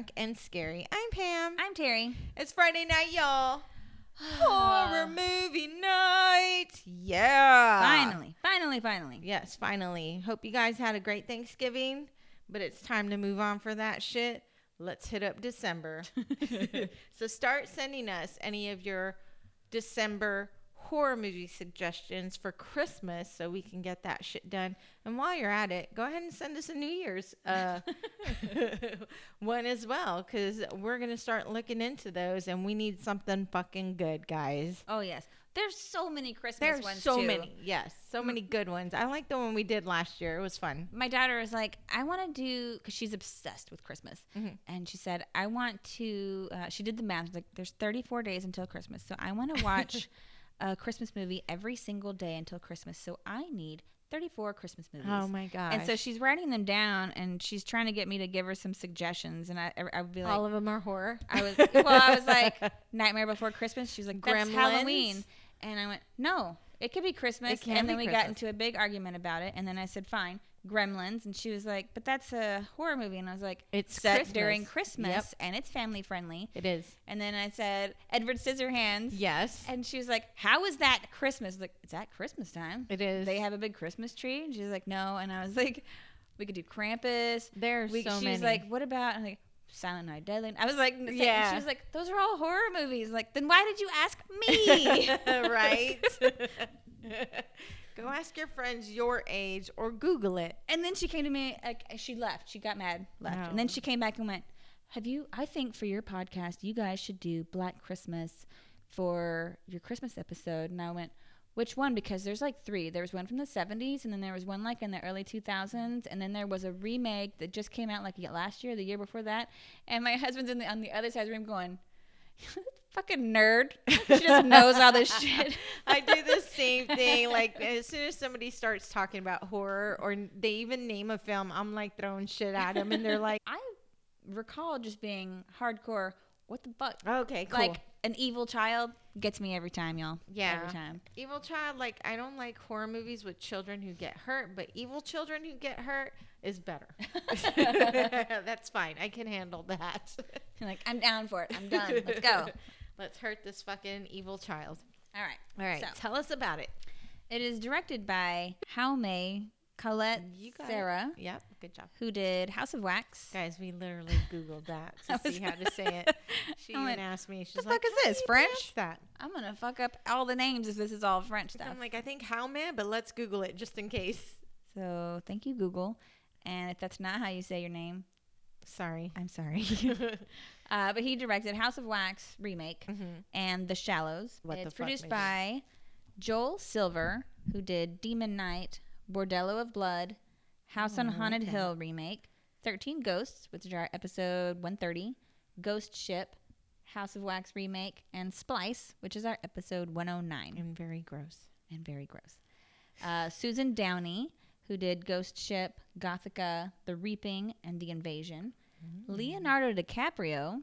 Drunk and Scary. I'm Pam. I'm Terry. It's Friday night, y'all. Horror movie night. Yeah. Finally, finally, finally. Yes, finally. Hope you guys had a great Thanksgiving, but it's time to move on for that shit. Let's hit up December. so start sending us any of your December horror movie suggestions for Christmas so we can get that shit done. And while you're at it, go ahead and send us a New Year's uh, one as well because we're going to start looking into those and we need something fucking good, guys. Oh yes, there's so many Christmas There's ones so too. many. Yes, so many good ones. I like the one we did last year. It was fun. My daughter was like, I want to do because she's obsessed with Christmas, Mhm. and she said, I want to. Uh, she did the math. She's Like, there's 34 days until Christmas, so I want to watch a Christmas movie every single day until Christmas. So I need 34 Christmas oh movies. Oh my god! And so she's writing them down, and she's trying to get me to give her some suggestions. And I, I would be like, all of them are horror. I was well. I was like Nightmare Before Christmas. She was like that's Gremlins? Halloween, and I went no, it could be Christmas. It and then we got into a big argument about it, and then I said fine, Gremlins, and she was like, but that's a horror movie, and I was like, It's set Christmas. during Christmas, Yep. and it's family friendly. It is. And then I said Edward Scissorhands, Yes, and she was like, how is that Christmas? Like, it's at Christmas time. it is. They have a big Christmas tree, and she's like, no, and I was like, we could do Krampus. There's We, so she many. was like, "What about?" I'm like, "Silent Night, Deadly." I was like, Yeah. She was like, "Those are all horror movies." Like, then why did you ask me? right? Go ask your friends your age or Google it. and then she came to me. Like, she left. She got mad, left, and then she came back and went, "Have you? I think for your podcast, you guys should do Black Christmas for your Christmas episode." And I went. Which one? Because there's like three. There was one from the 70s, and then there was one like in the early 2000s, and then there was a remake that just came out like last year, the year before that. And my husband's in the, on the other side of the room going, "Fucking nerd! She just knows all this shit." I do the same thing. Like as soon as somebody starts talking about horror or they even name a film, I'm like throwing shit at them, and they're like, I recall just being hardcore. What the fuck? "Okay, cool." Like an evil child gets me every time, y'all. Yeah. every time. Evil child, like I don't like horror movies with children who get hurt, but evil children who get hurt is better. That's fine. I can handle that. You're like, I'm down for it. I'm done. Let's go. Let's hurt this fucking evil child. All right. All right, So- tell us about it. It is directed by How May Colette You got it. Serra, Yep, good job. who did House of Wax. Guys, we literally Googled that to was- see how to say it. She I even went, asked me, she's the like, fuck is this, French?" That. I'm gonna fuck up all the names if this is all French stuff. I'm like, I think how man, but let's Google it just in case. So thank you, Google. And if that's not how you say your name, Sorry. I'm sorry. uh, but he directed House of Wax remake Mhm. and The Shallows. What the it's fuck, produced by Joel Silver, who did Demon Knight, Bordello of Blood, House on Oh, Haunted okay. Hill remake, 13 Ghosts, which is our episode 130, Ghost Ship, House of Wax remake, and Splice, which is our episode 109 And very gross. and very gross. Uh, Susan Downey, who did Ghost Ship, Gothika, The Reaping, and The Invasion. Leonardo DiCaprio.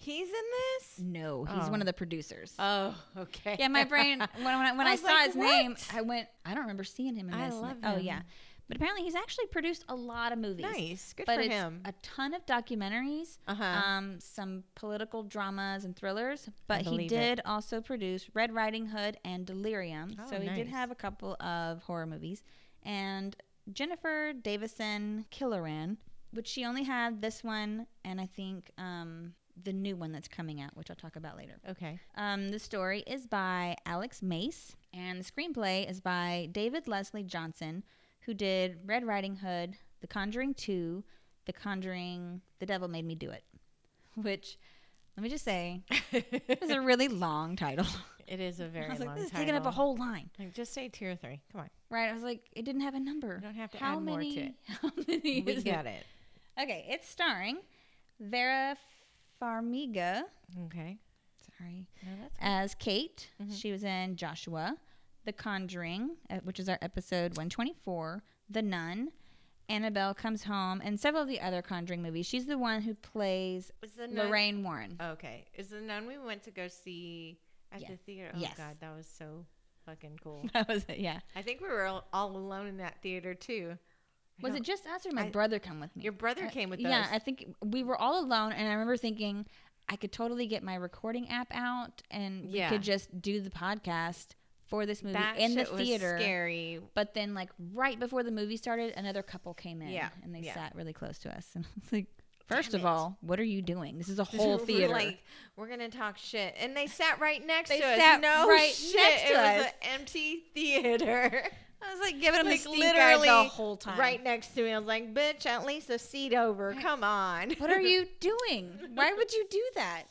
He's in this? No, he's Oh. one of the producers. Oh, okay. yeah, my brain when when I, when I I, was saw like, his name, "What?" I went. I don't remember seeing him in I this. And love Oh him. yeah, but apparently he's actually produced a lot of movies. Nice. Good but for it's him. a ton of documentaries, Uh huh. um, some political dramas and thrillers. But he believe it. did also produce Red Riding Hood and Delirium. Oh, so he did nice. have a couple of horror movies. And Jennifer Davisson Killoran, which she only had this one, and I think um, the new one that's coming out, which I'll talk about later. okay. Um, the story is by Alex Mace, and the screenplay is by David Leslie Johnson, who did Red Riding Hood, The Conjuring 2, The Conjuring, The Devil Made Me Do It, which, let me just say, is a really long title. it is a very long title. I was like, long this is title. taking up a whole line. Like, just say two or three. Come on. Right? I was like, it didn't have a number. You don't have to how add many, more to it. How many We got it? it. Okay, it's starring Vera Farmiga. Okay. Sorry. No, that's as Kate. Mhm. She was in Joshua, The Conjuring, uh, which is our episode 124, The Nun, Annabelle Comes Home, and several of the other Conjuring movies. She's the one who plays Was the nun- Lorraine Warren. Okay. Is the nun we went to go see at Yeah. the theater? Oh Yes. God, that was so fucking cool. That was it, yeah. I think we were all, all alone in that theater too. Was it just us or my I- brother come with me? Your brother came with us. yeah. I think we were all alone, and I remember thinking I could totally get my recording app out, and Yeah. we could just do the podcast for this movie that in the theater. scary. But then, like right before the movie started, another couple came in, Yeah, and they yeah. sat really close to us, and I was like, first Damn of it. all, what are you doing? This is a whole We're theater. like, we're gonna talk shit, and they sat right next They to us. sat no right shit, next to it was an empty theater. I was like giving him like the stink eye the literally whole time. right next to me. I was like, "Bitch, at least a seat over. Come on." What are you doing? Why would you do that?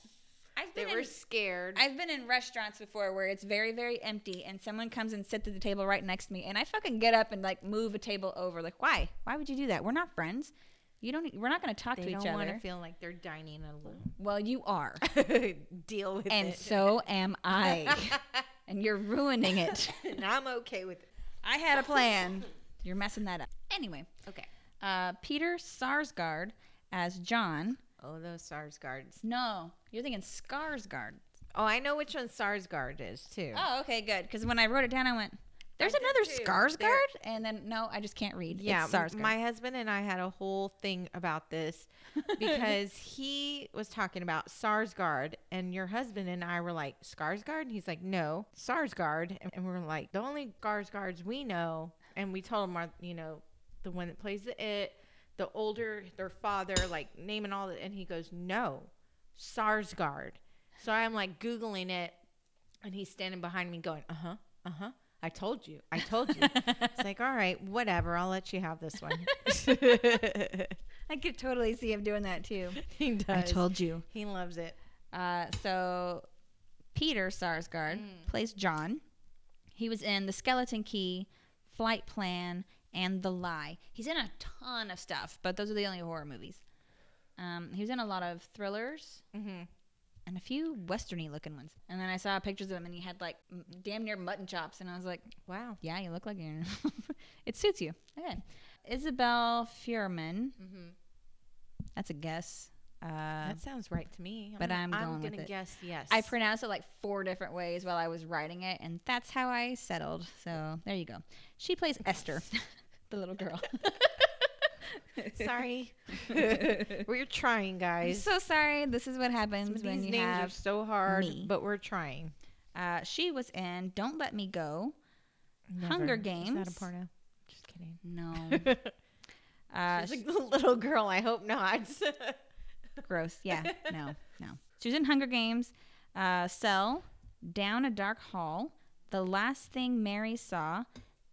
I've They been were in scared. I've been in restaurants before where it's very, very empty and someone comes and sits at the table right next to me and I fucking get up and like move a table over. Like, why? Why would you do that? We're not friends. You don't we're not gonna talk they to don't each want other. to feel like they're dining alone. well, you are. Deal with and it. And so am I. and you're ruining it. and I'm okay with it. I had a plan. You're messing that up. Anyway, Okay. uh, Peter Sarsgaard as John. Oh, those SARS guards. No, you're thinking Skarsgård. Oh, I know which one SARS guard is too. Oh, okay, good. Because when I wrote it down, I went, "There's did another. Skarsgård," There- and then no, I just can't read. Yeah, it's Sarsgaard. my husband and I had a whole thing about this because he was talking about Sarsgaard, and your husband and I were like, Skarsgård? And he's like, no, Sarsgaard. And we're like, the only Skarsgårds we know, and we told him, our, you know, the one that plays the It, the older, their father, like naming all that, and he goes, no, Sarsgaard. So I'm like Googling it, and he's standing behind me going, uh huh, uh huh. I told you. I told you. it's like, all right, whatever. I'll let you have this one. I could totally see him doing that too. he does. I told you. He loves it. Uh, so Peter Sarsgaard Mm. plays John. He was in The Skeleton Key, Flight Plan, and The Lie. He's in a ton of stuff, but those are the only horror movies. Um, he was in a lot of thrillers Mm-hmm. And a few westerny looking ones. And then I saw pictures of him, and he had like m- damn near mutton chops, and I was like, Wow. "Yeah, you look like you." it suits you. Okay, Isabel Fuhrman. Mm-hmm. That's a guess. Uh, that sounds right to me. but I'm I'm going with gonna guess yes. I pronounced it like four different ways while I was writing it, and that's how I settled. So there you go. She plays Esther, the little girl. Sorry. we're trying, I'm guys. so sorry. This is what happens when you have. so hard, me. but we're trying. Uh, she was in Don't Let Me Go. Never. Hunger Is that Games. a porno? Just kidding. No. Uh, She's like the little girl. I hope not. gross. Yeah. No. No. She was in Hunger Games, uh, Cell, Down a Dark Hall, The Last Thing Mary Saw,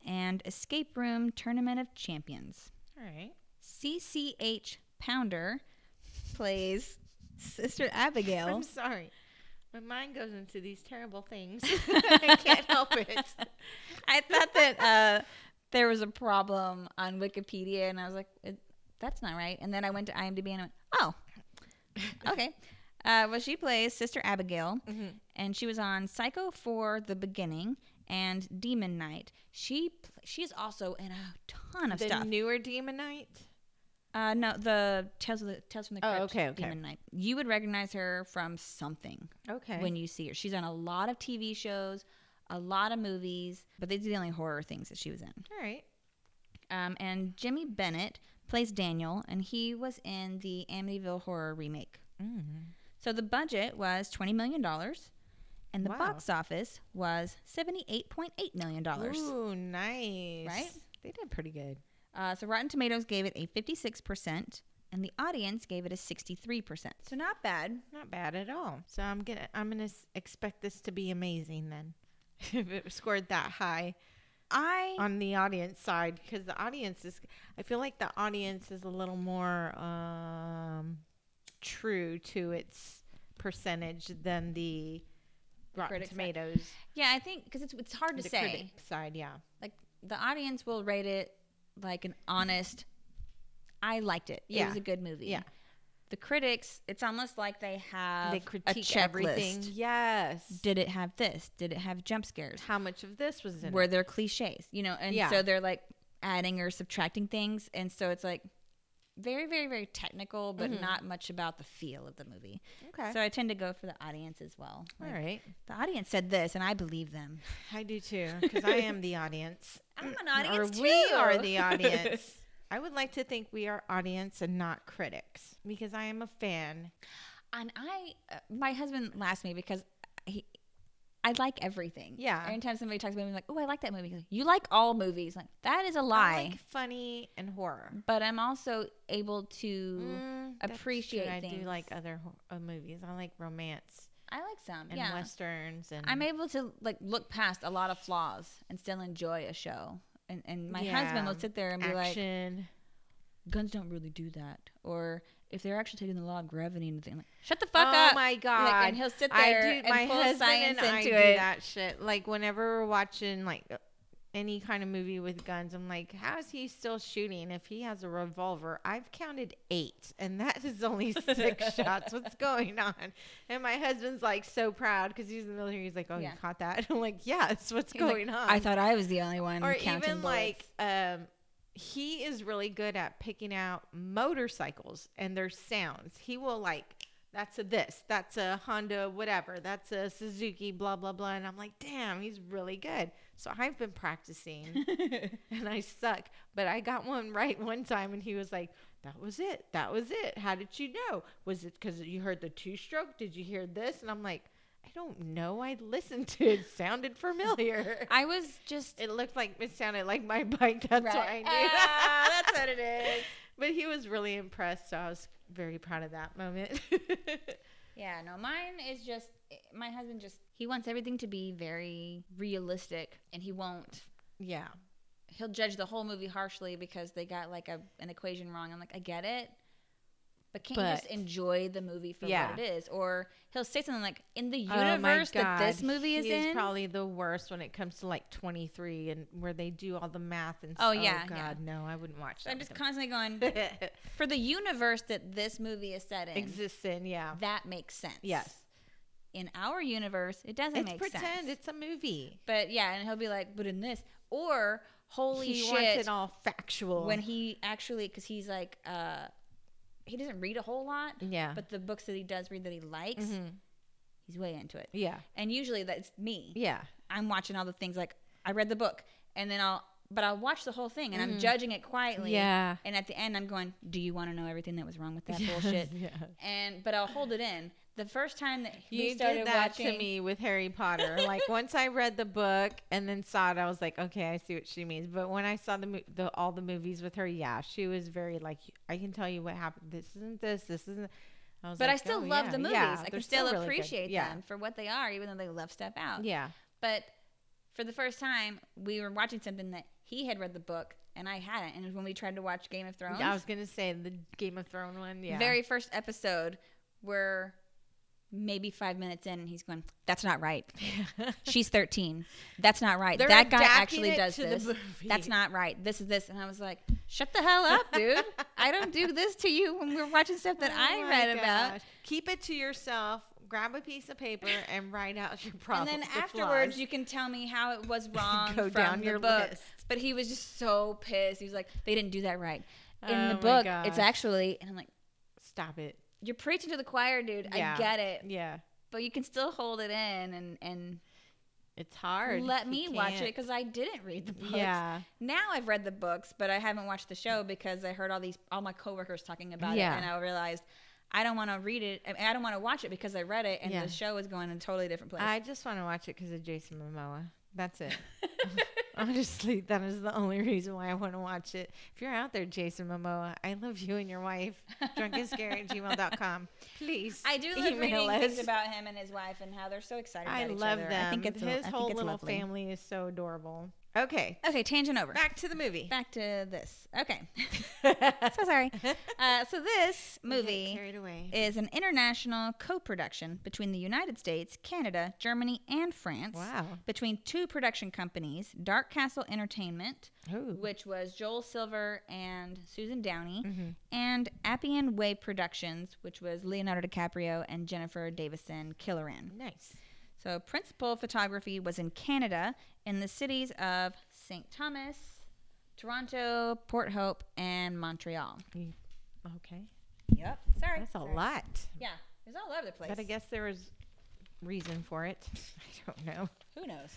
and Escape Room Tournament of Champions. All right. CCH Pounder plays Sister Abigail. I'm sorry. My mind goes into these terrible things. I can't help it. I thought that uh, there was a problem on Wikipedia, and I was like, it, "That's not right." And then I went to IMDb and I went, "Oh, okay." Uh, well, she plays Sister Abigail, Mhm. and she was on Psycho for the Beginning and Demon Knight. She she's also in a ton of the stuff. newer Demon Knight. Uh, no, the Tales of the Tales from the Oh, Crypt. okay, okay. Demon Knight. You would recognize her from something. Okay. when you see her. She's on a lot of TV shows, a lot of movies, but these are the only horror things that she was in. All right. Um, and Jimmy Bennett plays Daniel, and he was in the Amityville horror remake. Mm. So the budget was $20 million, and the Wow. box office was $78.8 million. Ooh, nice. Right? They did pretty good. Uh, so Rotten Tomatoes gave it a 56%, and the audience gave it a 63%. So not bad. Not bad at all. So I'm gonna I'm gonna s- expect this to be amazing then, if it scored that high I on the audience side, because the audience is. I feel like the audience is a little more um, true to its percentage than the Rotten Critic side. Tomatoes. yeah, I think because it's it's hard to the say. critic side, yeah. like the audience will rate it like an honest I liked it. It was a good movie. Yeah. The critics, it's almost like they have they critique everything. Yes. Did it have this? Did it have jump scares? How much of this was in Were it? there cliches? You know, and Yeah. so they're like adding or subtracting things, and so it's like very, very, very technical, but Mhm. not much about the feel of the movie. Okay. So I tend to go for the audience as well. All Like, right. The audience said this, and I believe them. I do too, because I am the audience. I'm an or audience we are the audience. I would like to think we are audience and not critics because I am a fan. And I, uh, my husband laughs me because he, I like everything. Yeah. Anytime somebody talks about me, I'm like, oh, I like that movie. Like, you like all movies? Like that is a lie. like funny and horror. but I'm also able to. Mm, appreciate. I do like other uh, movies. I like romance I like some. and yeah. westerns and I'm able to like look past a lot of flaws and still enjoy a show. And and my husband will sit there and be like, action. guns don't really do that. Or if they're actually taking the law of gravity and thing, like, shut the fuck oh up. my Like, god! and he'll sit I there do. and My pull husband science and I into do it. that shit. Like whenever we're watching like any kind of movie with guns, I'm like, how is he still shooting? If he has a revolver, I've counted eight, and that is only six shots. What's going on? And my husband's like so proud because he's in the military. He's like, oh, Yeah. you caught that? I'm like, yes. What's He's like, going on? I thought I was the only one or even bullets. like um he is really good at picking out motorcycles and their sounds. He will like that's a this that's a honda whatever that's a suzuki blah blah blah. And i'm like damn he's really good. So i've been practicing and i suck. But i got one right one time and he was like that was it that was it. How did you know? Was it because you heard the two stroke did you hear this? And i'm like i don't know i listened to it, it sounded familiar I was just it looked like it sounded like my bike. That's why I Right. knew. Ah, that's what it is. But he was really impressed, so I was very proud of that moment. Yeah, no, mine is just my husband just he wants everything to be very realistic and he won't yeah, he'll judge the whole movie harshly because they got like a an equation wrong. I'm like, I get it. But can't you just enjoy the movie for Yeah. what it is? Or he'll say something like, in the Oh universe that this movie is in. probably the worst when it comes to like 23 and where they do all the math and. Oh, s- yeah, God, yeah. no, I wouldn't watch that. I'm just constantly going, for the universe that this movie is set in, exists in. Yeah. that makes sense. Yes. In our universe, it doesn't It's make pretend. sense. It's a movie. but yeah, and he'll be like, but in this, or holy he shit, wants it all factual. when he actually, because he's like, uh, he doesn't read a whole lot, yeah. but the books that he does read that he likes, Mhm. he's way into it. Yeah. And usually that's me. Yeah. I'm watching all the things like I read the book and then I'll but I'll watch the whole thing and I'm Mhm. judging it quietly. Yeah. And at the end I'm going, Do you want to know everything that was wrong with that Yes, bullshit? yes. And but I'll hold it in. The first time that You we started did that watching to me with Harry Potter. like once I read the book and then saw it, I was like, okay, I see what she means. But when I saw the, mo- the all the movies with her, yeah, she was very like, I can tell you what happened. This isn't this. This isn't. I was But I still "Oh, love yeah, the movies. yeah, I can still, really good." appreciate yeah. them for what they are, even though they left stuff out. Yeah. But for the first time, we were watching something that he had read the book and I hadn't. And when we tried to watch Game of Thrones. I was gonna say the Game of Thrones one. Yeah. very first episode where maybe five minutes in and he's going that's not right. She's 13 that's not right. They're that guy actually does this. that's not right. This is this. And i was like shut the hell up dude. I don't do this to you when we're watching stuff that Oh i read about. Keep it to yourself. Grab a piece of paper and write out your problems. and then the afterwards flaws. you can tell me how it was wrong Go from your book. list. but he was just so pissed. He was like they didn't do that right. In Oh the book it's actually and i'm like stop it. You're preaching to the choir dude Yeah. i get it Yeah. but you can still hold it in and and It's hard. let me watch it because I didn't read the books. Yeah. Now I've read the books, but I haven't watched the show because I heard all these all my coworkers talking about Yeah. it, and I realized I don't want to read it. I, mean, I don't want to watch it because I read it, and Yeah. the show is going in a totally different place. I just want to watch it because of Jason Momoa. That's it. Honestly, that is the only reason why I want to watch it. If you're out there, Jason Momoa, I love you and your wife. Drunkandscary at gmail.com. Please. I do love reading things about him and his wife and how they're so excited. I love them. I think it's His I whole little lovely. family is so adorable. Okay. Okay, tangent over. Back to the movie. Back to this. Okay, so sorry. Uh, so this movie is an international co-production between the United States, Canada, Germany, and France. Wow. Between two production companies, Dark Castle Entertainment, Ooh. which was Joel Silver and Susan Downey, Mhm. and Appian Way Productions, which was Leonardo DiCaprio and Jennifer Davisson Killoran. Nice. So principal photography was in Canada in the cities of St. Thomas, Toronto, Port Hope, and Montreal. Okay. Yep. Sorry. That's a Sorry. lot. Yeah. It was all over the place. But I guess there was reason for it. I don't know. Who knows?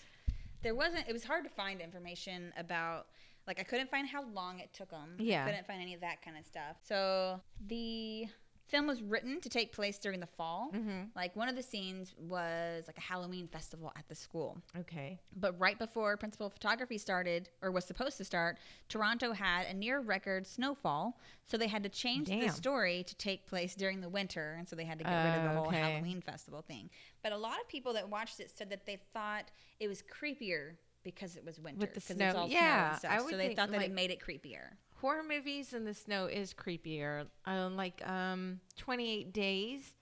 There wasn't. It was hard to find information about Like I couldn't find how long it took them. Yeah. I couldn't find any of that kind of stuff. So the film was written to take place during the fall. Mm-hmm. Like one of the scenes was like a Halloween festival at the school. Okay. But right before principal photography started, or was supposed to start, Toronto had a near record snowfall. So they had to change the story to take place during the winter. And so they had to get rid of the whole Okay. Halloween festival thing. But a lot of people that watched it said that they thought it was creepier because it was winter. With the 'cause snow. It's all Yeah, snow and stuff. would So they think, thought that like- it made it creepier. Horror movies in the snow is creepier. Um, like um, 28 Days,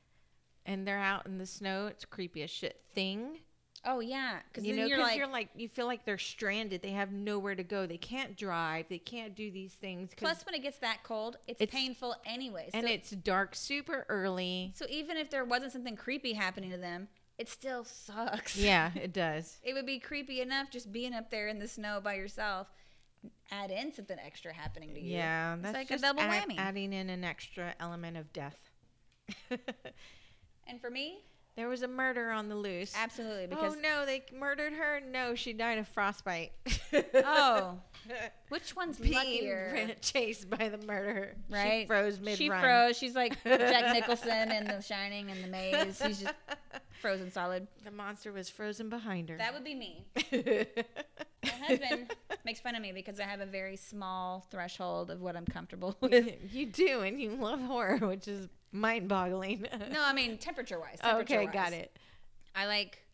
and they're out in the snow. It's creepy as shit thing. Oh, yeah. Because You know, you're because like, you're like you feel like they're stranded. They have nowhere to go. They can't drive. They can't do these things. plus when it gets that cold, it's, It's- painful anyway. and so, it's dark super early. so even if there wasn't something creepy happening to them, it still sucks. Yeah, it does. It would be creepy enough just being up there in the snow by yourself. Add in something extra happening to you. Yeah, that's like a double add- whammy. adding in an extra element of death. And for me, there was a murder on the loose. absolutely oh, because oh no, they murdered her. No, she died of frostbite. oh, which one's being luckier? ran- chased by the murderer. Right? She froze mid She froze. She's like Jack Nicholson in The Shining and The Maze. She's just frozen solid. the monster was frozen behind her. That would be me. My husband makes fun of me because I have a very small threshold of what I'm comfortable with. you do, and you love horror, which is mind-boggling. No, I mean temperature wise. okay, got it. I like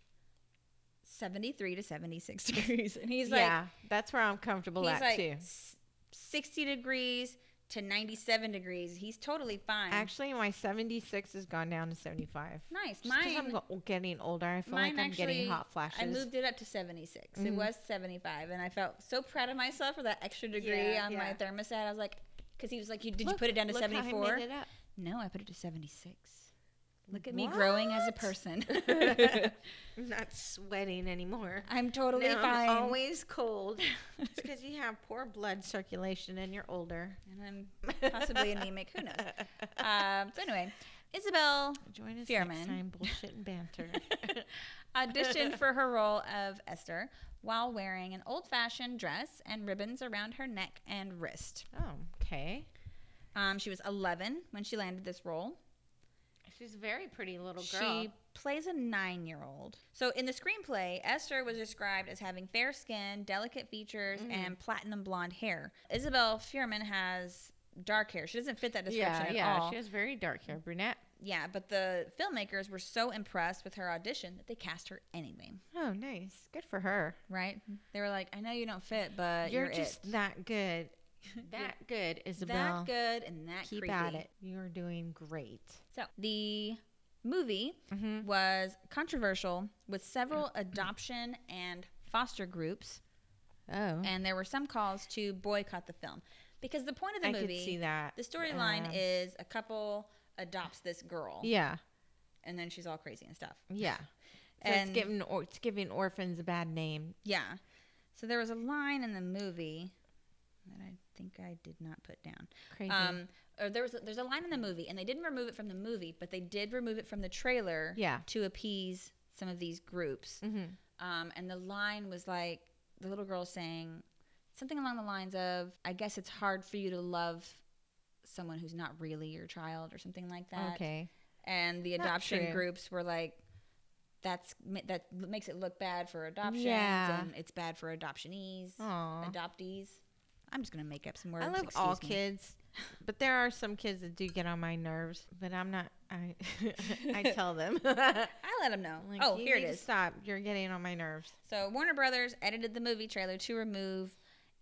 73 to 76 degrees. And he's like, yeah, that's where I'm comfortable he's at like too. 60 degrees to 97 degrees. He's totally fine. Actually, my 76 has gone down to 75. nice. Just Mine, I'm go- getting older, I feel like I'm actually, getting hot flashes. I moved it up to 76. It Mhm. was 75. And I felt so proud of myself for that extra degree Yeah, on yeah. my thermostat. I was like, because he was like, you, did you put it down to look how I 74? made it up. No, I put it to 76. Look at me growing as a person. I'm not sweating anymore. I'm totally No, fine. I'm always cold. it's because you have poor blood circulation and you're older. and I'm possibly anemic. Who knows? Um, so anyway, Isabel Join us Fuhrman. next time, bullshit and banter. auditioned for her role of Esther while wearing an old-fashioned dress and ribbons around her neck and wrist. oh, okay. Um, she was 11 when she landed this role. She's a very pretty little girl. She plays a nine-year-old. So in the screenplay, Esther was described as having fair skin, delicate features, Mhm. and platinum blonde hair. Isabel Fuhrman has dark hair. She doesn't fit that description yeah, at yeah. all. She has very dark hair, brunette. Yeah, but the filmmakers were so impressed with her audition that they cast her anyway. Oh, nice. Good for her. Right? They were like, "I know you don't fit, but you're, you're, just it. that good. That good, Isabel. that good and that Keep creepy." at it. You're doing great. So the movie Mm-hmm. was controversial with several adoption and foster groups, Oh, and there were some calls to boycott the film because the point of the I movie, could see that. the storyline Um, is a couple adopts this girl, Yeah, and then she's all crazy and stuff. yeah. So And- it's giving or, it's giving orphans a bad name. Yeah. So there was a line in the movie that I think I did not put down. Crazy. Um, or there was a, there's a line in the movie, and they didn't remove it from the movie, but they did remove it from the trailer yeah. to appease some of these groups. Mm-hmm. Um, and the line was like the little girl saying something along the lines of, "I guess it's hard for you to love someone who's not really your child," or something like that. Okay. And the adoption groups were like. That's that makes it look bad for adoptions, Yeah. and it's bad for adoptionees, Aw. adoptees. I'm just gonna make up some words. I love all me. kids, but there are some kids that do get on my nerves. But I'm not. I I tell them. I let them know. Like, oh, here it to. Stop! You're getting on my nerves. So Warner Brothers edited the movie trailer to remove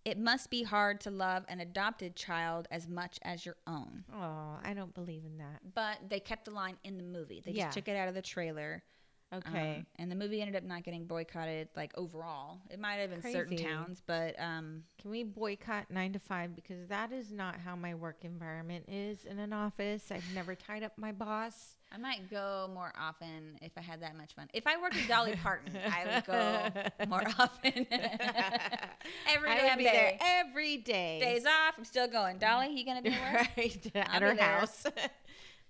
it must be hard to love an adopted child as much as your own. Oh, I don't believe in that. But they kept the line in the movie. They just Yeah. took it out of the trailer. Okay. Um, and the movie ended up not getting boycotted like overall. It might have in certain towns, but um Can we boycott nine to five because that is not how my work environment is in an office. I've never tied up my boss. I might go more often if I had that much fun. If I worked with Dolly Parton, I would go more often. Every I would be day. there every day. Days off, I'm still going. Dolly, you gonna be at right I'll at be her house.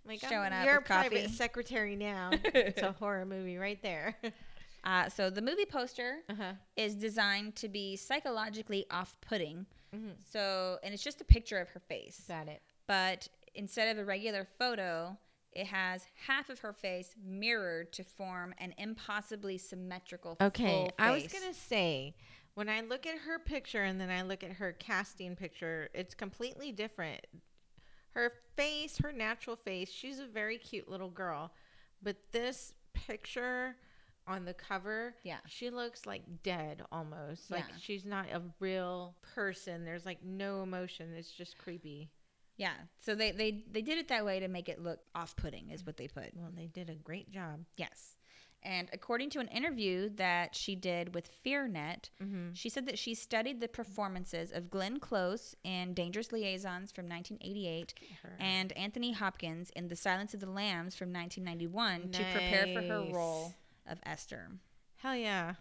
Like Showing I'm up your with private coffee. secretary now. it's a horror movie right there. Uh, so the movie poster Uh-huh. is designed to be psychologically off-putting Mhm. So, and it's just a picture of her face. Got it. But instead of a regular photo, it has half of her face mirrored to form an impossibly symmetrical Okay, I was gonna say when I look at her picture and then I look at her casting picture, it's completely different. Her face, her natural face, she's a very cute little girl, but this picture on the cover, Yeah. she looks like dead almost. Like Yeah. she's not a real person. There's like no emotion. It's just creepy. Yeah. So they, they they did it that way to make it look off-putting is what they put. Well, they did a great job. Yes. And according to an interview that she did with FearNet, Mm-hmm. she said that she studied the performances of Glenn Close in Dangerous Liaisons from 1988 and Anthony Hopkins in The Silence of the Lambs from 1991 to prepare for her role of Esther. Hell yeah.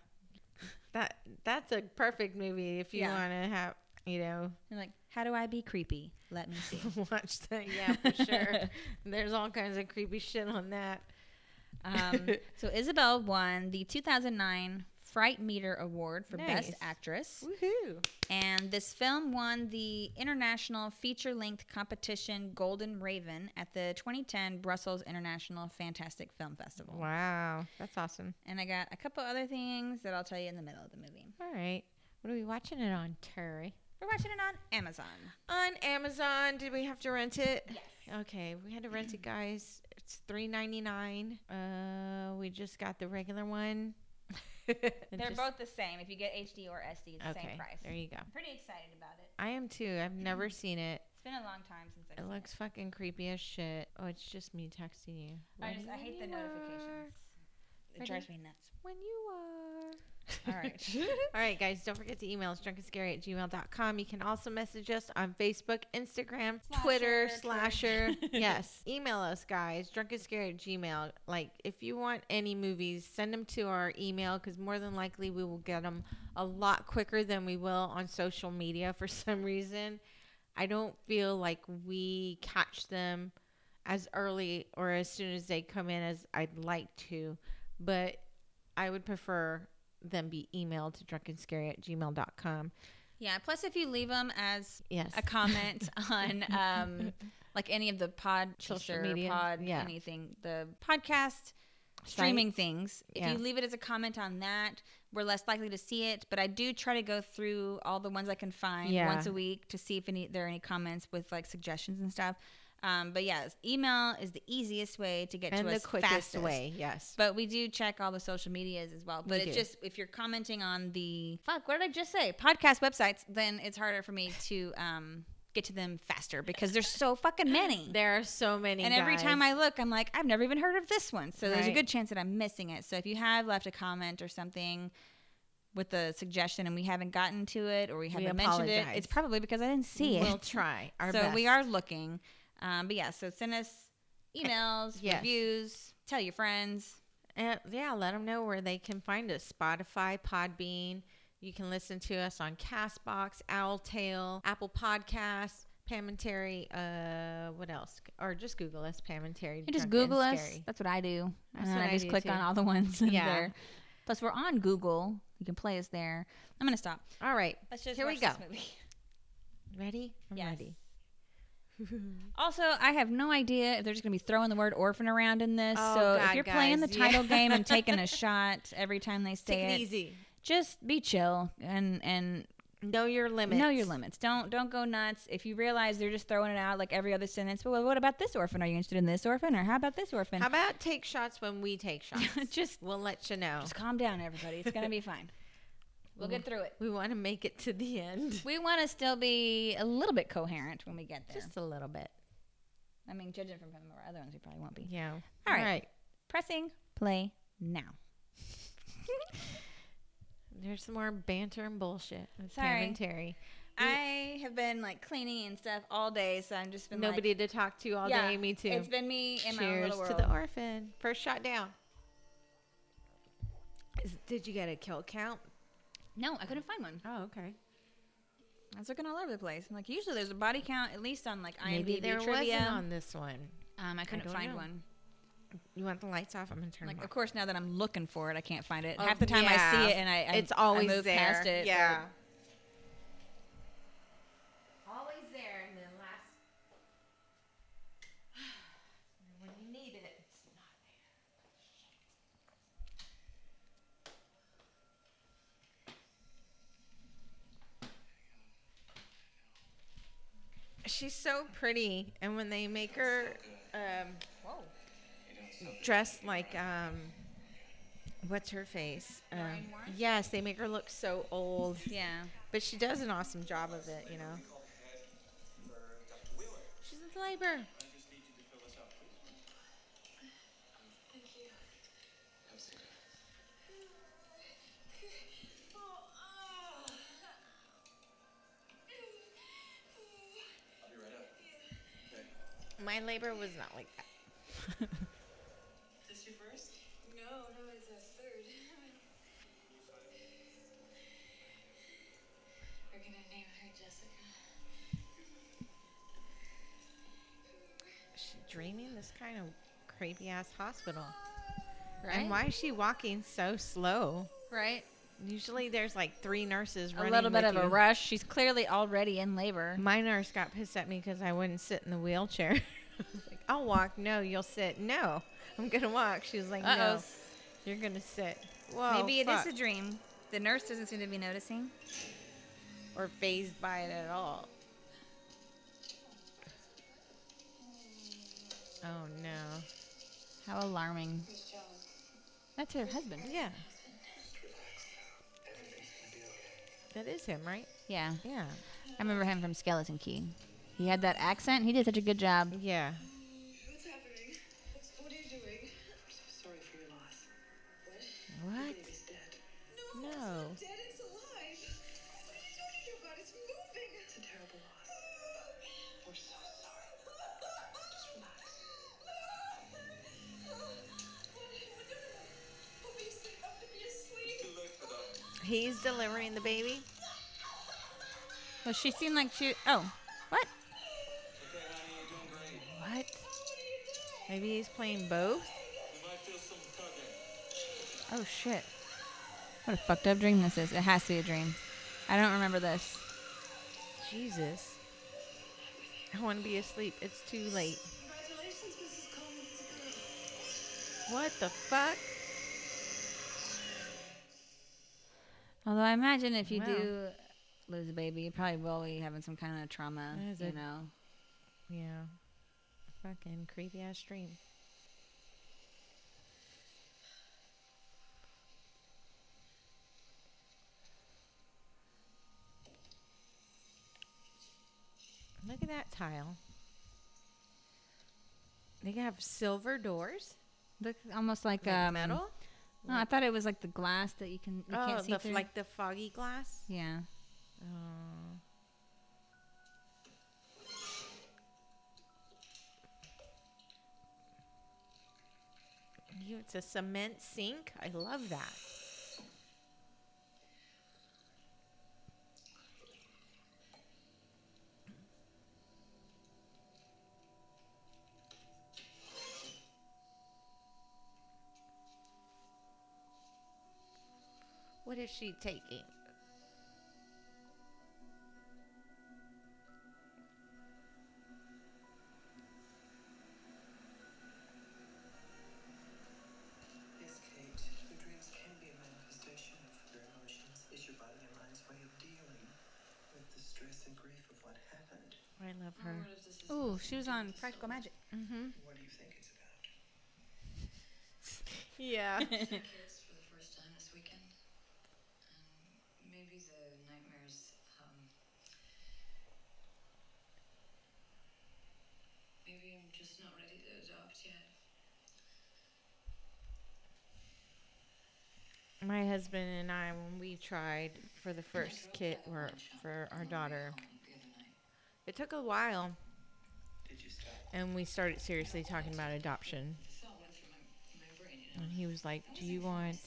That that's a perfect movie if you Yeah. want to have, you know, You're like, how do I be creepy? Let me see. watch that. Yeah, for sure. There's all kinds of creepy shit on that. Um, so Isabel won the 2009 Fright Meter Award for Best Actress. Woohoo. And this film won the international feature length competition Golden Raven at the 2010 Brussels International Fantastic Film Festival. Wow, that's awesome. And I got a couple other things that I'll tell you in the middle of the movie. All right. What are we watching it on, Terry? We're watching it on Amazon. On Amazon. Did we have to rent it? Yes. Okay, we had to rent it, guys. It's three ninety nine. Uh, we just got the regular one. They're just- both the same. If you get HD or SD, it's the okay. same price. There you go. I'm pretty excited about it. I am too. I've never seen it. It's been a long time since I've It looks fucking creepy as shit. Oh, it's just me texting you. I just I hate the notifications. It drives me nuts. When you are. All right. All right, guys, don't forget to email us drunkandscary at gmail.com. You can also message us on Facebook, Instagram, Twitter, Slasher, Slasher. Yes. Email us, guys, drunkandscary at gmail. Like, if you want any movies, send them to our email because more than likely we will get them a lot quicker than we will on social media for some reason. I don't feel like we catch them as early or as soon as they come in as I'd like to, but I would prefer them be emailed to drunkandscary at gmail.com. Yeah. Plus, if you leave them as Yes. a comment on um, like any of the pod Social media, pod yeah. anything, the podcast streaming things. If Yeah. you leave it as a comment on that, we're less likely to see it. But I do try to go through all the ones I can find Yeah. once a week to see if any there are any comments with like suggestions and stuff. Um, but yes, email is the easiest way to get and to the us quickest fastest. way, yes. But we do check all the social medias as well. We But it's do. just if you're commenting on the fuck, what did I just say? Podcast websites, then it's harder for me to um, get to them faster because there's so fucking many. There are so many. And every time. I look, I'm like, I've never even heard of this one. So there's a good chance that I'm missing it. So if you have left a comment or something with a suggestion and we haven't gotten to it or we haven't mentioned it, it's probably because I didn't see it. we'll try our so best. we are looking. Um, but yeah, so send us emails, Yes. reviews, tell your friends. And yeah, let them know where they can find us. Spotify, Podbean. You can listen to us on Castbox, Owltail, Apple Podcasts, Pam and Terry. Uh, what else? Or just Google us, Pam and Terry. Just Google us. Scary. That's what I do. That's and what I I just click too. on all the ones Yeah. there. Plus, we're on Google. You can play us there. I'm gonna stop. All right, Let's just Here we go. ready? I'm Yes. ready. Also, I have no idea if they're just gonna be throwing the word orphan around in this. Oh, so if you're playing the title yeah. game and taking a shot every time they Take say it it, easy. just be chill and and Know your limits. know your limits. Don't don't go nuts. If you realize they're just throwing it out like every other sentence, well, what about this orphan? Are you interested in this orphan, or how about this orphan? How about take shots when we take shots? just we'll let you know. just calm down, everybody. It's gonna be fine. We'll get through it. We want to make it to the end. We want to still be a little bit coherent when we get there. Just a little bit. I mean, judging from some of our other ones, we probably won't be. Yeah. All right. Pressing play now. There's some more banter and bullshit with Pam Sorry. and Terry. I have been like cleaning and stuff all day, so I'm just been like, Nobody to talk to all Yeah, day. Me too. It's been me in my own Cheers to the orphan. First shot down. Is, did you get a kill count? No, I couldn't find one. Oh, okay. I was looking all over the place. I'm like, usually there's a body count at least on like IMDb Maybe there trivia. wasn't on this one. um, I couldn't don't find know. one. You want the lights off? I'm gonna turn Like, them of off. course, now that I'm looking for it, I can't find it. Oh, Half the time I see it and I, I it's I always move there. past it. Yeah. She's so pretty, and when they make her um, dressed like um, what's her face? Um, yes, they make her look so old, Yeah. but she does an awesome job of it. You know. She's in labor. My labor was not like that. This your first? No, no, it's a third. We're gonna name her Jessica. She dreaming this kind of creepy ass hospital. Right. And why is she walking so slow? Right. Usually there's like three nurses running. A little bit with of a rush. She's clearly already in labor. My nurse got pissed at me because I wouldn't sit in the wheelchair. I was like, I'll walk. No, you'll sit. No, I'm gonna walk. She was like, No, Uh-oh. you're gonna sit. Whoa, Maybe it is fuck. a dream. The nurse doesn't seem to be noticing. or phased by it at all. Oh no. How alarming. Who's John? That's her husband. Yeah. That is him, right? Yeah. Yeah. I remember him from Skeleton Key. He had that accent. He did such a good job. Yeah. What's happening? What's, what are you doing? I'm so sorry for your loss. What? What? Baby's dead. No, No. He's delivering the baby. Well, she seemed like she. Oh, what? What? Maybe he's playing both. Oh shit! What a fucked up dream this is. It has to be a dream. I don't remember this. Jesus. I want to be asleep. It's too late. Congratulations, Mrs. Coleman. It's a girl. What the fuck? Although I imagine if you Wow. do lose a baby, you probably will be having some kind of trauma. You a- know. Yeah. Fucking creepy ass dream. Look at that tile. They have silver doors. Look almost like, Like um, metal. No, I thought it was like the glass that you can you oh, can't see the, through. like the foggy glass. yeah. Oh. It's a cement sink. I love that. If this is Ooh, she was on Practical Magic. Mm-hmm. What do you think it's about? Yeah. kids for the first time this weekend? And maybe the nightmares, um. Maybe I'm just not ready to adopt yet. My husband and I, when we tried for the first kid or for our daughter, it took a while, and we started seriously talking about adoption. And he was like, "Do you want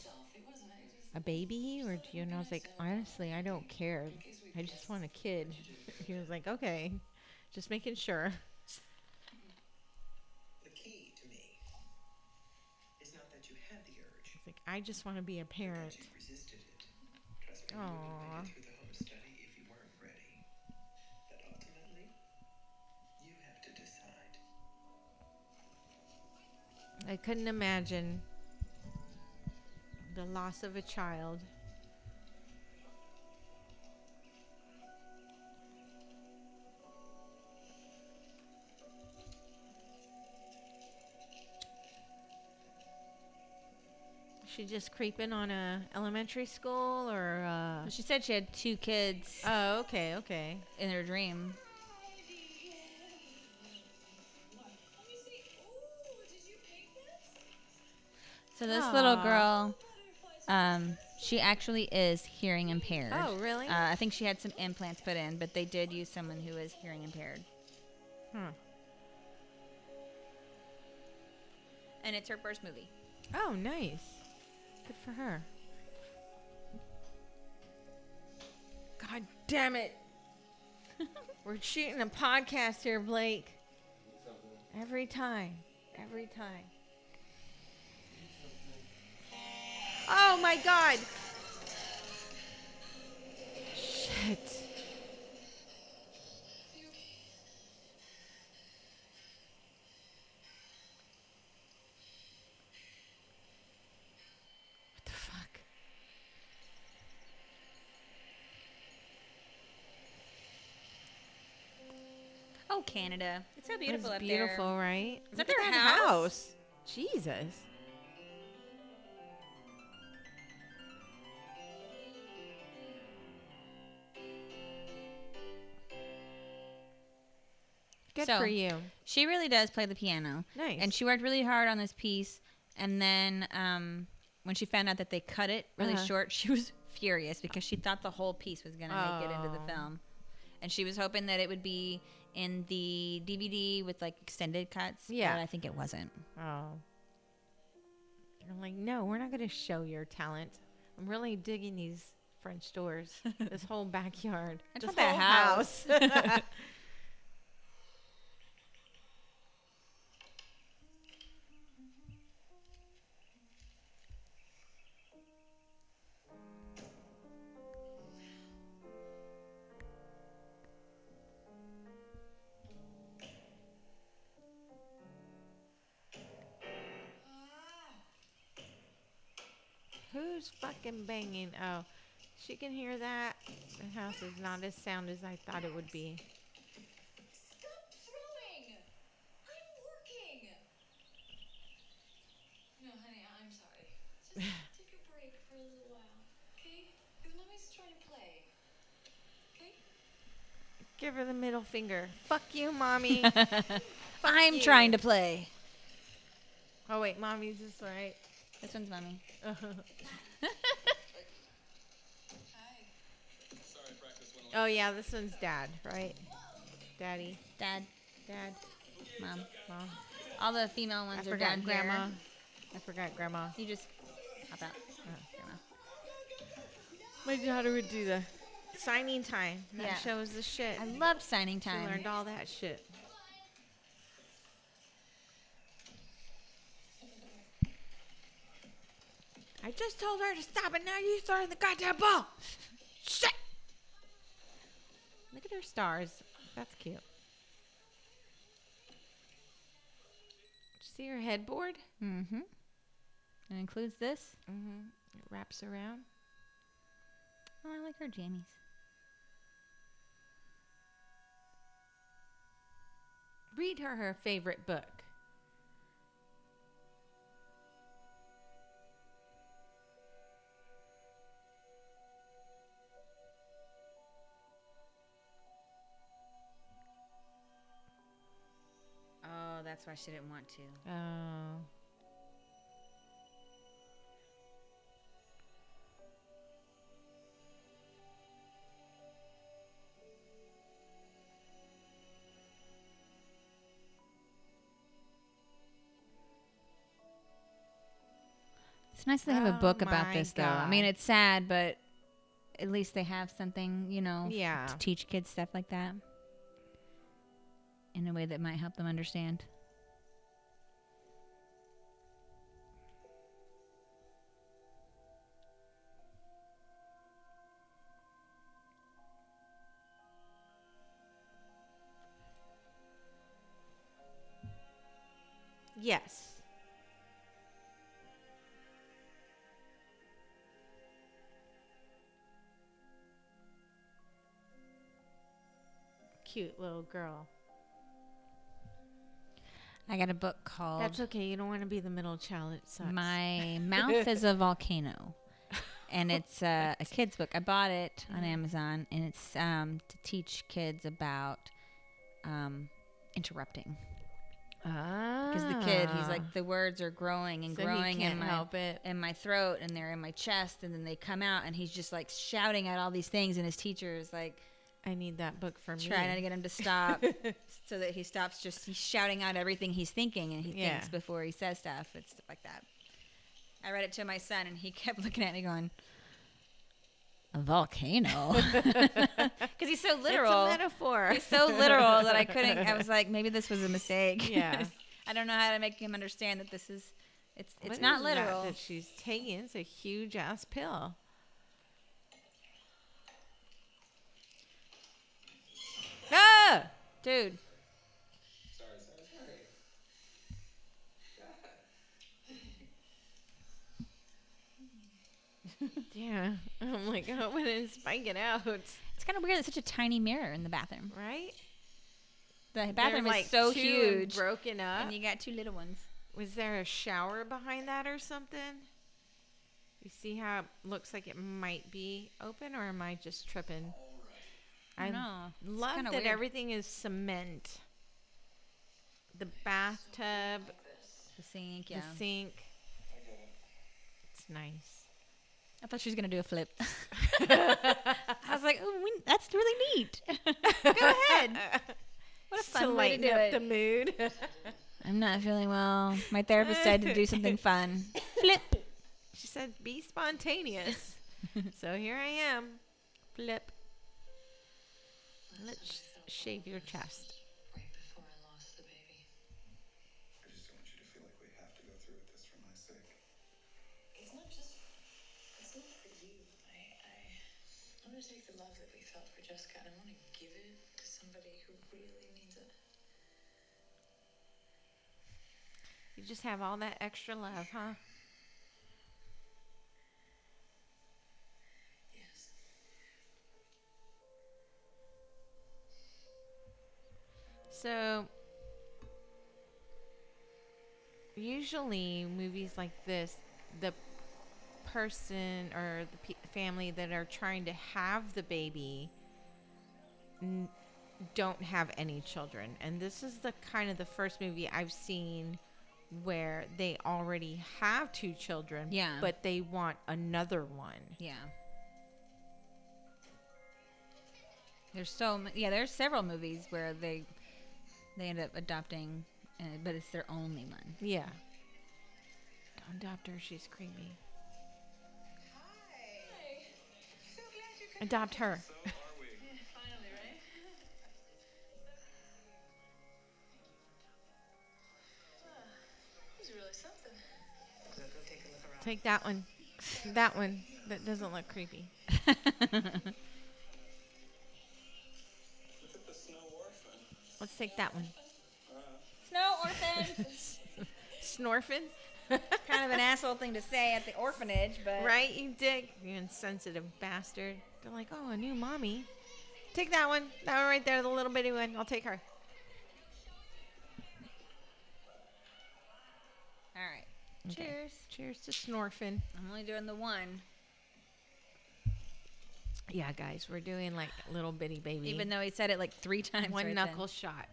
a baby, or do you?" And I was like, "Honestly, I don't care. I just want a kid." He was like, "Okay, just making sure." "I just want to be a parent." that you resisted it. Trust me, you wouldn't Aw. have made it through the home study if you weren't ready. But ultimately, you have to decide. I couldn't imagine the loss of a child. She just creeping on a elementary school or uh She said she had two kids Oh, okay, okay. in her dream. So this little girl, um, she actually is hearing impaired. Oh, really? Uh, I think she had some implants put in, but they did use someone who is hearing impaired. Hmm. And it's her first movie. Oh, nice. Good for her. God damn it. We're shooting a podcast here, Blake. Every time. Every time. Oh my god. Shit. What the fuck? Oh, Canada. It's so beautiful It's up beautiful, there. right? Is that their at house? Jesus. Good So, for you. She really does play the piano. Nice. And she worked really hard on this piece. And then um, when she found out that they cut it really Uh-huh. short, she was furious because she thought the whole piece was going to make it into the Oh. film. And she was hoping that it would be in the DVD with like extended cuts. Yeah. But I think it wasn't. Oh. You're like, no, we're not going to show your talent. I'm really digging these French doors, this whole backyard, this whole house. house. Who's fucking banging? Oh, she can hear that. The house is not as sound as I thought it would be. Stop throwing! I'm working! No, honey, I'm sorry. Take a break for a little while, okay? Because mommy's trying to play. Okay? Give her the middle finger. Fuck you, mommy. I'm you. trying to play. oh wait, mommy's this right. This one's mommy. oh yeah, this one's dad, right? Daddy, Dad, dad, mom. mom. All the female I ones are forgot down grandma. here. I forgot grandma. You just hop out. Oh. Grandma. My daughter would do the signing time. That Yeah. show was the shit. I loved signing She time. learned all that shit. I just told her to stop, and now you throwing the goddamn ball. Shit! Look at her stars. That's cute. Did you see her headboard? Mm-hmm. It includes this. Mm-hmm. It wraps around. Oh, I like her jammies. Read her her favorite book. Oh, that's why she didn't want to. Oh. It's nice to have a Oh book about my this, though. I mean, it's sad, but at least they have something, you know, Yeah. to teach kids stuff like that in a way that might help them understand. Yes. Cute little girl. I got a book called That's okay. You don't want to be the middle child. It sucks. My Mouth is a Volcano. And it's uh, a kid's book. I bought it on Amazon, and it's um, to teach kids about um, interrupting. Because the kid, he's like, the words are growing and Ah. So he growing can't in my help it. in my throat, and they're in my chest, and then they come out, and he's just like shouting at all these things, and his teacher is like I need that book for me. trying to get him to stop, so that he stops just he's shouting out everything he's thinking, and he Yeah. thinks before he says stuff and stuff like that. I read it to my son, and he kept looking at me going, "A volcano," because he's so literal. It's a metaphor. He's so literal that I couldn't. I was like, maybe this was a mistake. Yeah. I don't know how to make him understand that this is. It's it's What not that literal. that she's taking. It's a huge ass pill. Ah! Dude, Sorry, sorry, sorry. Yeah. I'm like, I hope it didn't spike it out. it's kind of weird. There's such a tiny mirror in the bathroom. Right? The bathroom They're, is like, so two huge, Broken up. and you got two little ones. Was there a shower behind that or something? You see how it looks like it might be open, or am I just tripping? I know. It's love that weird. everything is cement. The bathtub, The sink, yeah. the sink. I get it. It's nice. I thought she was gonna do a flip. I was like, oh, we, that's really neat. Go ahead. What a to fun way to lighten do up it. the mood. I'm not feeling well. My therapist said to do something fun. Flip. she said, "Be spontaneous." so here I am. Flip. Let's shave your chest. Right before I lost the baby. I just don't want you to feel like we have to go through with this for my sake. It's not just. For you. I. I. I want to take the love that we felt for Jessica and I want to give it to somebody who really needs it. You just have all that extra love, huh? So, usually movies like this, the person or the pe- family that are trying to have the baby n- don't have any children. And this is the kind of the first movie I've seen where they already have two children, Yeah. but they want another one. Yeah. There's so yeah. There's several movies where they they end up adopting, uh, but it's their only one. Yeah. Don't adopt her. She's creepy. Adopt her. Finally, right? He's really something. Go, go take a look around. Take that one. That one. That doesn't look creepy. Let's take that one. Snow orphan. Snorfin? kind of an asshole thing to say at the orphanage, but right, you dick? You insensitive bastard. They're like, oh, a new mommy. Take that one. That one right there, the little bitty one. I'll take her. All right. Okay. Cheers. Cheers to Snorfin. I'm only doing the one, Yeah, guys, we're doing like little bitty baby. even though he said it like three times. one right knuckle shot.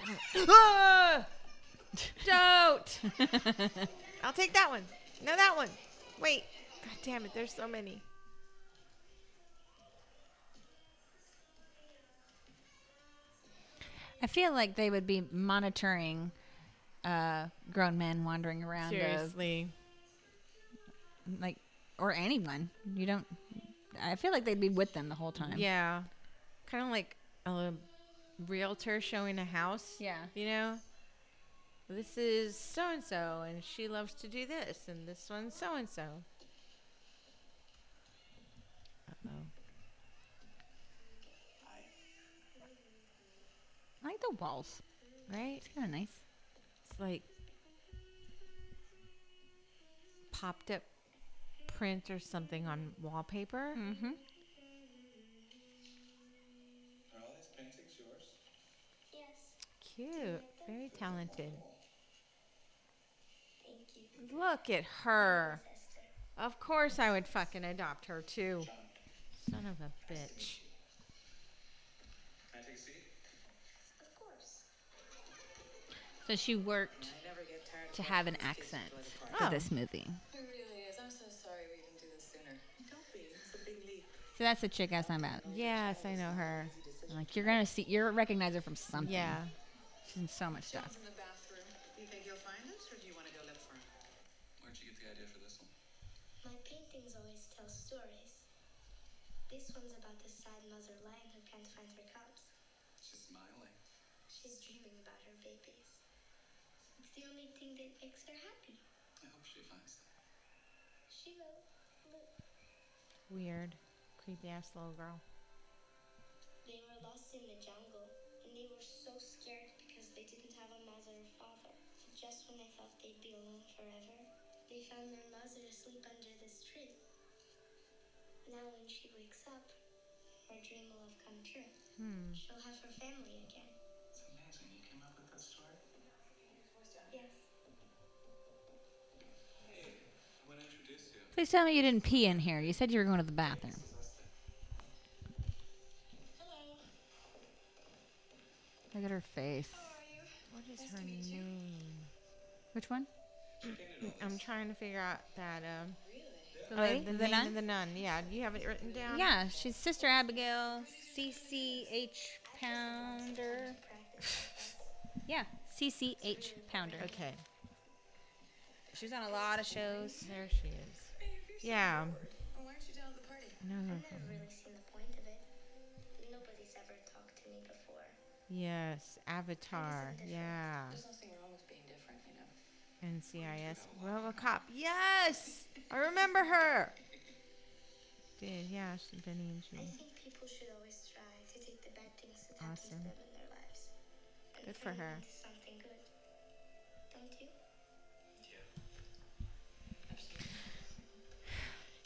Don't. Ah! Don't. I'll take that one. No, that one. Wait. God damn it. There's so many. I feel like they would be monitoring uh, grown men wandering around, Seriously. like, or anyone. You don't. I feel like they'd be with them the whole time. Yeah. Kind of like a realtor showing a house. Yeah. You know? This is so and so, and she loves to do this, and this one's so and so. I like the walls. Right? It's kind of nice like popped up print or something on wallpaper. Mm-hmm. Are all these paintings yours? Yes. Cute. Very talented. Thank you. Look at her. Of course I would fucking adopt her too. Son of a bitch. So she worked I never get tired to have an watching these kids accent enjoy the party. for Oh. this movie. It really is. I'm so sorry we didn't do this sooner. Don't be. It's a big leap. So that's the chick I was talking about. Yes, I know her. Like you're gonna see, you're recognize her from something. Yeah. she's in so much stuff. John's in the bathroom. You think you'll find us, or do you want to go look for him? Where'd you get the idea for this one? My paintings always tell stories. This one's about the sad mother lion who can't find her cubs. She's smiling. She's dreaming about her babies. It's the only thing that makes her happy. I hope she finds them. She will. Weird. Creepy ass little girl. they were lost in the jungle, and they were so scared because they didn't have a mother or father. So just when they thought they'd be alone forever, they found their mother asleep under this tree. Now, when she wakes up, her dream will have come true. Hmm. She'll have her family again. Please tell me you didn't pee in here. You said you were going to the bathroom. This is us then. Hello. Look at her face. How are you? What is Nice her to meet you. name? Which one? I'm trying to figure out that um Really? the, The lady? the, The name nun? of the nun. Yeah, do you have it written down? Yeah, she's Sister Abigail, CCH Pounder. Yeah, CCH Pounder. Okay. She's on a lot of shows. There she is. Yeah. bored, Why aren't you down at the party? I know her I've from. never really seen the point of it. Nobody's ever talked to me before. Yes, Avatar. Yeah. There's nothing wrong with being different, you know. NCIS. RoboCop. Yes, I remember her. Did yeah, she's been in. I think people should always try to take the bad things that Awesome. happen to them in their lives. And Good for turn her.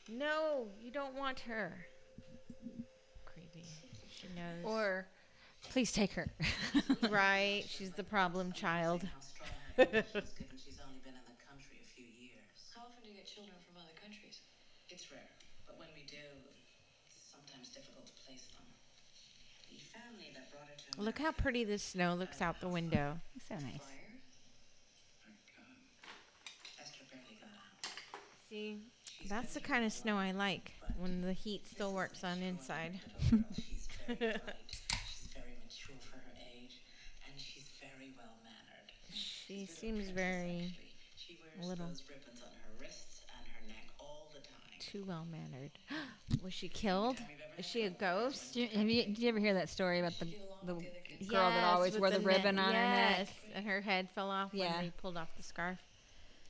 No, you don't want her. Creepy. She knows. Or, please take her. right, she's the problem child. How strong her connection is, given she's only been in the country a few years. How often do you get children from other countries? It's rare, but when we do, it's sometimes difficult to place them. The family that brought her to Look how pretty the snow looks out the window. so nice. Fire? Um, Esther barely got out. See, She's that's the kind of snow I like when the heat still works on inside. she's very bright. She's very mature for her age, and she's very well mannered. She She's a seems princess, very actually. She wears little. those ribbons on her wrists and her neck all the time. too well mannered. Was she killed? Is she a ghost? Did you, have you, did you ever hear that story about the, the with the girl that always with wore the, ne- ribbon on her neck? yes, and her head fell off Yeah. when they pulled off the scarf.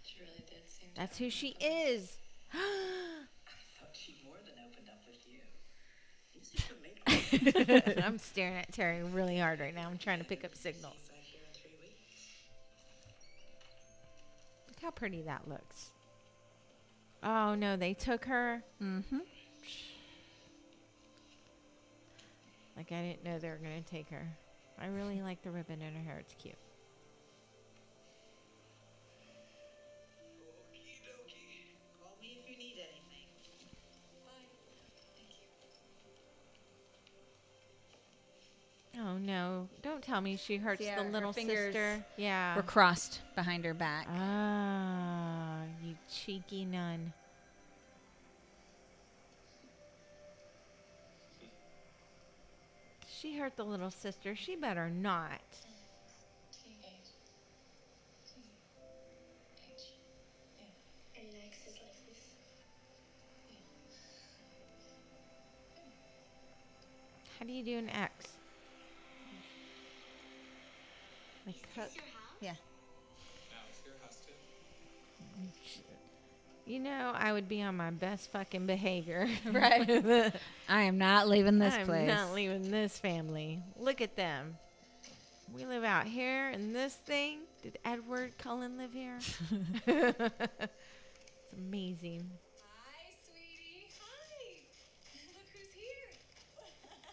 She really did seem to That's who she husband. is. I'm staring at Terry really hard right now. I'm trying to pick up signals. Look how pretty that looks. Oh no, they took her. Mm-hmm. Like I didn't know they were gonna take her. I really like the ribbon in her hair. It's cute. Oh no! Don't tell me she hurts See, the her- her little fingers sister. Yeah. Were crossed behind her back. Ah, you cheeky nun. She hurt the little sister. She better not. T H. T H. And Max is like this. How do you do an X? Like cook. Is your house? Yeah. Now, it's your house too. Mm, you know, I would be on my best fucking behavior. Right. I am not leaving this place. I'm place. not leaving this family. Look at them. We live out here in this thing. Did Edward Cullen live here? it's amazing. Hi, sweetie. Hi. Look who's here. Hi.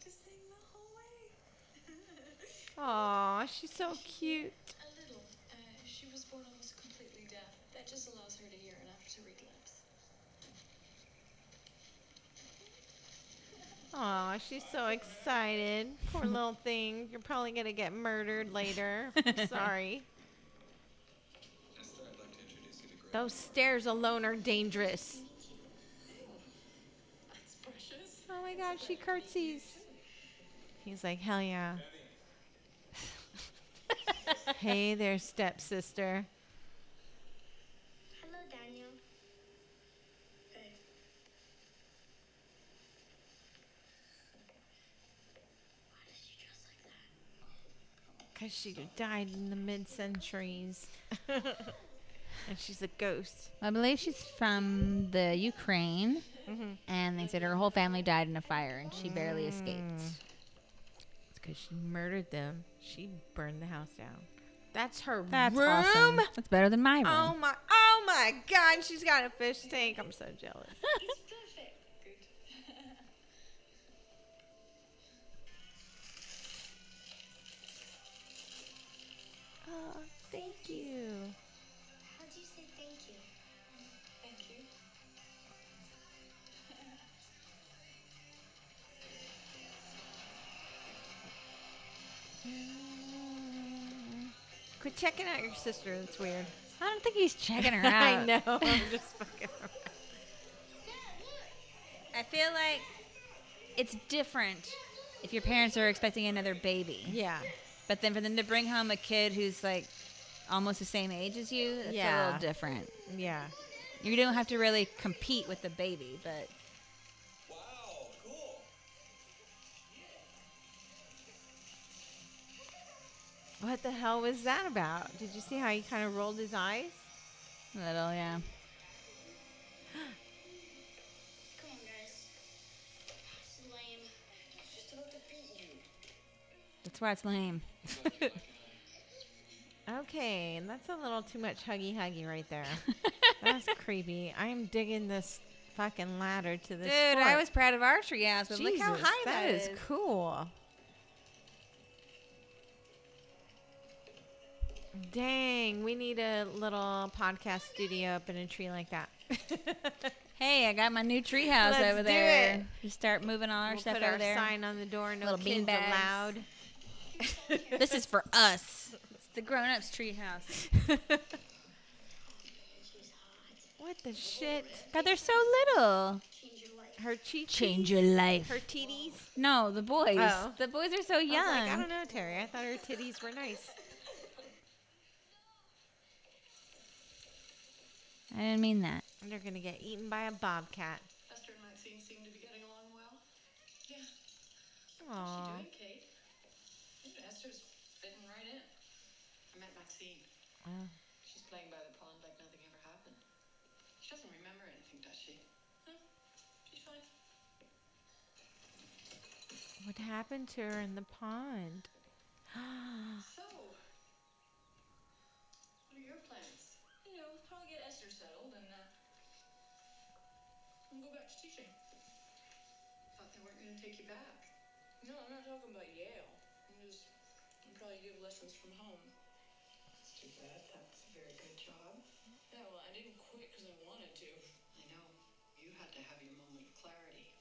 to sing the whole way. Aw, she's so cute. A little. Uh, she was born almost completely deaf. That just allows her to hear enough to read lips. Aw, she's so excited. Poor little thing. You're probably gonna get murdered later. Sorry. Esther, I'd like to introduce you to Greg. Those stairs alone are dangerous. That's precious. Oh my god, she curtsies. He's like, hell yeah. Hey there, stepsister. Hello, Daniel. Hey. Why does she dress like that? Because she died in the mid centuries. and she's a ghost. I believe she's from the Ukraine, Mhm. and they said her whole family died in a fire, and she barely escaped. Because she murdered them. She burned the house down. That's her That's room. awesome. That's better than my room. Oh my! Oh my God! She's got a fish tank. I'm so jealous. checking out your sister. That's weird. I don't think he's checking her out. I know. I'm just fucking. around. I feel like it's different if your parents are expecting another baby. Yeah. But then for them to bring home a kid who's like almost the same age as you, it's a little different. Yeah. You don't have to really compete with the baby, but What the hell was that about? Did you see how he kind of rolled his eyes? a little, yeah. Come on, guys. This is lame. Just about to beat you. That's why it's lame. Okay, and that's a little too much huggy huggy right there. that's creepy. I am digging this fucking ladder to this. Dude, I was proud of our treehouse, but look how Jesus, high that is cool. Dang, we need a little podcast studio up in a tree like that. Hey, I got my new treehouse Let's over do there. it. Just start moving all our we'll stuff put over our there. sign on the door. No Little kids allowed. This is for us. It's the grown-ups treehouse. She's hot. what the shit? God, they're so little. Change your life. Her cheek. Change your life. Her titties. No, the boys. Oh. The boys are so I young. like, I don't know, Terry. I thought her titties were nice. I didn't mean that. They're gonna get eaten by a bobcat. Esther and Maxine seem to be getting along well. Yeah. Aww. How's she doing, Kate? Yeah, Esther's fitting right in. I met Maxine. Oh. She's playing by the pond like nothing ever happened. She doesn't remember anything, does she? No, she's fine. What happened to her in the pond? So, take you back. No, I'm not talking about Yale. I'm just, I'll probably give lessons from home. That's too bad. That was a very good job. Yeah, well, I didn't quit because I wanted to. I know. You had to have your moment of clarity.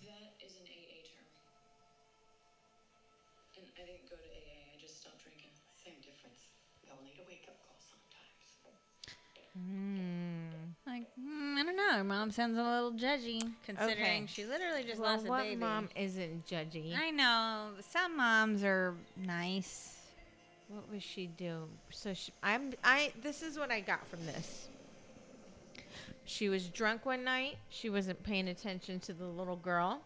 That is an AA term. And I didn't go to AA, I just stopped drinking. Same difference. We all need a wake up call sometimes. Mm. Like, mm, I don't know. Her mom sounds a little judgy, considering Okay. she literally just well, lost a what baby. mom isn't judgy? I know. Some moms are nice. What was she doing? So she, I'm I. This is what I got from this. She was drunk one night. She wasn't paying attention to the little girl.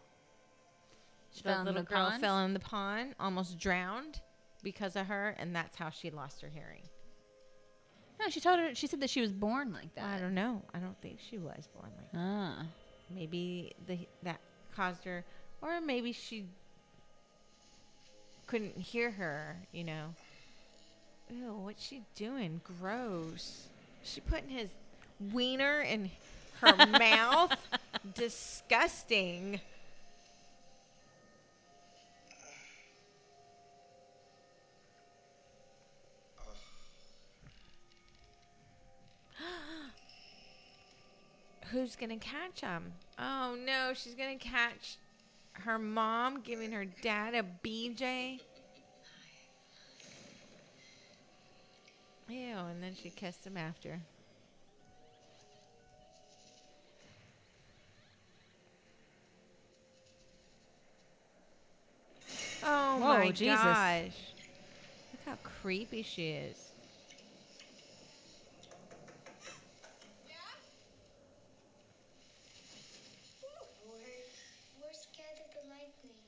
She the little the girl pond? fell in the pond, almost drowned because of her, and that's how she lost her hearing. No, she told her. She said that she was born like that. I don't know. I don't think she was born like. that. Ah. Maybe the that caused her, or maybe she couldn't hear her. You know. Ew, what's she doing? Gross. She putting his wiener in her mouth. Disgusting. Who's gonna catch him? Oh no, she's gonna catch her mom giving her dad a BJ. Ew, and then she kissed him after. Oh Whoa, my Jesus. gosh. Look how creepy she is. We're scared of the lightning.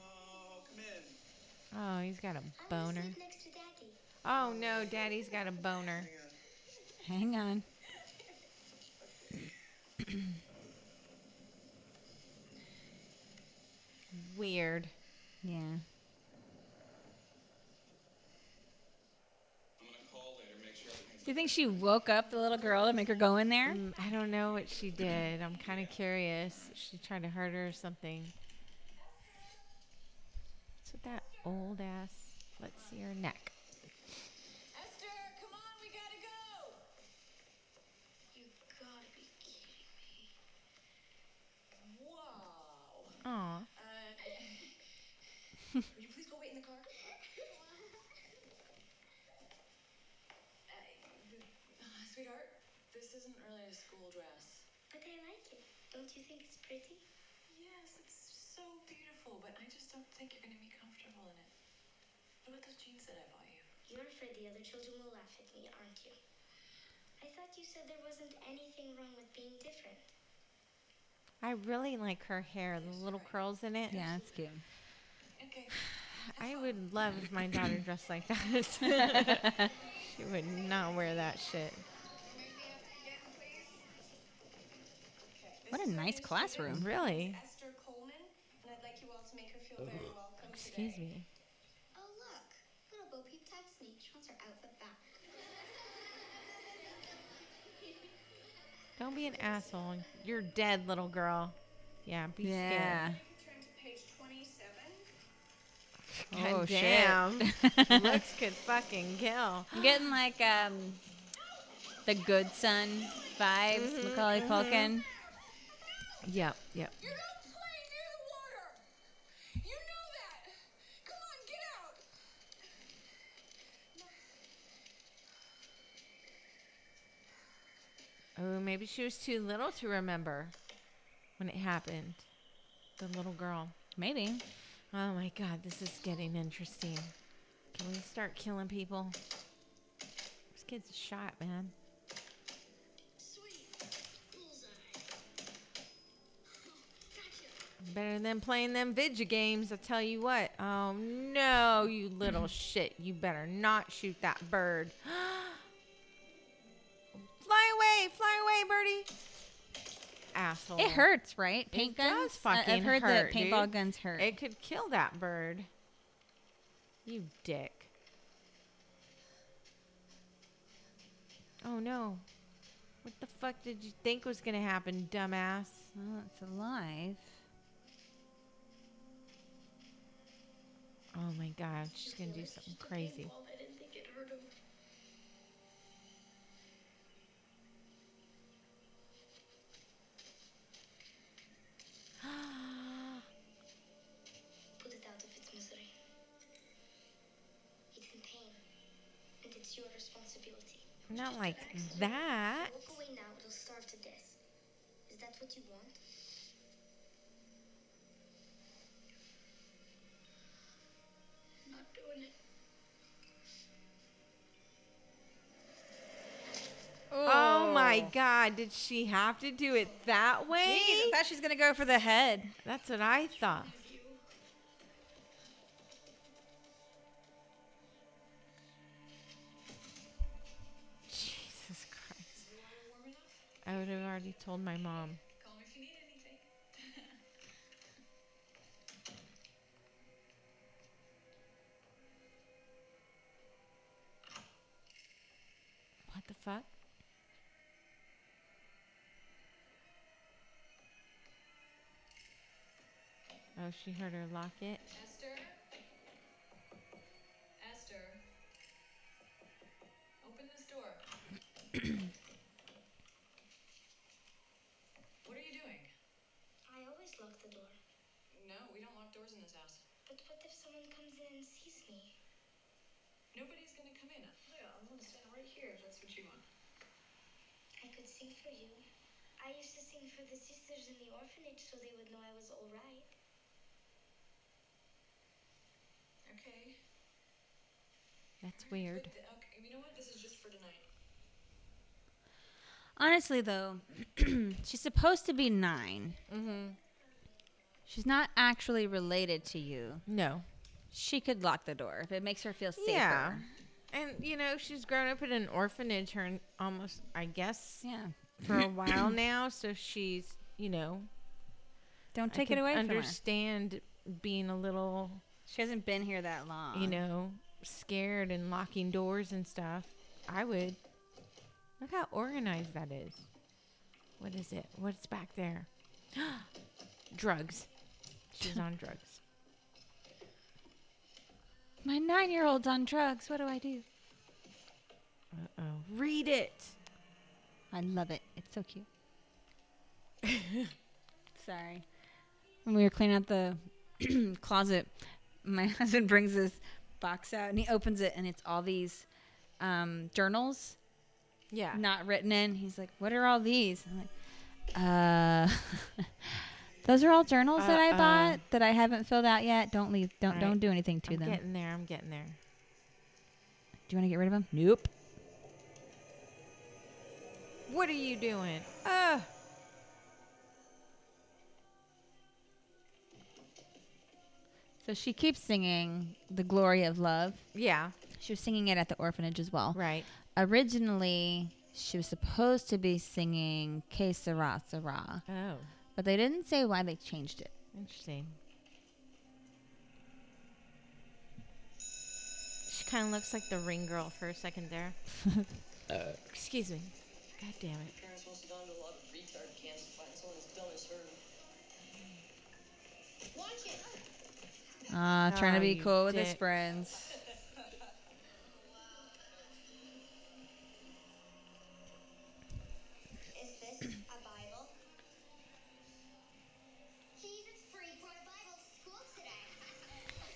Oh, come in. Oh, he's got a boner. sleep next to Daddy. Oh no, daddy's got a boner. Hang on. Weird. Yeah. I'm gonna call later, make sure everything's Do you think she woke up the little girl to make her go in there? Mm, I don't know what she did. I'm kind of curious. She tried to hurt her or something. What's with that old ass? Let's see her neck. Esther, come on, we gotta go. You gotta be kidding me. Wow. Aw. Uh, would you please go wait in the car? Uh, uh, sweetheart, this isn't really a school dress. But I like it. Don't you think it's pretty? Yes, it's so beautiful, but I just don't think you're gonna be comfortable in it. What about those jeans that I bought you? You're afraid the other children will laugh at me, aren't you? I thought you said there wasn't anything wrong with being different. I really like her hair, the little curls in it. Yeah, it's cute. Okay. I would love if my daughter dressed like that. she would not wear that shit. What a nice classroom. Really? Esther Coleman, and I'd like you all to make her feel very welcome Excuse me. Oh, look. Little Bo Peep texts me. She wants her outfit back. Don't be an asshole. You're dead, little girl. Yeah, be Yeah. Turn to page 27. scared. Oh, God shit. damn. Looks could fucking kill. I'm getting like um the good son vibes, Mhm, Macaulay mhm. Culkin. Yep, yep. You don't play near the water. You know that. Come on, get out. Oh, maybe she was too little to remember when it happened. The little girl. Maybe. Oh my god, this is getting interesting. Can we start killing people? This kid's a shot, man. Sweet. Bullseye. Gotcha. Better than playing them video games, I tell you what. Oh no, you little shit. You better not shoot that bird. Oh, fly away, fly away, birdie. Asshole. It hurts, right? Paint does guns. I- fucking I've heard hurt, that paintball dude. guns hurt. It could kill that bird. You dick. Oh no. What the fuck did you think was gonna happen, dumbass? well, it's alive. Oh my god, she's gonna do something crazy. It's your responsibility. Not like that. Walk away now, it'll starve to death. Is that what you want? Not doing it. Oh my oh. god, did she have to do it that way? Jeez, I thought she was gonna go for the head. That's what I thought. I would have already told my mom. Call me if you need anything. What the fuck? Oh, she heard her lock it. Esther? Esther? Open this door. doors in this house. But what if someone comes in and sees me? Nobody's gonna come in. Yeah, I'm gonna stand right here if that's what you want. I could sing for you. I used to sing for the sisters in the orphanage so they would know I was alright. Okay. That's weird. but th- okay, you know what? This is just for tonight. Honestly, though, she's supposed to be nine. Mm-hmm. She's not actually related to you. No. She could lock the door if it makes her feel safer. Yeah. And you know, she's grown up in an orphanage her almost I guess Yeah. for a while now, so she's, you know, Don't I take it could away from her. understand being a little, She hasn't been here that long. you know, scared and locking doors and stuff. I would. Look how organized that is. What is it? What's back there? drugs. She's on drugs. My nine-year-old's on drugs. What do I do? Uh oh. Read it. I love it. It's so cute. Sorry. When we were cleaning out the closet, my husband brings this box out and he opens it and it's all these um, journals Yeah. not written in. He's like, "What are all these?" I'm like, "Uh, those are all journals that I Uh-uh. bought that I haven't filled out yet. Don't leave. Don't All don't do anything to them. I'm them. getting there. I'm getting there. Do you want to get rid of them? Nope. What are you doing? Uh. So she keeps singing "The Glory of Love." Yeah. She was singing it at the orphanage as well. Right. Originally, she was supposed to be singing "Que Sera Sera," Oh. But they didn't say why they changed it. Interesting. She kind of looks like the ring girl for a second there. Uh. Excuse me. God damn it. Parents must have gone to a lot of retard camps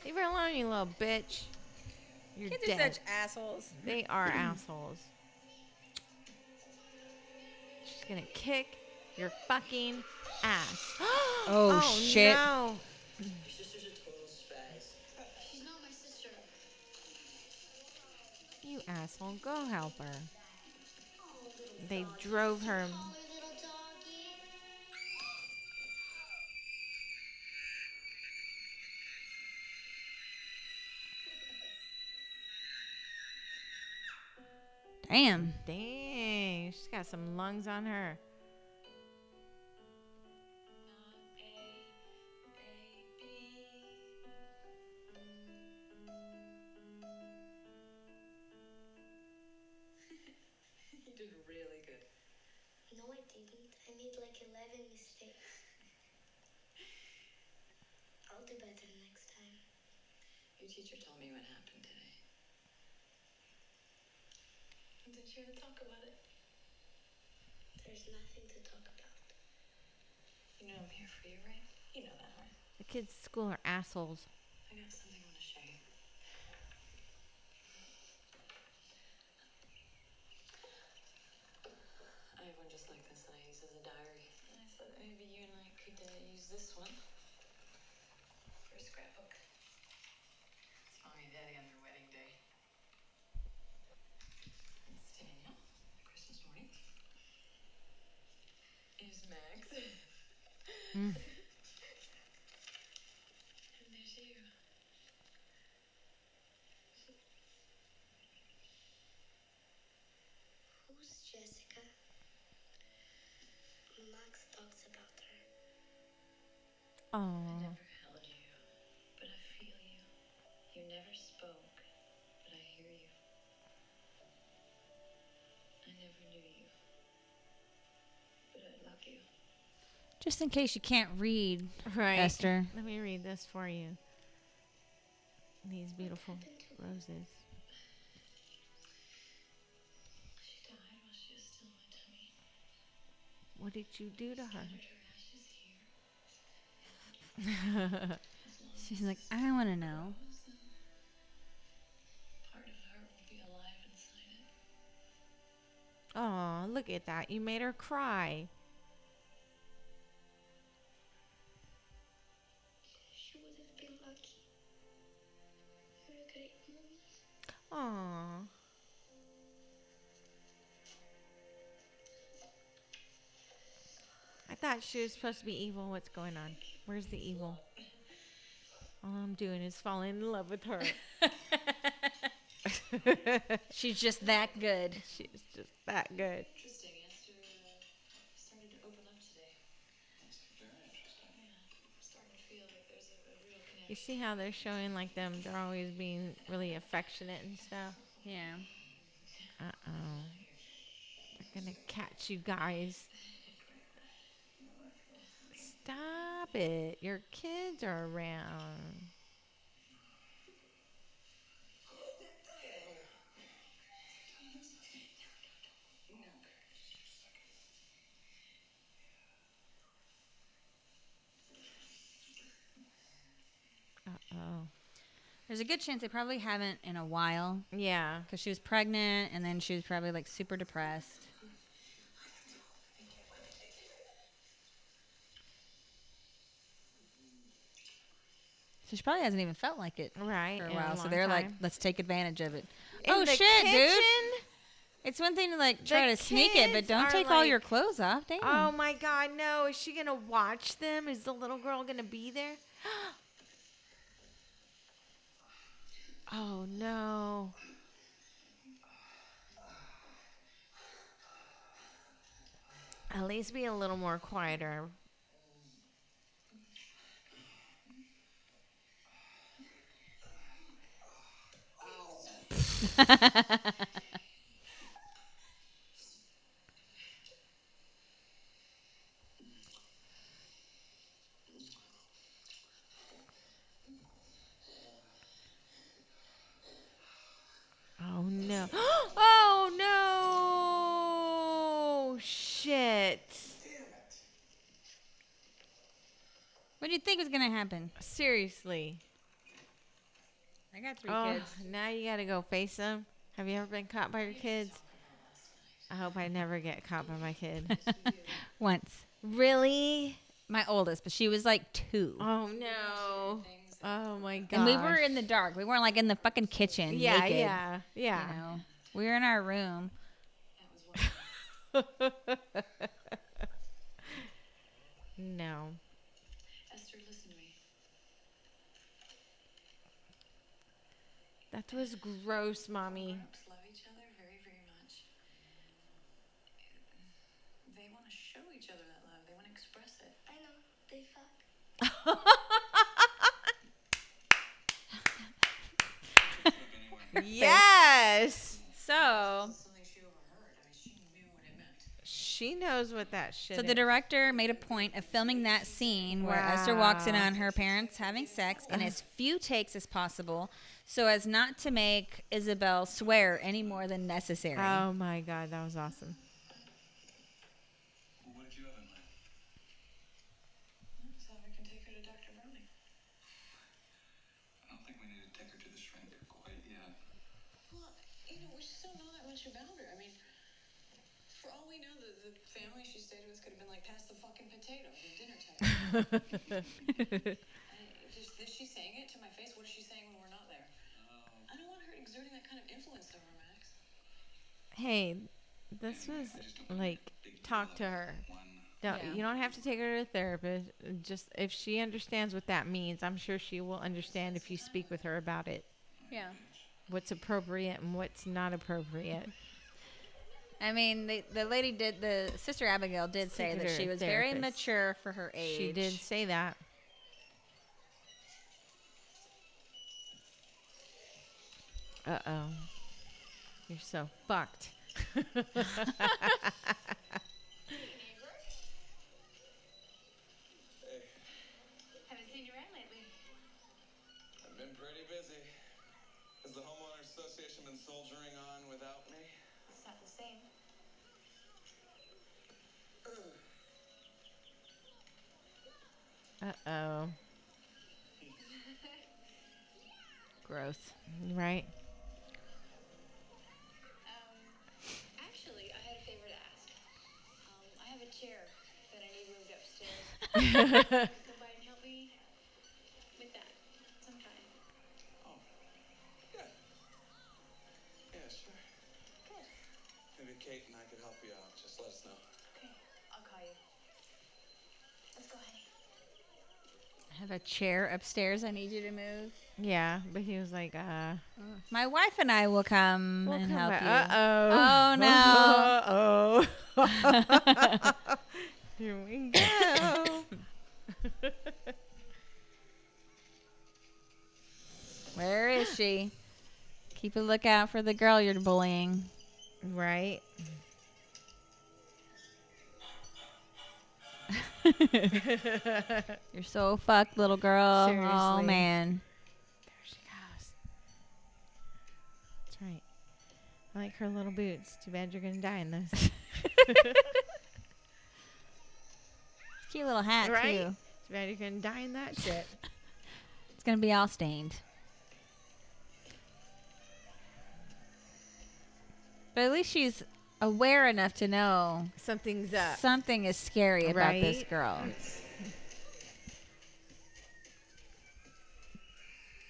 Leave her alone, you little bitch. You're dead. Such assholes. They are assholes. She's gonna kick your fucking ass. Oh, oh, shit. No. Your sister's a total spaz. She's not my sister. You asshole. Go help her. They drove her. Damn. Dang. She's got some lungs on her. Did you ever talk about it? There's nothing to talk about. You know I'm here for you, right? You know that, right? The kids at school are assholes. I got something I want to show you. I have one just like this that I use as a diary. And I thought maybe you and I could uh, use this one for a scrapbook. It's mommy and daddy on their wedding day. It's Daniel, Christmas morning. Here's Max. Mm. And there's you. Who's Jessica? Max talks about her. I Oh. never held you, but I feel you. You never spoke, but I hear you. I never knew you, but love you. Just in case you can't read, Right. Esther. Let me read this for you. These beautiful roses. She died while she was still in my tummy. What did you do to her? Scattered her ashes here. Has lost She's like, I want to know. Part of her will be alive inside it. Oh, look at that. You made her cry. Aw. I thought she was supposed to be evil. What's going on? Where's the evil? All I'm doing is falling in love with her. She's just that good. She's just that good. Interesting. Esther uh, started to open up today. Very interesting. I'm starting to feel like there's a, a real connection. You see how they're showing like them? They're always being really affectionate and stuff. Yeah. Uh oh. They're gonna catch you guys. Stop it. Your kids are around. Oh. There's a good chance they probably haven't in a while Yeah. because she was pregnant and then she was probably like super depressed. So she probably hasn't even felt like it Right. for a in while. so long they're like, time. let's take advantage of it. In oh the shit, dude! kitchen? It's one thing to like try to sneak it, but kids don't are take all like- your clothes off. Damn. Oh my god, no. Is she gonna watch them? Is the little girl gonna be there? oh no. At least be a little more quieter. Oh no. oh no. Shit. what do you think was gonna happen? Seriously. I got three Oh, kids. now you gotta go face them. Have you ever been caught by your kids? I hope I never get caught by my kid. Once. really? My oldest, but she was like two. Oh no. Oh my god. and we were in the dark. We weren't like in the fucking kitchen. Yeah, naked, yeah, You yeah. know, we were in our room. That was no. Esther, listen to me. That was gross, mommy. Grown-ups love each other very, very much. They want to show each other that love. They want to express it. I know, they fuck. yes. So, she overheard. I mean, she knew what it meant. She knows what that shit so the director made a point of filming that scene where Esther walks in on her parents having sex in as few takes as possible, so as not to make Isabelle swear any more than necessary. Oh my god, that was awesome. Well, what did you have in mind? So we can take her to Dr. Browning. I don't think we need to take her to the shrink quite yet. Well, you know, we just don't know that much about her. I mean, for all we know, the, the family she stayed with could have been like, pass the fucking potato, the dinner table. Just, is she saying it to my face? What is she saying when we're not there? I don't want her exerting that kind of influence over Max. Hey, this was I just don't like talk to her. One. Don't Yeah. you don't have to take her to a therapist. Just if she understands what that means, I'm sure she will understand if you speak with her about it. yeah. What's appropriate and what's not appropriate. I mean, the, the lady did, the sister Abigail did say that she was very therapist. mature for her age. She did say that. Uh oh. You're so fucked. Hey, Haven't seen you around lately. I've been pretty busy. Has the homeowner association been soldiering on without me? It's not the same. Uh oh. Gross. Right? Um, actually, I had a favor to ask. Um, I have a chair that I need moved upstairs. Come by and help me with that sometime. Oh, yeah. Yeah, sure. Maybe Kate and I could help you out. Just let us know. Okay, I'll call you. Let's go, honey. I have a chair upstairs I need you to move. Yeah, but he was like, uh, My wife and I will come we'll and come help you. Uh-oh. Oh, no. Uh-oh. Here we go. Where is she? Keep a lookout for the girl you're bullying. right? You're so fucked, little girl. Oh man. There she goes. That's right. I like her little boots. Too bad you're gonna die in this. Cute little hat right? too. Too bad you're gonna die in that shit. It's gonna be all stained. But at least she's aware enough to know Something's up. something is scary about this girl.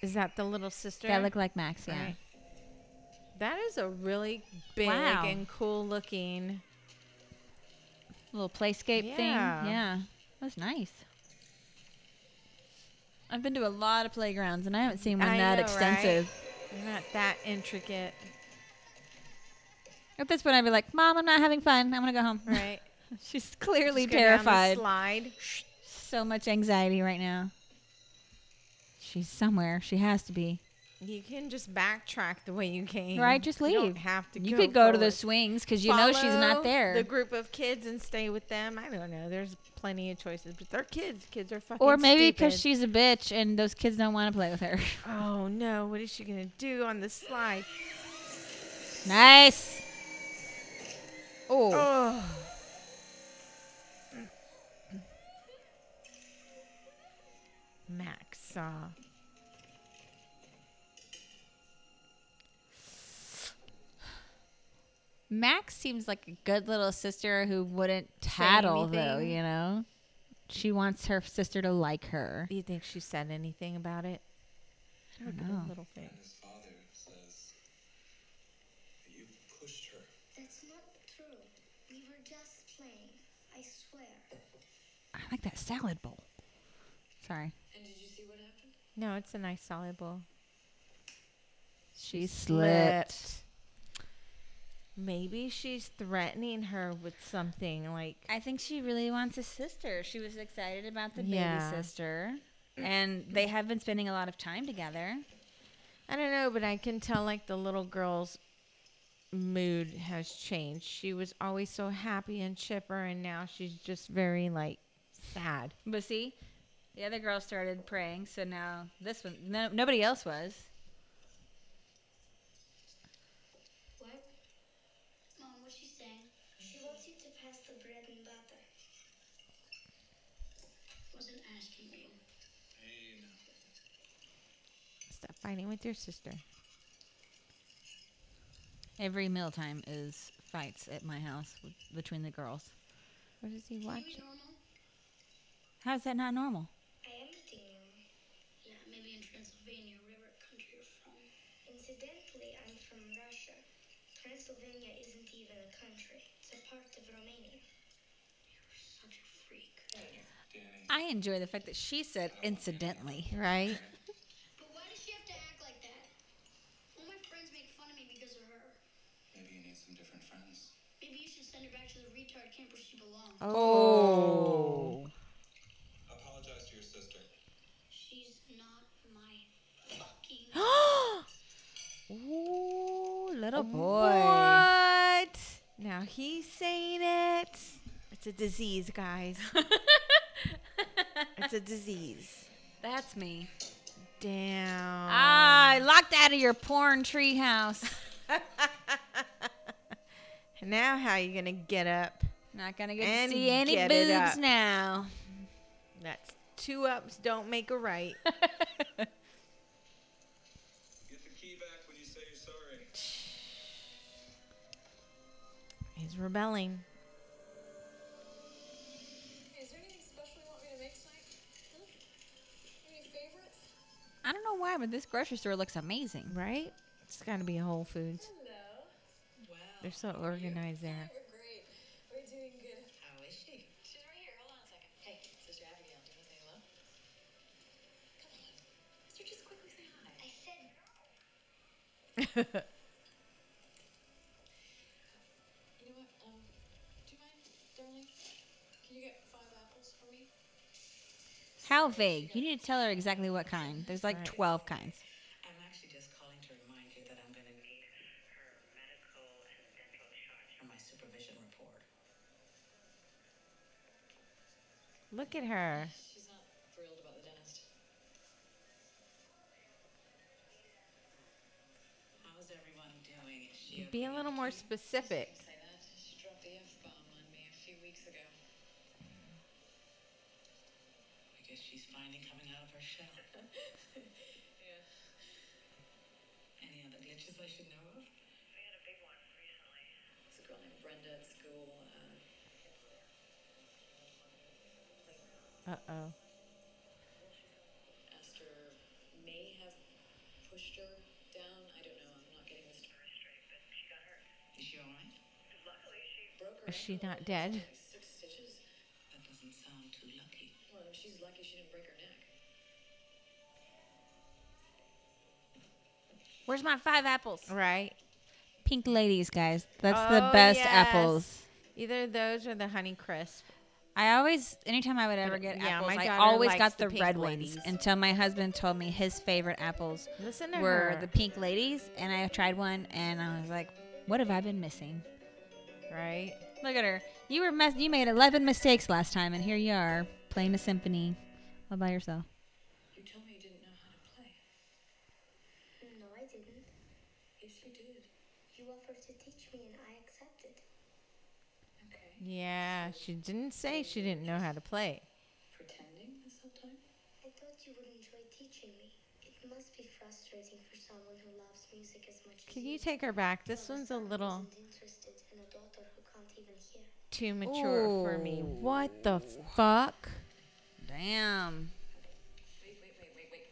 Is that the little sister? That look like Max, yeah. Right. That is a really big Wow. and cool looking. Little playscape thing. Yeah. Yeah. That's nice. I've been to a lot of playgrounds and I haven't seen one I that know, extensive. They're not that intricate, At this point, I'd be like, Mom, I'm not having fun. I'm going to go home. right? She's clearly Just go down the terrified. slide. So much anxiety right now. She's somewhere. She has to be. You can just backtrack the way you came. Right, just You don't leave. have to. You could go to the forward. swings because you know she's not there. The group of kids and stay with them. I don't know. There's plenty of choices, but they're kids. Kids are fucking. or maybe because stupid. she's a bitch and those kids don't want to play with her. Oh no! What is she gonna do on the slide? nice. Oh. Oh. Max saw. Max seems like a good little sister who wouldn't tattle, though, you know? She wants her sister to like her. Do you think she said anything about it? Look at her know. little face. His father says that you pushed her. That's not true. We were just playing. I swear. I like that salad bowl. Sorry. And did you see what happened? No, it's a nice salad bowl. She slipped. Maybe she's threatening her with something like I think she really wants a sister. She was excited about the Yeah. baby sister. And they have been spending a lot of time together. I don't know, but I can tell like the little girl's mood has changed. She was always so happy and chipper, and now she's just very like sad. But see, the other girl started praying, so now this one, no, nobody else was. What? Mom, what's she saying? She wants you to pass the bread and butter. Wasn't asking you. Hey, now. Stop fighting with your sister. Every mealtime is fights at my house w- between the girls. What is he Are we watching? Normal? How is that not normal? I am eating normal. Yeah, maybe in Transylvania, whatever country you're from. Incidentally, I'm from Russia. Transylvania isn't even a country. It's a part of Romania. You're such a freak. Danny. I enjoy the fact that she said incidentally. Right? But why does she have to act like that? All my friends make fun of me because of her. Maybe you need some different friends. Maybe you should send her back to the retard camp where she belongs. Oh. Apologize to your sister. She's not my fucking. Ooh, little boy. What? Now he's saying it. It's a disease, guys. it's a disease. That's me. Damn. Ah, locked out of your porn treehouse. now how you gonna get up? Not gonna get And to see any boobs now. That's two ups don't make a right. Any favorites? I don't know why, but this grocery store looks amazing. Right? It's got to be Whole Foods. Hello. Wow. They're so organized there. We're great. We're doing good. How is she? She's right here. Hold on a second. Hey, Sister Abigail, do you want to say hello? Come on. Sister, just quickly say hi. I said How vague. You need to tell her exactly what kind. There's like Right. 12 kinds. I'm actually just calling to remind you that I'm going to need her medical and dental charts for my supervision report. Look at her. She's not thrilled about the dentist. How's everyone doing? Is she Be a little more specific. Guess she's finally coming out of her shell. Yeah. Any other glitches I should know of? We had a big one recently. It's a girl named Brenda at school. Uh, Uh oh. Esther may have pushed her down. I don't know. I'm not getting the story straight, but she got hurt. Is she alright? Luckily, she broke her Is she ankle not and dead? Where's my five apples? Right? Pink ladies, guys. That's the Oh, best yes. apples. Either those or the Honey Crisp. I always, anytime I would ever get yeah, apples, I always got the the, red ladies. ones until my husband told me his favorite apples Listen were her. the pink ladies, and I tried one, and I was like, "What have I been missing?" right? Look at her. You were mess- You made eleven mistakes last time, and here you are playing a symphony all by yourself. You told me you didn't know how to play. no, I didn't. Yes, you did. You offered to teach me and I accepted. Okay. Yeah, she didn't say she didn't know how to play. Pretending this whole time? I thought you would enjoy teaching me. It must be frustrating for someone who loves music as much as Can you. you take her back? This to have a one's a little interested in a daughter who can't even hear. too mature for me. Ooh. What the fuck? Damn. Wait, wait, wait, wait, wait.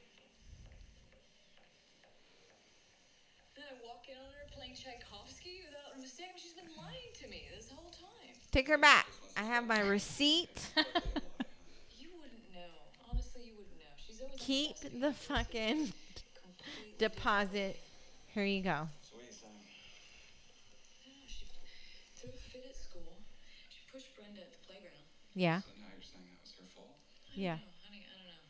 Then I walk in on her playing Tchaikovsky without a mistake. She's been lying to me this whole time. Take her back. I have my receipt. You wouldn't know. Honestly, you wouldn't know. She's always Keep the you. fucking Completely deposit. Here you go. So what are you saying? Yeah, she threw a fit at school. She pushed Brenda at the playground. Yeah. So now you're saying that was her fault? I don't Yeah. know, honey, I don't know.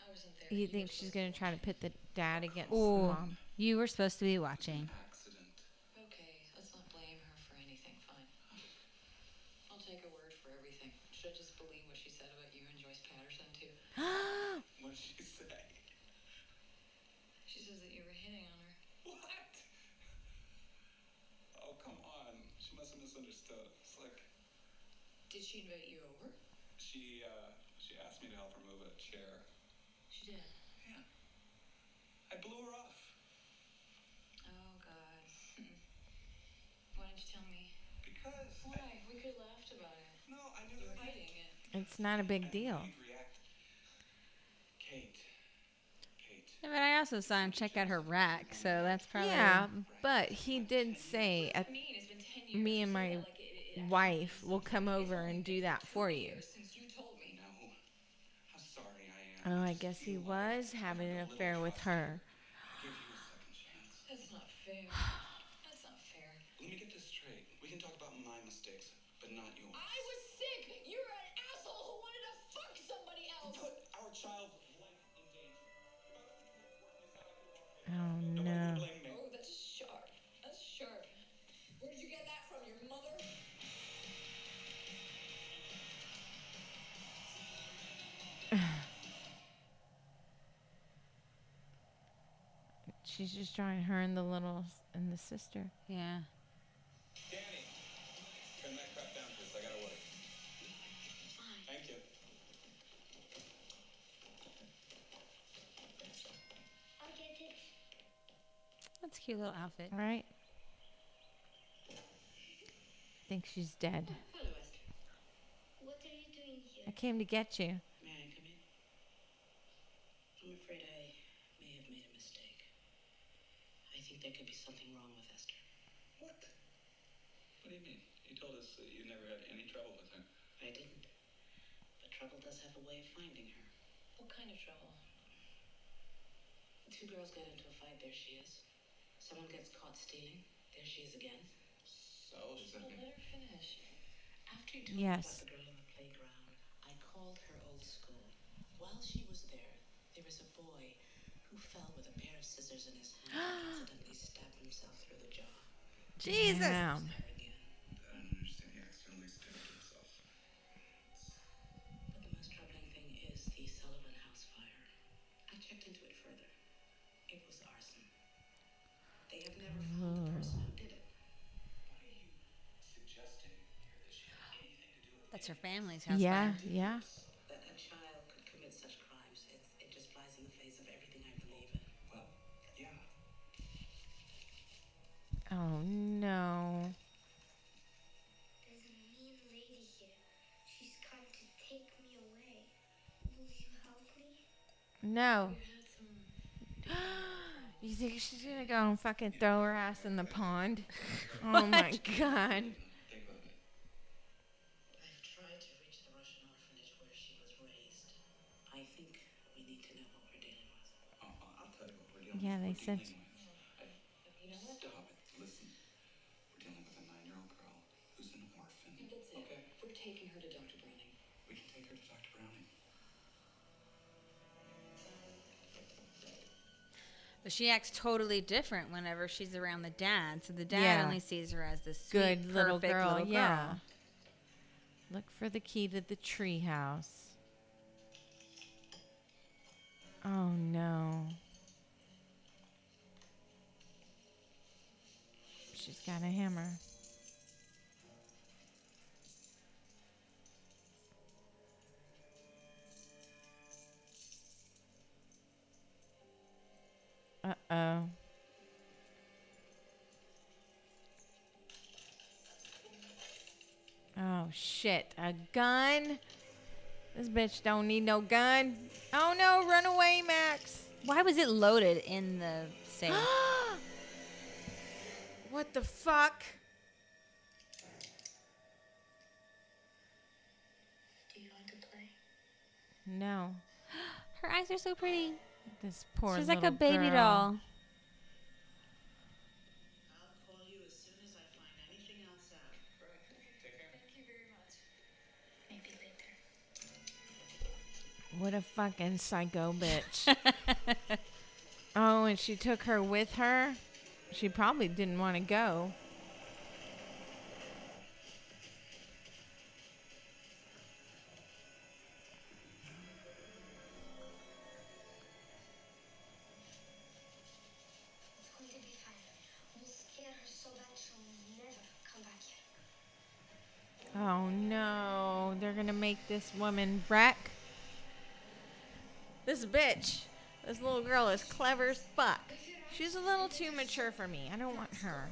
I wasn't there. You were think she's gonna try to pit the dad against Ooh. the mom? You were supposed to be watching. Accident. Okay, let's not blame her for anything. Fine. I'll take her word for everything. Should I just believe what she said about you and Joyce Patterson too? What did she say? She says that you were hitting on her. What? Oh, come on. She must have misunderstood. It's like Did she invite you over? she uh she asked me to help her move a chair. She did. Yeah. I blew her off. Oh God. Why didn't you tell me? Because I, Why? We could have laughed about it. no, I knew You were that hiding it. It's not a big knew deal. you'd react. Kate. Kate. Yeah, but I also saw him check out her rack, so that's probably Yeah, but he did say at I mean, it's been ten years. me and my that, like, it- it actually wife will come over and do that for you. years Since you told me. No. How sorry I. Oh, I guess he was having an affair with her. I give you a second chance. That's not fair. That's not fair. Let me get this straight. We can talk about my mistakes, but not yours. I was sick. You're an asshole who wanted to fuck somebody else. put our child's She's just drawing her and the little and the sister. yeah. Danny, turn that crap down, please. I gotta work. Thank you. I'll get it. That's a cute little outfit. Right? I think she's dead. Hello, Esther. What are you doing here? I came to get you. May I come in? I'm afraid I may have made a mistake. I think there could be something wrong with Esther. What? What do you mean? You told us that you never had any trouble with her. I didn't. But trouble does have a way of finding her. What kind of trouble? Two girls get into a fight, there she is. Someone gets caught stealing, there she is again. So, does that Well, mean? let her finish. After you told Yes. me about the girl in the playground, I called her old school. While she was there, there was a boy who fell with a pair of scissors in his hand and accidentally stabbed himself through the jaw. Jesus. There again. I don't understand. He accidentally stabbed Oh no. There's a mean lady here. She's come to take me away. Will you help me? No. You had some. You think she's gonna go and fucking throw her ass in the pond? Oh my god. Think they it. But she acts totally different whenever she's around the dad. So the dad Yeah. only sees her as this sweet, Good little girl. little yeah. Look for the key to the tree house. Oh no. She's got a hammer. Uh oh. Oh shit, a gun? This bitch don't need no gun. Oh no, run away, Max. Why was it loaded in the safe? what the fuck? Do you want to play? No. Her eyes are so pretty. This poor She's like a baby girl. doll. I'll call you as soon as I find anything else out. Take care. Thank you very much. What a fucking psycho bitch. oh, and she took her with her? She probably didn't want to go. This woman wreck. This bitch, this little girl is clever as fuck. She's a little too mature for me. I don't want her.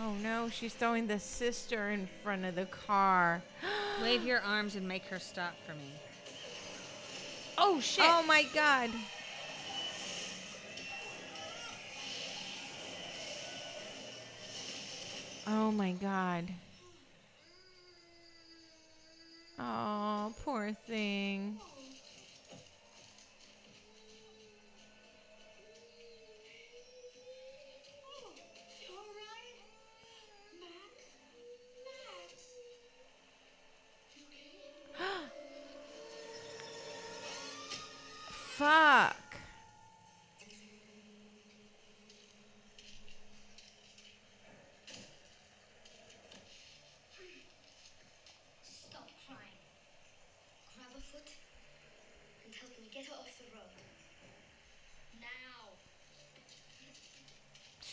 Oh no, she's throwing the sister in front of the car. Wave your arms and make her stop for me. Oh shit! Oh my god. Oh my god. Oh, poor thing.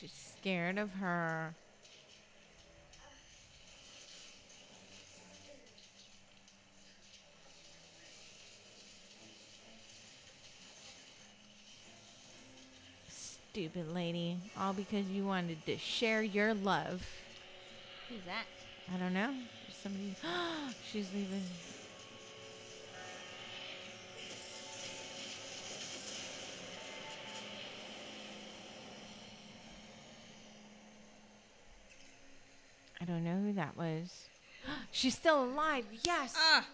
She's scared of her. stupid lady. All because you wanted to share your love. Who's that? I don't know. Somebody. She's leaving. Who that was. She's still alive. Yes. Ah,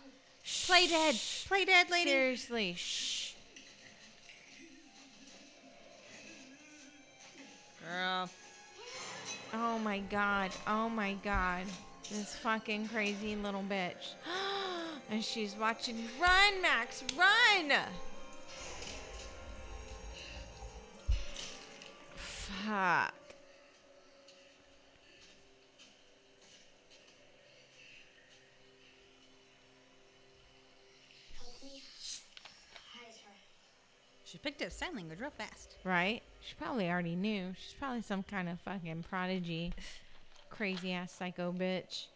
play dead. Play dead, lady. Seriously. Shh. Girl. Oh my god. Oh my god. This fucking crazy little bitch. and she's watching. Run, Max. Run. Fuck. Help me hide her. She picked up sign language real fast. Right? She probably already knew. She's probably some kind of fucking prodigy. Crazy ass psycho bitch.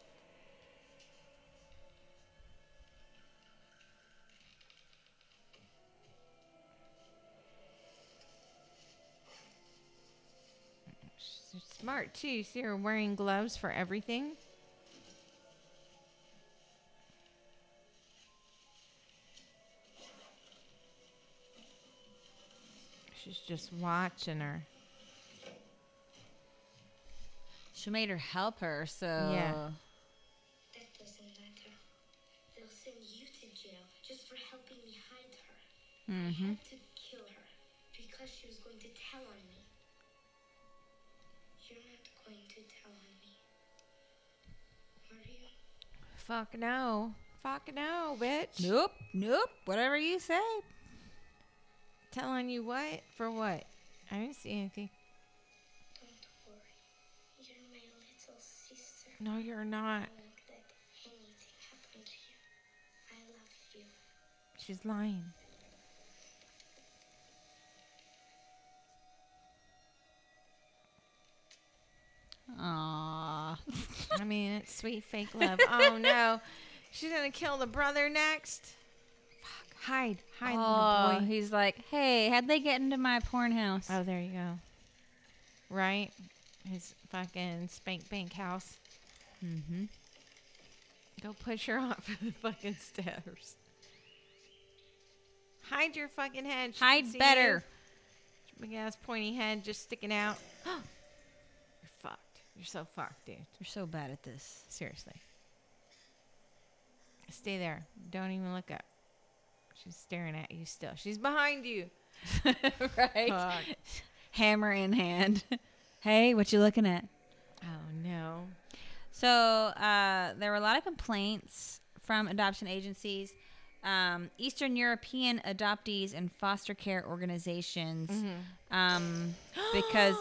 She's smart too. You see her wearing gloves for everything. She's just watching her. She made her help her, so Yeah. That doesn't matter. They'll send you to jail just for helping me hide her. Mm-hmm. I had to kill her because she was going to tell on me. You're not going to tell on me. Are you? Fuck no. Fuck no, bitch. Nope, nope. Whatever you say. Telling you what? For what? I didn't see anything. Don't worry. You're my little sister. No, you're not. I won't let anything happen to you. You. She's lying. Aww. I mean, it's sweet fake love. Oh no. She's gonna kill the brother next. Hide. Hide, Oh, little boy. he's like, hey, how'd they get into my porn house? Oh, there you go. Right? His fucking spank bank house. Mm-hmm. Go push her off the fucking stairs. Hide your fucking head. She Hide better. you. Big ass pointy head just sticking out. You're fucked. You're so fucked, dude. You're so bad at this. Seriously. Stay there. Don't even look up. She's staring at you still. She's behind you. right? Fuck. Hammer in hand. hey, what you looking at? Oh no. So uh, there were a lot of complaints from adoption agencies, um, Eastern European adoptees, and foster care organizations um, because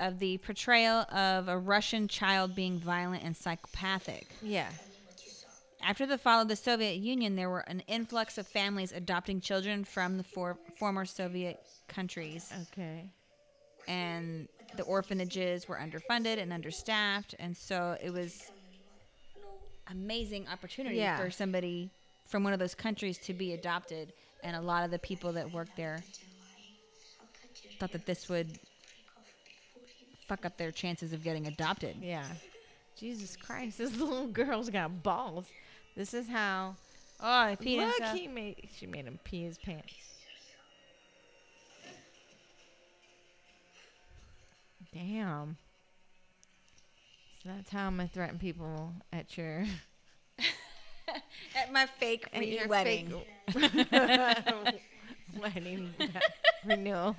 of the portrayal of a Russian child being violent and psychopathic. Yeah. After the fall of the Soviet Union, there were an influx of families adopting children from the for- former Soviet countries Okay. and the orphanages were underfunded and understaffed and so it was amazing opportunity Yeah. for somebody from one of those countries to be adopted and a lot of the people that worked there thought that this would fuck up their chances of getting adopted Yeah. Jesus Christ, this little girl's got balls. This is how. oh I peed Look, himself. he made. She made him pee his pants. Damn. So that's how I'm gonna threaten people at your at my fake at your wedding fake wedding renewal.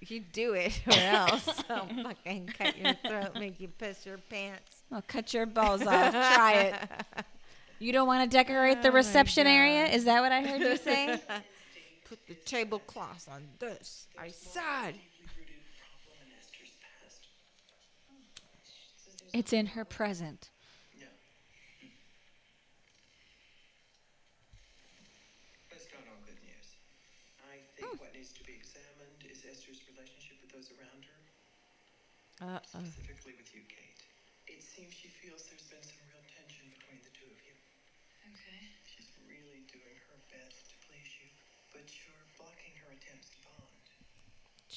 You do it, or else I'll fucking cut your throat, make you piss your pants. I'll cut your balls off try it you don't want to decorate the Oh my reception area is that what I heard you say Put the tablecloths on this. I said. Deep-rooted problem in Esther's past. it's in her present Yeah. Let's count on good news. I think what needs to be examined is Esther's relationship with those around her, Uh oh. specifically with you, Kate. It seems she feels there's been some real tension between the two of you. Okay. She's really doing her best to please you, but you're blocking her attempts to bond. she knows how to That's not true. manipulate. I, I, I've done everything, right? Let her finish. Oh. Cause Esther to feel this way.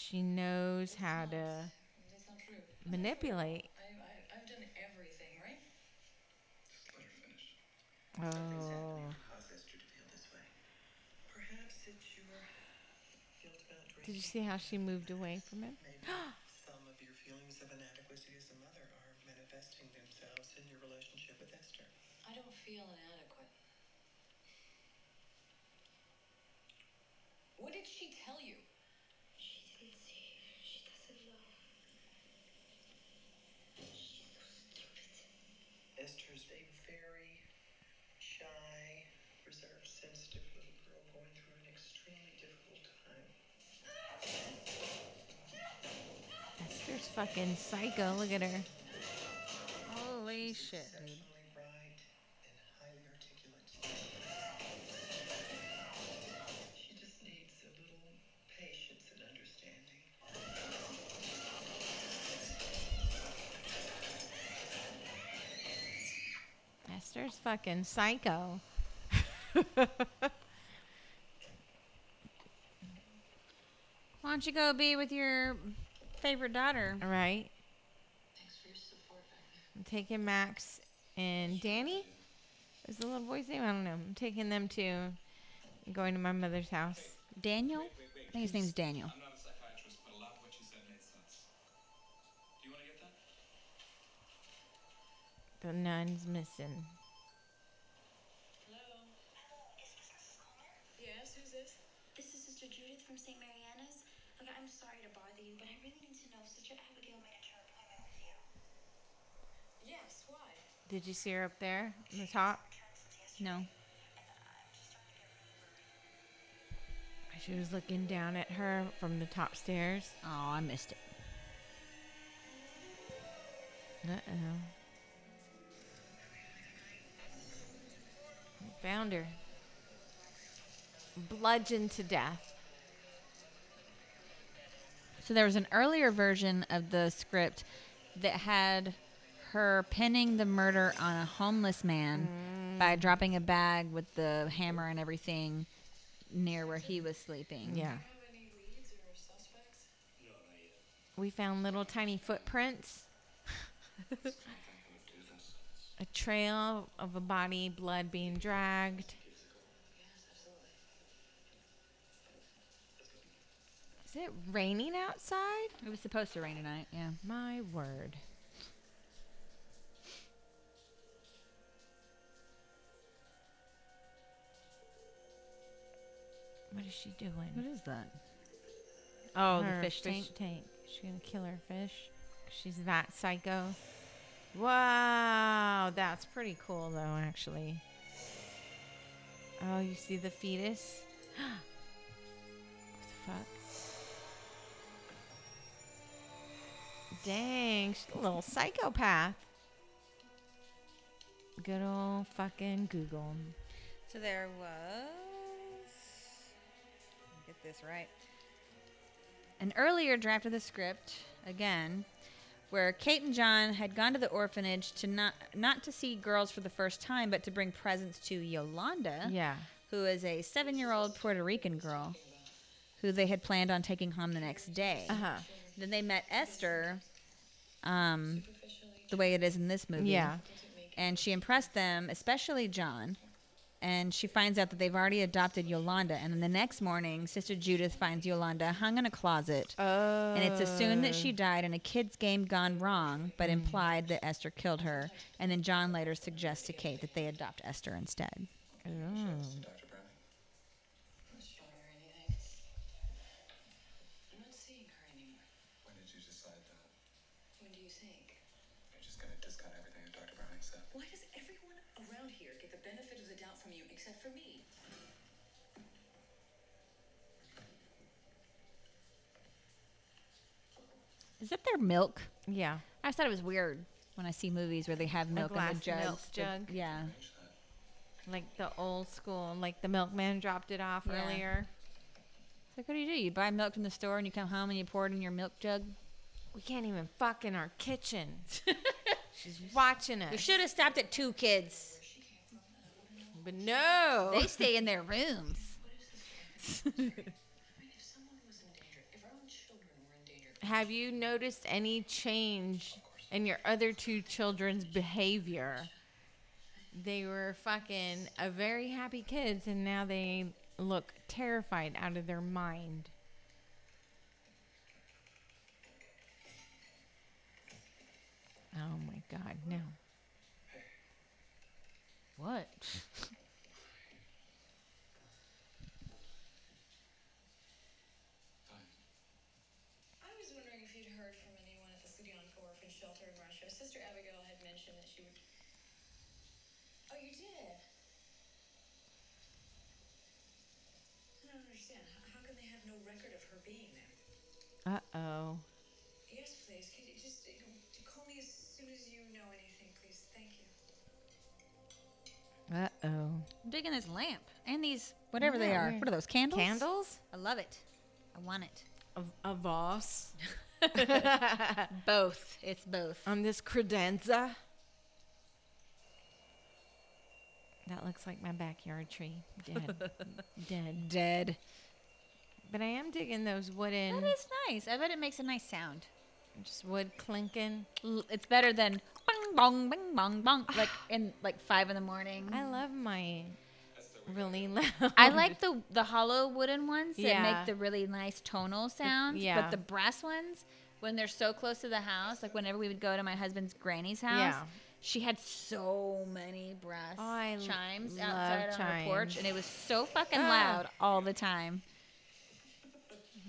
Perhaps it's your guilt about drinking. Did you see how she moved away from him? Maybe some of your feelings of inadequacy as a mother are manifesting themselves in your relationship with Esther. I don't feel inadequate. What did she tell you? She didn't see. She doesn't know. She's so stupid. Esther's a very shy, reserved, sensitive little girl going through an extremely difficult time. Esther's fucking psycho. Look at her. Holy shit, dude. Exceptionally bright and highly articulate. She just needs a little patience and understanding. Esther's fucking psycho. Why don't you go be with your favorite daughter? All right. Thanks for your support. I'm taking Max and Danny. Is the little boy's name? I don't know. I'm taking them to going to my mother's house. Daniel? Wait, wait, wait. I think his name's Daniel. I'm not a psychiatrist, but a lot of what you said made sense. Do you want to get that? The nun's missing. Hello? Yes, who's this? This is Sister Judith from St. Mariana's. Look, I'm sorry to bother you, but I really need to know if Sister Abigail made her appointment with you. Yes, why? Did you see her up there on the top? No. She was looking down at her from the top stairs. Oh, I missed it. Uh oh. Found her. Bludgeoned to death. So there was an earlier version of the script that had her pinning the murder on a homeless man by mm. dropping a bag with the hammer and everything near where he was sleeping. Yeah. Have any leads or suspects? We found little tiny footprints. a trail of a body, blood being dragged. Is it raining outside? It was supposed to rain tonight, yeah. My word. What is she doing? What is that? Oh, Her the fish, tank. tank. She's gonna kill her fish. She's that psycho. Wow, that's pretty cool though, actually. Oh, you see the fetus? what the fuck? Dang, she's a little psychopath. Good old fucking Google. So there was. Get this right. An earlier draft of the script, again, where Kate and John had gone to the orphanage to not not to see girls for the first time, but to bring presents to Yolanda, Yeah. who is a seven-year-old Puerto Rican girl, who they had planned on taking home the next day. Uh huh. Then they met Esther, um, the way it is in this movie. Yeah. And she impressed them, especially John. And she finds out that they've already adopted Yolanda. And then the next morning, Sister Judith finds Yolanda hung in a closet. Oh. And it's assumed that she oh. died in a kid's game gone wrong, but mm. implied that Esther killed her. And then John later suggests to Kate that they adopt Esther instead. Oh. Dr. Browning? I'm not showing her anything. I'm not seeing her anymore. When did you decide that? When do you think? You're just gonna discount everything that Dr. Browning said. Why does everyone around here get the benefit of the doubt from you except for me? Is that their milk? Yeah. I just thought it was weird when I see movies where they have milk in the jugs. milk jug. yeah. Like the old school, like the milkman dropped it off Yeah. earlier. It's like, what do you do? You buy milk from the store and you come home and you pour it in your milk jug? We can't even fuck in our kitchen. She's watching us. We should have stopped at two kids. But no. They stay in their rooms. I mean, if someone was in danger, if our own children have you noticed any change in your other two children's behavior? They were fucking a very happy kids, and now they look terrified out of their mind. Oh my god, no. What? I was wondering if you'd heard from anyone at the Sudianka Orphan Shelter in Russia. Sister Abigail had mentioned that she would. Oh, you did? I don't understand. How, how can they have no record of her being there? Uh oh. Yes, please. Could you just uh, to call me as soon as you know anything, please? Thank you. Uh oh. I'm digging this lamp and these whatever they are. What are those candles? Candles? I love it. I want it. A, a Voss. Both. It's both. On this credenza. That looks like my backyard tree. Dead. Dead. Dead. But I am digging those wooden, That is nice. I bet it makes a nice sound. just wood clinking. L- It's better than bong bong bing bong bong like in like five in the morning. I love my really loud. I like the the hollow wooden ones that Yeah. make the really nice tonal sounds. yeah. But the brass ones, when they're so close to the house, like whenever we would go to my husband's granny's house, Yeah. she had so many brass Oh, I l- chimes love outside on her porch, chimes. and it was so fucking Ah. loud all the time.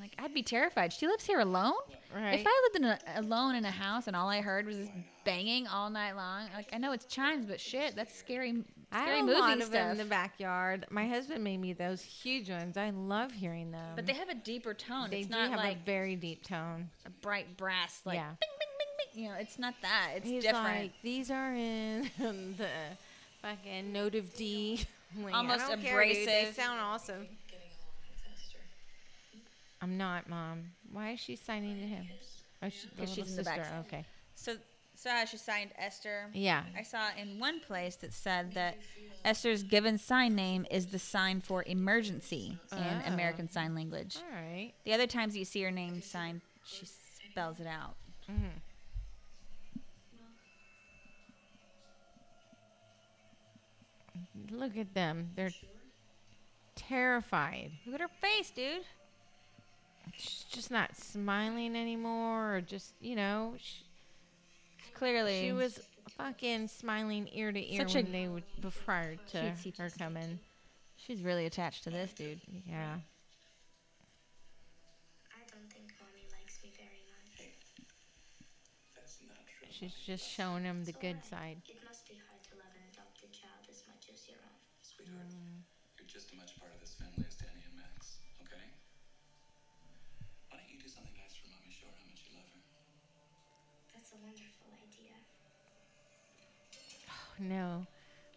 Like I'd be terrified. She lives here alone. Right. If I lived in a, alone in a house and all I heard was this banging all night long, like I know it's chimes, but shit, that's scary. I Scary have a lot of stuff. them in the backyard. My husband made me those huge ones. I love hearing them. But they have a deeper tone. They it's do not have like a very deep tone. a bright brass like Yeah. bing bing bing bing. You know, it's not that. It's He's different. like, these are in the fucking note of D. Like, I Almost don't care. They sound awesome. Getting along with Esther. I'm not, mom. Why is she signing to him? Oh, she, the 'Cause she's little in the back sister. Okay. so so how she signed Esther. Yeah. I saw in one place that said that Esther's given sign name is the sign for emergency Oh. in American Sign Language. All right. The other times you see her name signed, she spells it out. Mm-hmm. Look at them. They're terrified. Look at her face, dude. She's just not smiling anymore, or just you know, she, Clearly, she was fucking smiling ear to ear Such a when they would prior to cutesy her coming. She's really attached to this dude. Yeah. I don't think mommy likes me very much. That's not true. She's just showing him the good side. It must be hard to love an adopted child as much as your own. Sweetheart, Mm. you're just as much part of this family as Danny and Max, okay? Why don't you do something nice for Mommy? Show her how much you love her. That's a wonderful idea. Oh, no.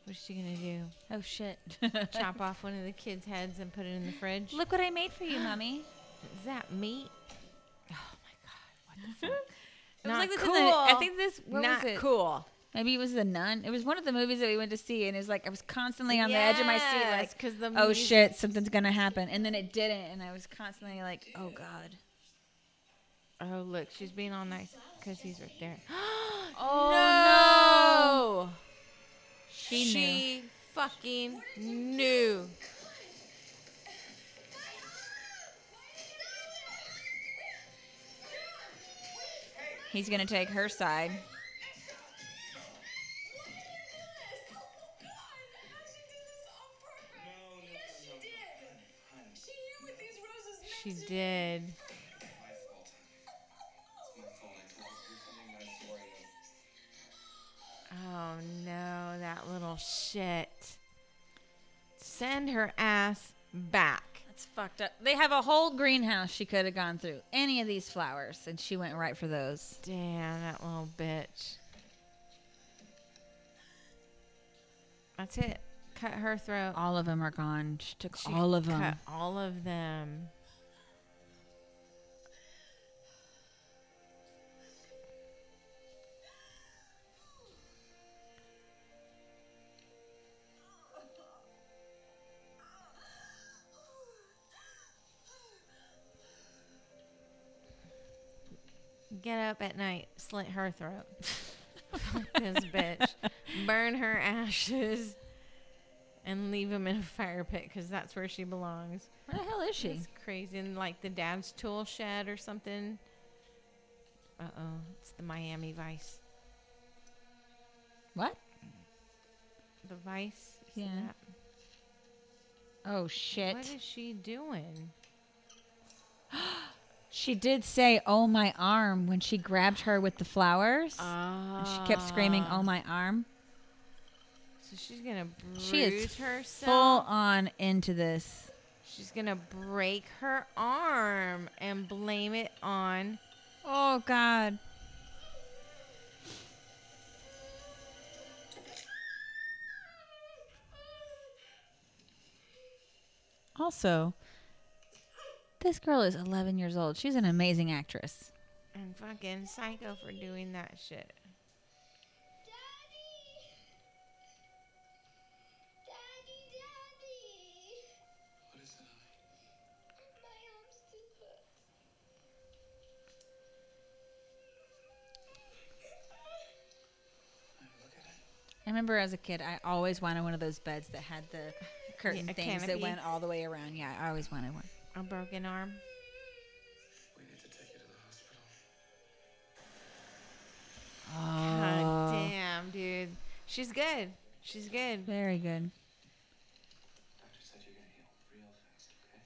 What's she gonna do? Oh shit! Chop off one of the kids' heads and put it in the fridge? Look what I made for you, mommy. Is that meat? Oh my god! What the fuck? It was Not like this cool. the- I think this- what was Not it? cool. Maybe it was the nun. It was one of the movies that we went to see, and it was like I was constantly on the edge of my seat, Yes, like, 'cause the oh music- shit, something's gonna happen, and then it didn't, and I was constantly like, oh god. Oh look, she's being all nice because he's right there. Oh, no! She knew. She fucking knew. He's gonna take her side. She did. Oh no, that little shit. Send her ass back. That's fucked up. They have a whole greenhouse she could have gone through. Any of these flowers, and she went right for those. Damn, that little bitch. That's it. Cut her throat. All of them are gone. She took She all of cut them. all of them. Get up at night, slit her throat. Fuck this bitch. Burn her ashes and leave him in a fire pit because that's where she belongs. Where the hell is she? It's crazy. In like the dad's tool shed or something. Uh oh. It's the Miami Vice. What? The Vice? Yeah. Oh shit. What is she doing? She did say, "Oh my arm" when she grabbed her with the flowers. and she kept screaming, Ah. "Oh my arm." So she's gonna bruise She is herself. full on into this. She's gonna break her arm and blame it on. Oh god. Also, this girl is 11 years old. She's an amazing actress. And fucking psycho for doing that shit. Daddy, Daddy! Daddy. What is it. My arm still hurts. Hey, look at it. I remember as a kid, I always wanted one of those beds that had the curtain a things that went all the way around. Yeah, I always wanted one. A broken arm. We need to take you to the hospital. God oh. damn, dude. She's good. She's good. Very good. Doctor said you're gonna heal real fast, okay?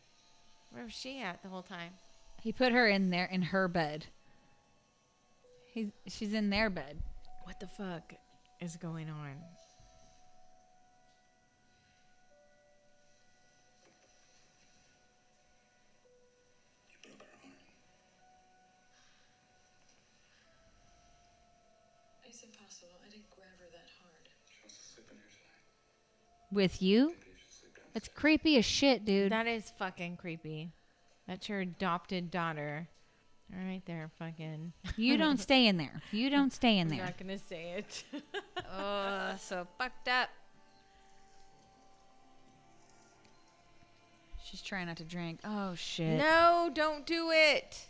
Where was she at the whole time? He put her in there in her bed. He's she's in their bed. What the fuck is going on? With you? Maybe you should sleep downstairs. It's creepy as shit, dude. That is fucking creepy. That's your adopted daughter. All right there, fucking. You don't stay in there. You don't stay in I'm there. not gonna say it. Oh, so fucked up. She's trying not to drink. Oh shit. no, don't do it.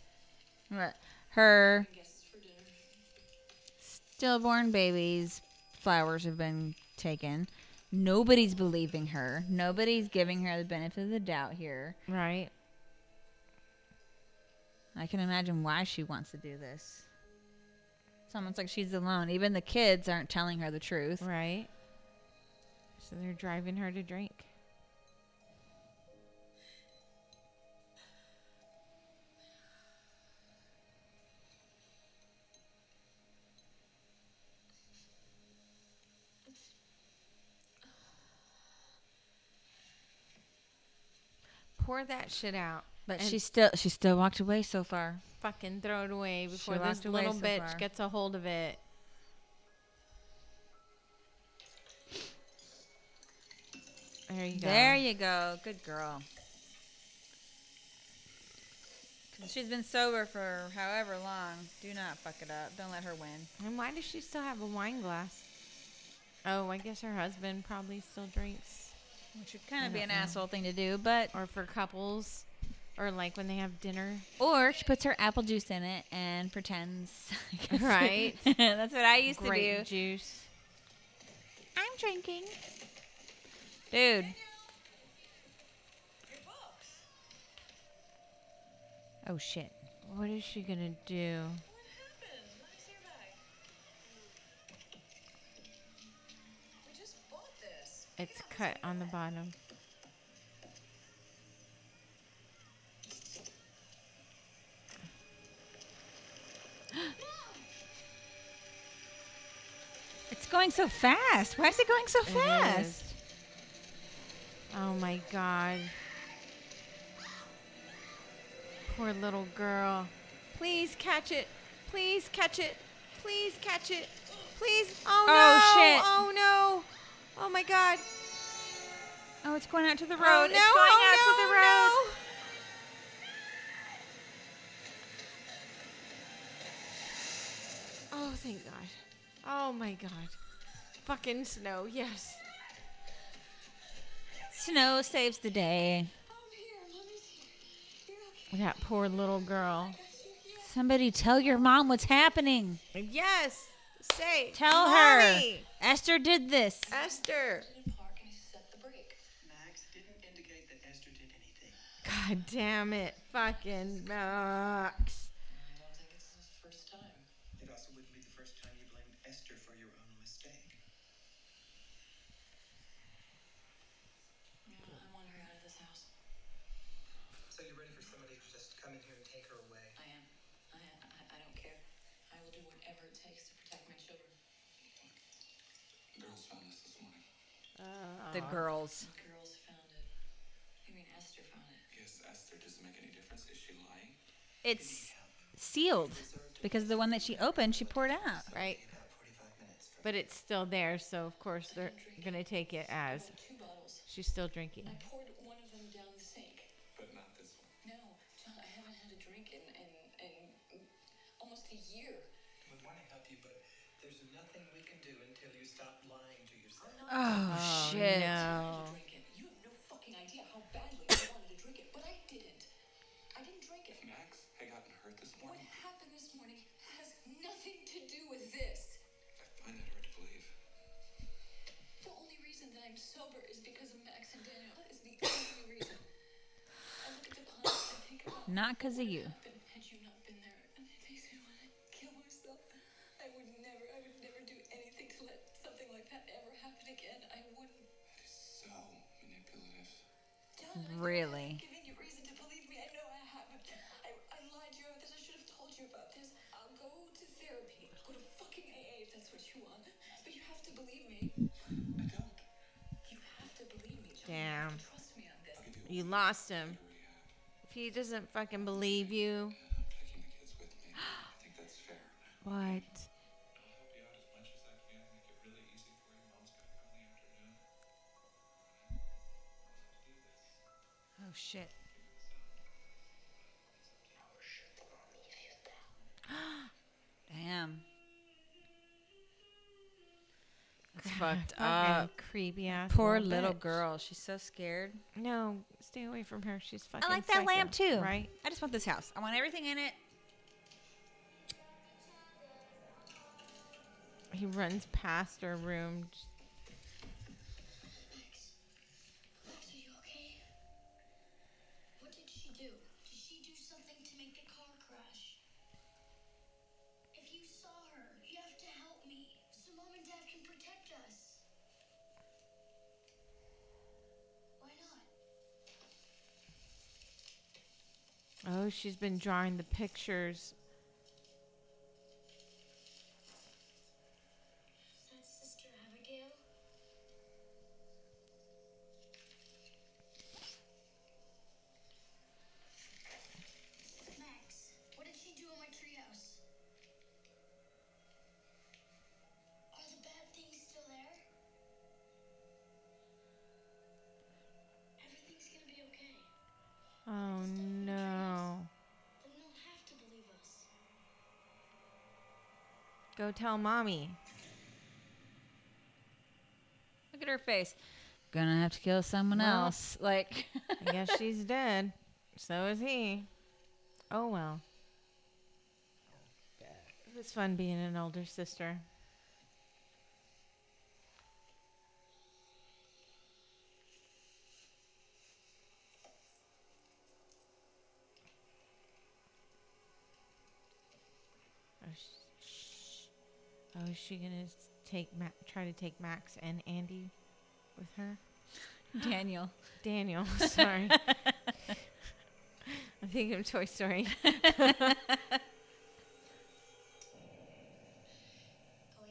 Her Guests for dinner. stillborn babies' flowers have been taken. Nobody's believing her. Nobody's giving her the benefit of the doubt here. Right. I can imagine why she wants to do this. It's almost like she's alone. Even the kids aren't telling her the truth. Right. So they're driving her to drink. Pour that shit out. But she still she still walked away so far. Fucking throw it away before this little so bitch far. gets a hold of it. There you go. There you go. Good girl. She's been sober for however long. Do not fuck it up. Don't let her win. And why does she still have a wine glass? Oh, I guess her husband probably still drinks. Which would kind of be an know. asshole thing to do, but Or for couples. Or like when they have dinner. or she puts her apple juice in it and pretends. Right. That's what I used Grape to do. juice. I'm drinking. Dude. Oh shit. What is she gonna do? It's cut on the bottom. It's going so fast. Why is it going so It fast? is. Oh my god. Poor little girl. Please catch it. Please catch it. Please catch it. Please. Oh, Oh, no. shit. Oh no. Oh my god. Oh, it's going out to the oh, road. Oh, it's no. going oh, out to the road. no. Oh, thank God. Oh my God. Fucking snow. Yes. Snow saves the day. That poor little girl. Somebody tell your mom what's happening. Yes. Say. Tell her. Esther did this. Esther. In park and he set the brake. Max didn't indicate that Esther did anything. God damn it. Fucking Max. I don't think it's his first time. It also wouldn't be the first time you blamed Esther for your own mistake. Yeah, I want her out of this house. So you're ready for somebody to just come in here and take her away? I am. I, I, I don't care. I will do whatever it takes to protect my children. Girls found this this morning. The uh, girls. The girls found it. You mean Esther found it? Yes, Esther. Does it make any difference? Is she lying? It's sealed because the one that she opened, she poured out. Right. You got 45 minutes for But it's still there, so of course they're gonna take it as she's still drinking. Oh, oh, pond and think about Not because of you. what happened had you John. Damn. Trust me on this. I'll give you You lost him. If he doesn't fucking believe you, And Oh, shit. Damn. That's fucked up. creepy ass. Poor little bitch. girl. She's so scared. No, stay away from her. She's fucking. I like that psycho, lamp too. Right? I just want this house. I want everything in it. He runs past her room. just- she's been drawing the pictures. Go tell mommy. Look at her face. Gonna have to kill someone Well. else. Like, I guess she's dead. So is he. Oh well. It was fun being an older sister. Oh, is she gonna take Ma- try to take Max and Andy with her? Daniel. Daniel, sorry. I'm thinking of Toy Story. Going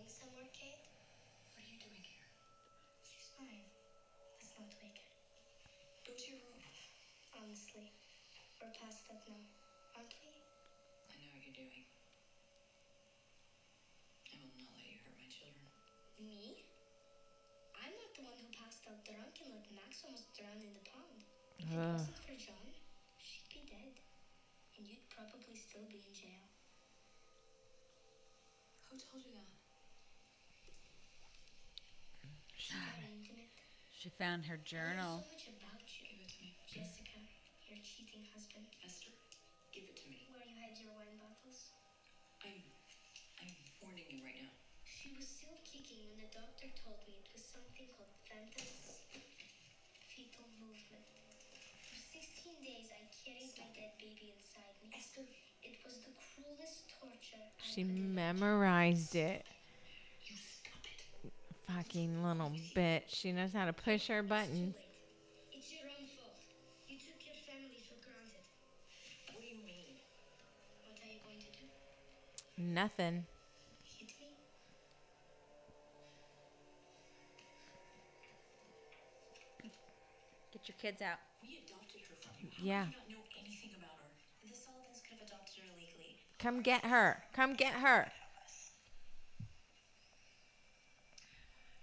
somewhere, Kate? What are you doing here? She's fine. Let's not wake her. Go to your room. Honestly, we're past that now, aren't we? I know what you're doing. I will not let you hurt my children. Me? I'm not the one who drunk and let Max almost drown in the pond. If it ah. wasn't for John, she'd be dead. And you'd probably still be in jail. Who told you that? She ah. got. She found her journal. learned so much about you. Give it to me. Jessica, your cheating husband. Esther? Give it to me. Where you had your wine bottles? I'm. I'm warning you right now. She was still kicking when the doctor told me it was something called phantom fetal movement. For 16 days, I carried my dead baby inside me. It was the cruelest torture. She memorized it. It. Fucking little bitch. She knows how to push her buttons. It's your kids out. We adopted her from you. How Yeah. do you not know anything about her? The Sullivans could have adopted her legally. Come get her. Come get her.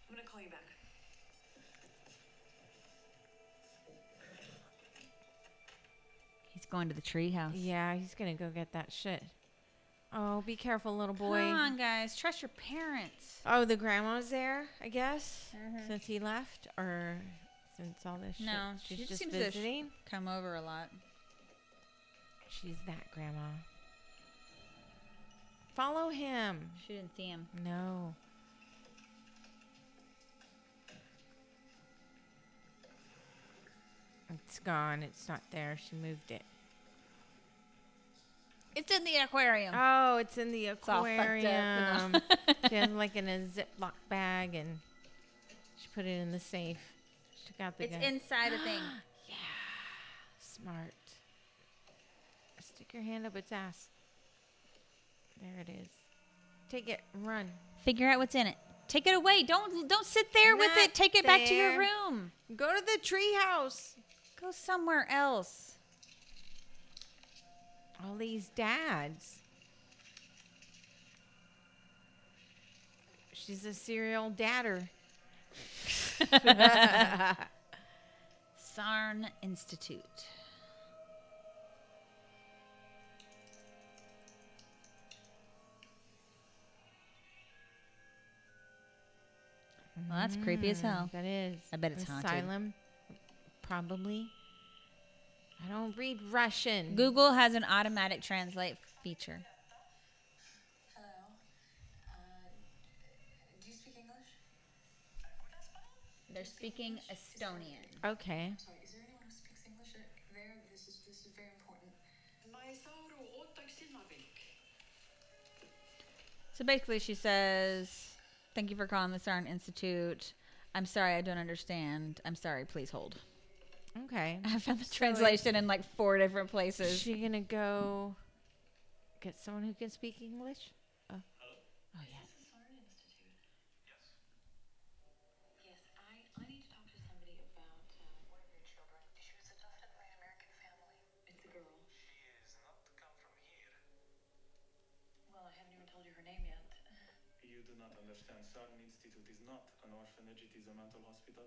I'm gonna call you back. He's going to the treehouse. Yeah, he's gonna go get that shit. Oh, be careful, little boy. Come on, guys. Trust your parents. Oh, the grandma's there, I guess, Mhm. since he left, or since all this shit. No, she's she just seems to sh- visiting. Come over a lot. She's that grandma. Follow him. She didn't see him. No. It's gone. It's not there. She moved it. It's in the aquarium. Oh, it's in the all fucked up aquarium. she has like in a Ziploc bag and she put it in the safe. Took out the it's gun. inside a thing. yeah. Smart. Stick your hand up its ass. There it is. Take it. Run. Figure out what's in it. Take it away. Don't don't sit there with Not it. Take it back to your room. Go to the treehouse. Go somewhere else. All these dads. She's a serial dadder. Saarne Institute. Well, that's creepy as hell. That is. I bet it's haunted. Asylum. Probably. I don't read Russian. Google has an automatic translate feature. Hello. Uh, do you speak English? They're speaking Estonian. Okay. Sorry, is there anyone who speaks English there? This is this is very important. So basically, she says, "Thank you for calling the Saarne Institute. I'm sorry, I don't understand. I'm sorry. Please hold." Okay. I found the So translation in like four different places. Is places. she gonna go get someone who can speak English? Oh. Oh yeah. Is this the Saarne Institute? Yes. Yes, I, I need to talk to somebody about uh, one of your children. She was adopted by an American family. It's a girl. She is not come from here. Well, I haven't even told you her name yet. You do not understand. Saarne Institute is not an orphanage, it is a mental hospital.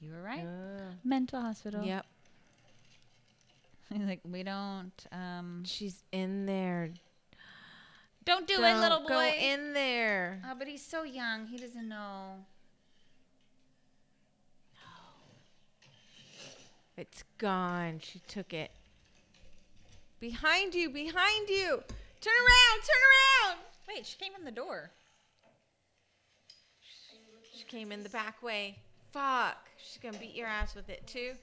You were right. Uh, Mental hospital. yep. He's like, we don't. Um, She's in there. don't do it, Don't little boy. Go in there. Oh, but he's so young. He doesn't know. It's gone. She took it. Behind you, behind you. Turn around, turn around. Wait, she came in the door. She came in the back way. Fuck. She's gonna beat your ass with it too. This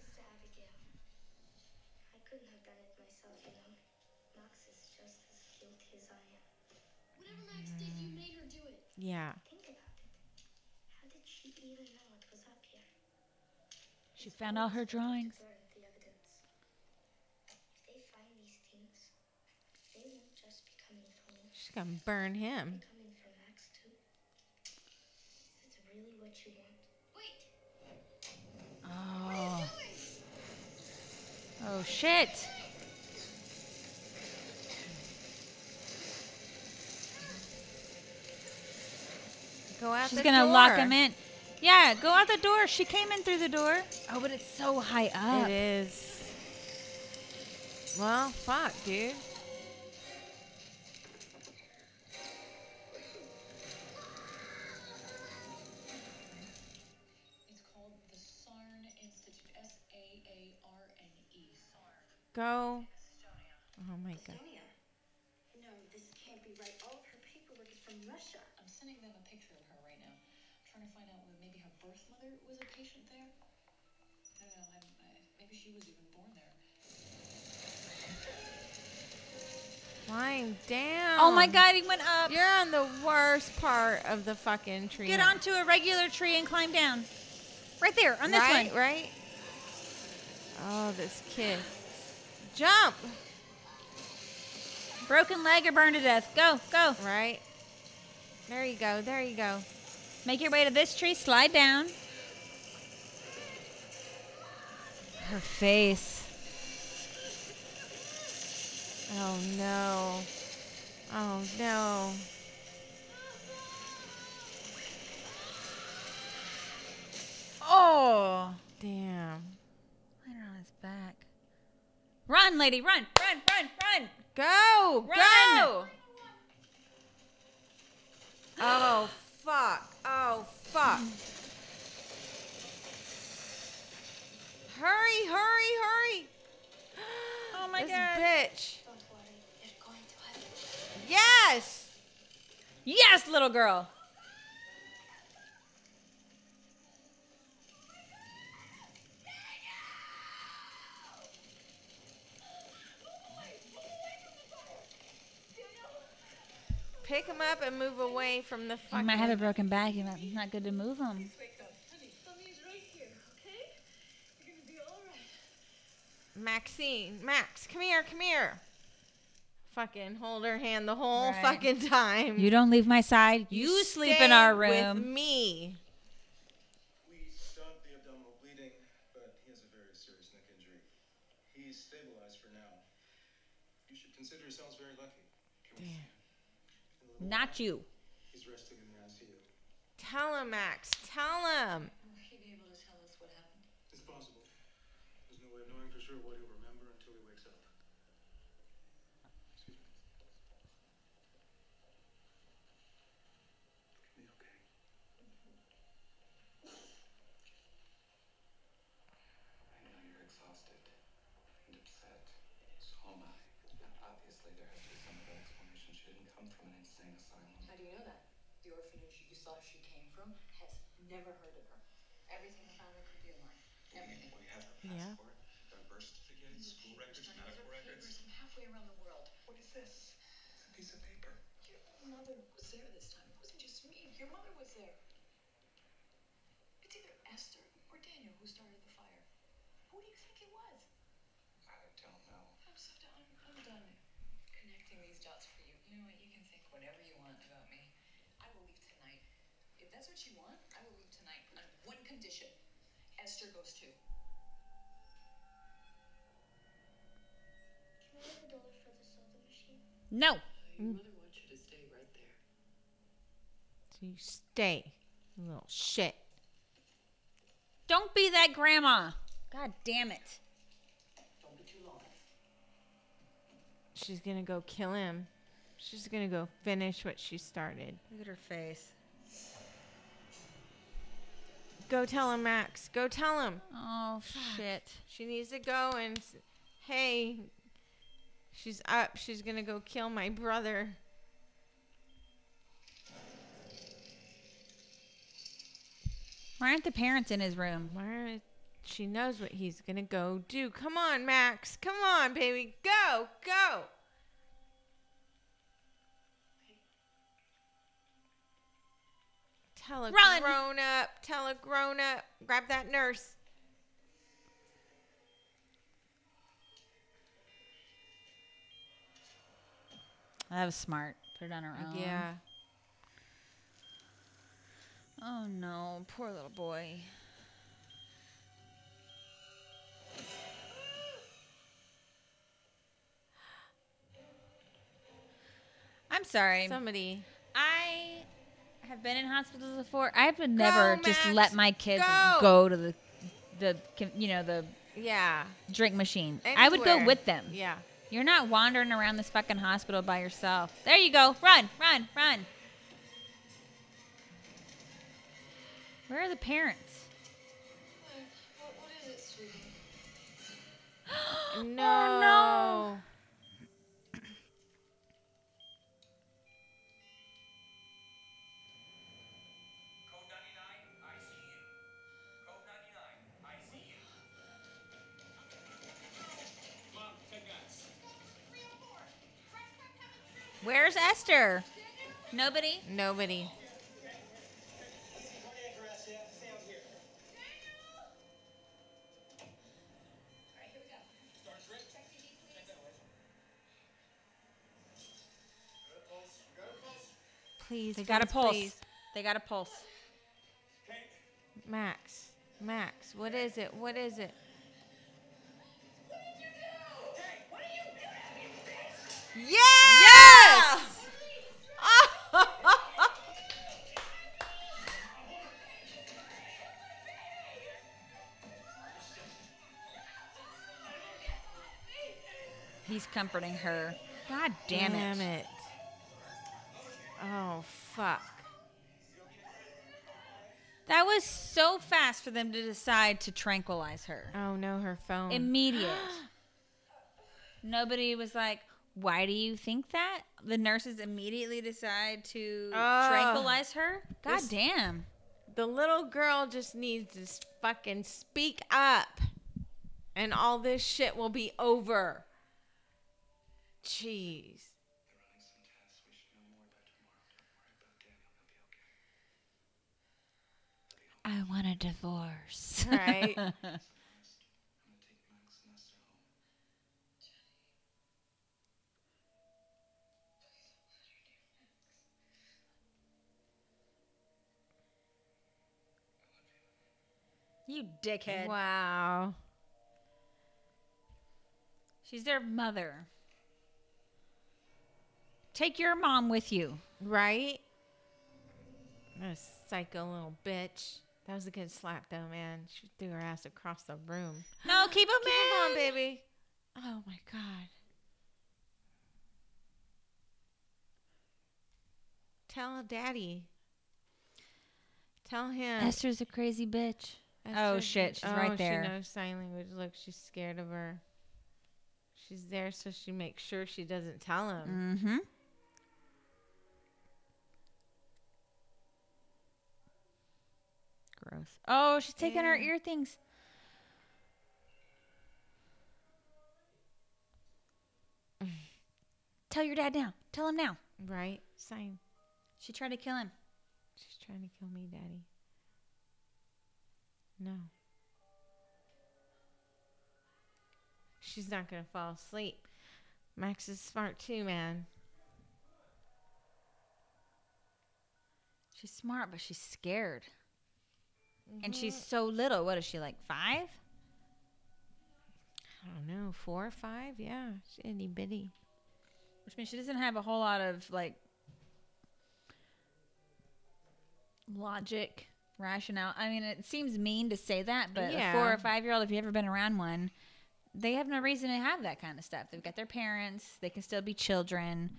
She found all her drawings. have She's gonna burn him. They're coming for Max too. Is it really what you want? Wait, Oh. Oh shit. Go out She's the gonna lock him in. Yeah, go out the door. She came in through the door. Oh, but it's so high up. It is. Well, fuck, dude. The Saarne Institute. S A A R N. Saarne. Go. Oh my god. Estonia. No, this can't be right. All of her paperwork is from Russia. I'm sending them a picture of her right now. I'm trying to find out whether maybe her birth mother was a patient there. I don't know. I'm, I, maybe she was even born there. Climb down. Oh my god, he went up. You're on the worst part of the fucking tree. Get onto a regular tree and climb down. Right there, on this right, one. Right? Oh, this kid. Jump! Broken leg or burn to death. Go, go. Right? There you go. There you go. Make your way to this tree, slide down. Her face. Oh no. Oh no. Oh. Damn. Right on his back. Run, lady, run, run, run, run. Go! Run! Go! Oh fuck. Oh fuck. hurry, hurry, hurry. Oh my this god. bitch. Don't worry, you're going to heaven. Yes! Yes, little girl. Pick him up and move away from the He fucking. might have a broken back. He might, not good to move him. Wake up, honey. Mommy's right here, okay? You're gonna be all right. Maxine, Max, come here, come here. Fucking hold her hand the whole Right. fucking time. You don't leave my side. You, sleep in stay our With me. We stopped the abdominal bleeding, but he has a very serious neck injury. He's stabilized for now. You should consider yourselves very lucky. Can we see him? In a little Not you. He's resting in the ICU. Tell him, Max. Tell him. Will he be able to tell us what happened? It's possible. There's no way of knowing for sure what he'll remember until he wakes up. Excuse me. Look at me, okay? I know you're exhausted and upset. So am I. Obviously, there has to be some other explanation. She didn't come from an insane asylum. How do you know that? The orphanage you thought she came from has never heard of her. Everything about her could be a lie. Everything. We have her Yeah. passport, her birth certificate, school records, These medical records. papers from halfway around the world. What is this? It's a piece of paper. Your mother was there this time. It wasn't just me. Your mother was there. It's either Esther or Daniel who started the fire. Who do you think it was? I don't know. I'm so done. I'm done connecting these dots for you. You know what? You can think whatever you want about me. I will leave tonight. If that's what you want, I will leave tonight on one condition. Esther goes too. Can I have a dollar for the soda machine? No. Your mm. mother wants you to stay right there. So you stay, you little shit. Don't be that grandma. God damn it. Don't be too long. She's gonna go kill him. She's gonna go finish what she started. Look at her face. Go tell him, Max. Go tell him. Oh, shit. She needs to go and s- hey, she's up. She's gonna go kill my brother. Why aren't the parents in his room? Why are- She knows what he's gonna go do. Come on, Max. Come on, baby. Go, go. Tell a Run. grown up. Tell a grown up. Grab that nurse. That was smart. Put it on her own. Yeah. Oh no, poor little boy. I'm sorry. Somebody. I have been in hospitals before. I would never just let my kids go. go to the the you know the Yeah. drink machine. I would go with them. Yeah. You're not wandering around this fucking hospital by yourself. There you go. Run, run, run. Where are the parents? What, what is it, sweetie? Oh, no. Oh, Where's Esther? Nobody. Nobody. Please. They got a pulse. please. They got a pulse. Max. Max. What is it? What is it? Yes! He's comforting her. God damn, Damn it. it. Oh, fuck. That was so fast for them to decide to tranquilize her. Oh, no, her phone. Immediate. Nobody was like, why do you think that? The nurses immediately decide to Oh. tranquilize her? God This- damn. The little girl just needs to fucking speak up. And all this shit will be over. Jeez. I want a divorce. Right. you dickhead. Wow. She's their mother. Take your mom with you. Right? That psycho little bitch. That was a good slap, though, man. She threw her ass across the room. No, keep him Keep him on, baby. Oh, my God. Tell daddy. Tell him. Esther's a crazy bitch. Oh, shit, she's oh, right there. She knows sign language. Look, she's scared of her. She's there so she makes sure she doesn't tell him. Mm-hmm. Gross. Oh, she's taking her ear things. Tell your dad now. Tell him now. Right? Same. She tried to kill him. She's trying to kill me, daddy. No. She's not going to fall asleep. Max is smart too, man. She's smart, but she's scared. And she's mm-hmm. so little. What is she, like five? I don't know, four or five? Yeah, she's itty bitty. Which means she doesn't have a whole lot of, like, logic, rationale. I mean, it seems mean to say that, but a four or five year old, if you've ever been around one, they have no reason to have that kind of stuff. They've got their parents, they can still be children.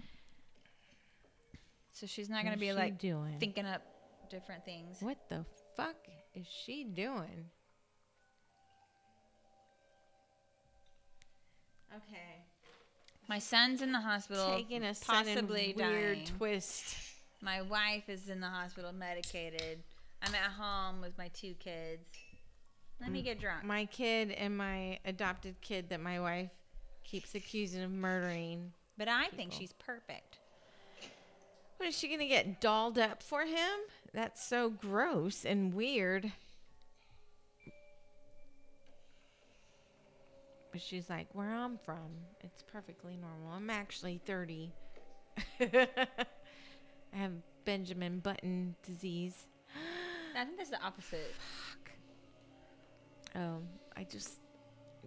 So she's not going to be like doing? thinking up different things. What the fuck is she doing? Okay. My son's in the hospital, Taking a possibly weird dying. twist. My wife is in the hospital, medicated. I'm at home with my two kids. Let me Mm. get drunk. My kid and my adopted kid that my wife keeps accusing of murdering. But I think she's perfect. What is she gonna get dolled up for him? That's so gross and weird. But she's like, where I'm from, it's perfectly normal. I'm actually 30. I have Benjamin Button disease. I think that's the opposite. Fuck. Oh, I just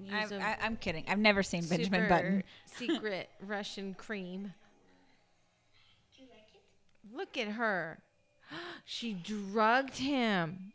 use I, a I, I'm kidding. I've never seen Benjamin Button. secret Russian cream. Do you like it? Look at her. She drugged him.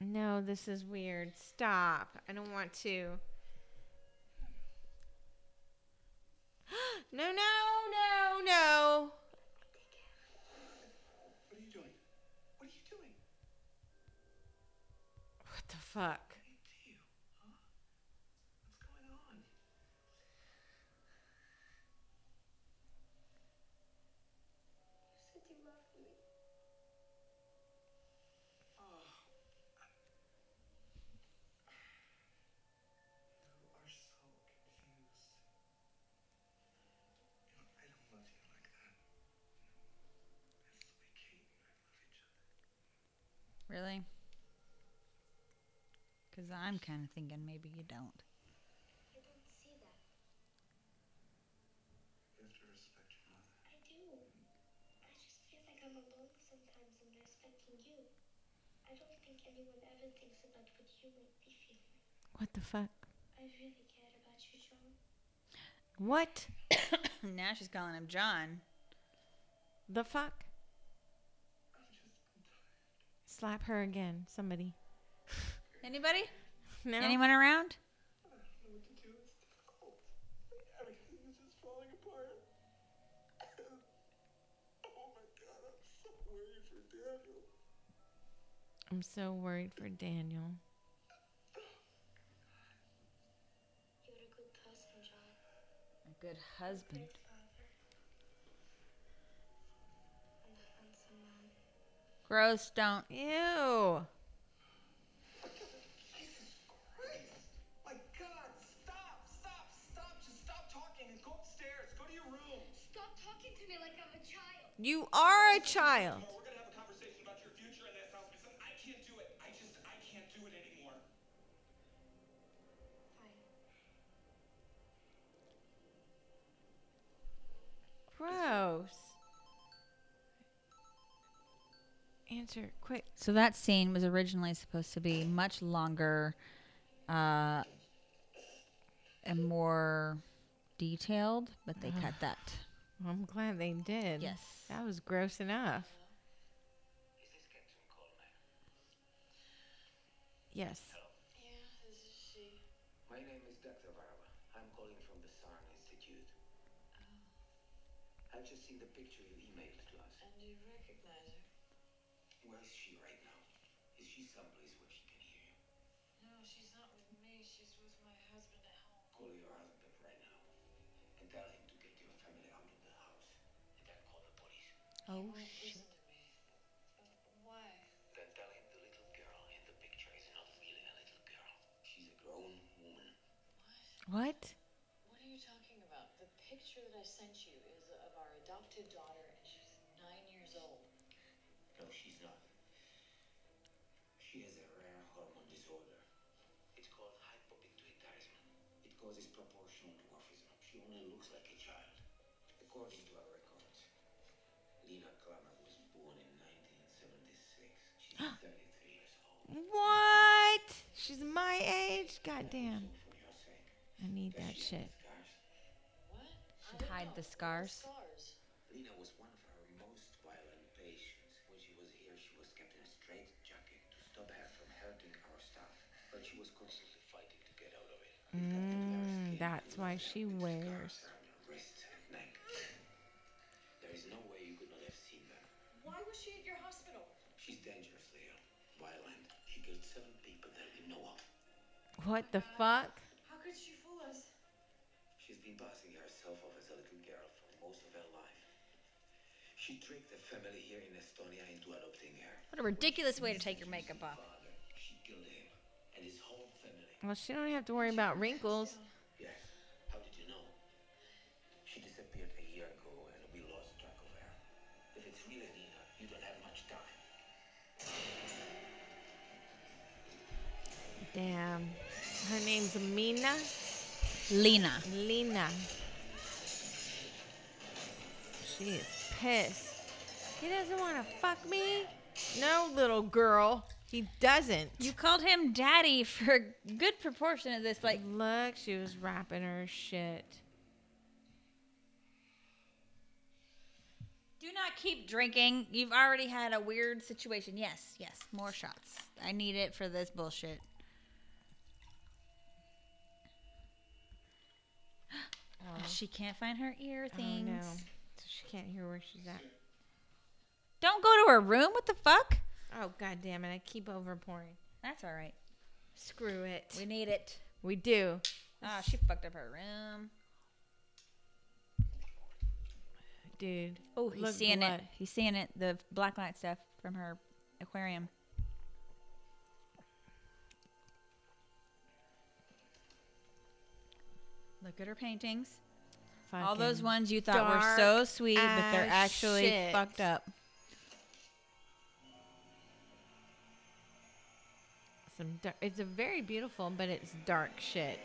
No, this is weird. Stop. I don't want to. no, no, no, no. What are you doing? What are you doing? What the fuck? Really? Because I'm kind of thinking maybe you don't. I don't see that. You have to respect your mother. I do. I just feel like I'm alone sometimes and respecting you. I don't think anyone ever thinks about what you make me feel. What the fuck? I really cared about you, John. What now she's calling him John. the fuck? Slap her again, somebody. Anybody? No. Anyone around? I don't know what to do. It's difficult. Everything is just falling apart. oh my god, I'm so worried for Daniel. I'm so worried for Daniel. You're a good person, John. A good husband. I'm a child. You are a child. Answer quick. So that scene was originally supposed to be much longer uh, and more detailed, but they cut that. I'm glad they did. Yes. That was gross enough. Is this Captain Coleman? Yes. Yeah, this is she. My name is Dr. Värava. I'm calling from the Saarne Institute. I've just seen the picture you emailed to us. And you recognize her? Where is she right now? Is she someplace where she can hear you? No, she's not with me. She's with my husband at home. Call your husband right now and tell him to get your family out of the house and then call the police. Oh, Won't shit. listen to me. Uh, why? Then tell him the little girl in the picture is not really a little girl. She's a grown woman. What? What are you talking about? The picture that I sent you is of our adopted daughter, and she's nine years old. No, she's not. She has a rare hormone disorder. It's called hypopituitarism. It causes proportional dwarfism. She only looks like a child. According What? She's my age? Goddamn. For. I need that shit. have scars? What? Should hide the scars. Scars. Lena was one of our most violent patients. When she was here, she was kept in a straitjacket to stop her from hurting our staff. But she was constantly fighting to get out of it. It got into her Mm, that's why she wears. around her wrists and neck. There is no way you could not have seen them. Why was she at your hospital? She's dangerously ill, violent. She killed seven people that we know of. What the fuck? How could she fool us? She's been passing herself off as a little girl for most of her life. She tricked the family here in Estonia into adopting her. What a ridiculous way to take your makeup off. Father, she killed him and his whole family. Well, she don't have to worry about wrinkles. Damn. Her name's Mina. Lena. Lena. She is pissed. He doesn't want to fuck me? No, little girl. He doesn't. You called him daddy for a good proportion of this. Like, Look, she was wrapping her shit. do not keep drinking. You've already had a weird situation. Yes, yes, more shots. I need it for this bullshit. She can't find her ear things. Oh, no. So she can't hear where she's at. Don't go to her room. What the fuck? Oh, god damn it. I keep over pouring. That's all right. Screw it. We need it. We do. Oh, she fucked up her room. Dude. Oh, he's Look, seeing blood. it. He's seeing it. The black light stuff from her aquarium. Look at her paintings. All those ones you thought were so sweet, but they're actually shit. fucked up. Some dar- it's a very beautiful, but it's dark shit.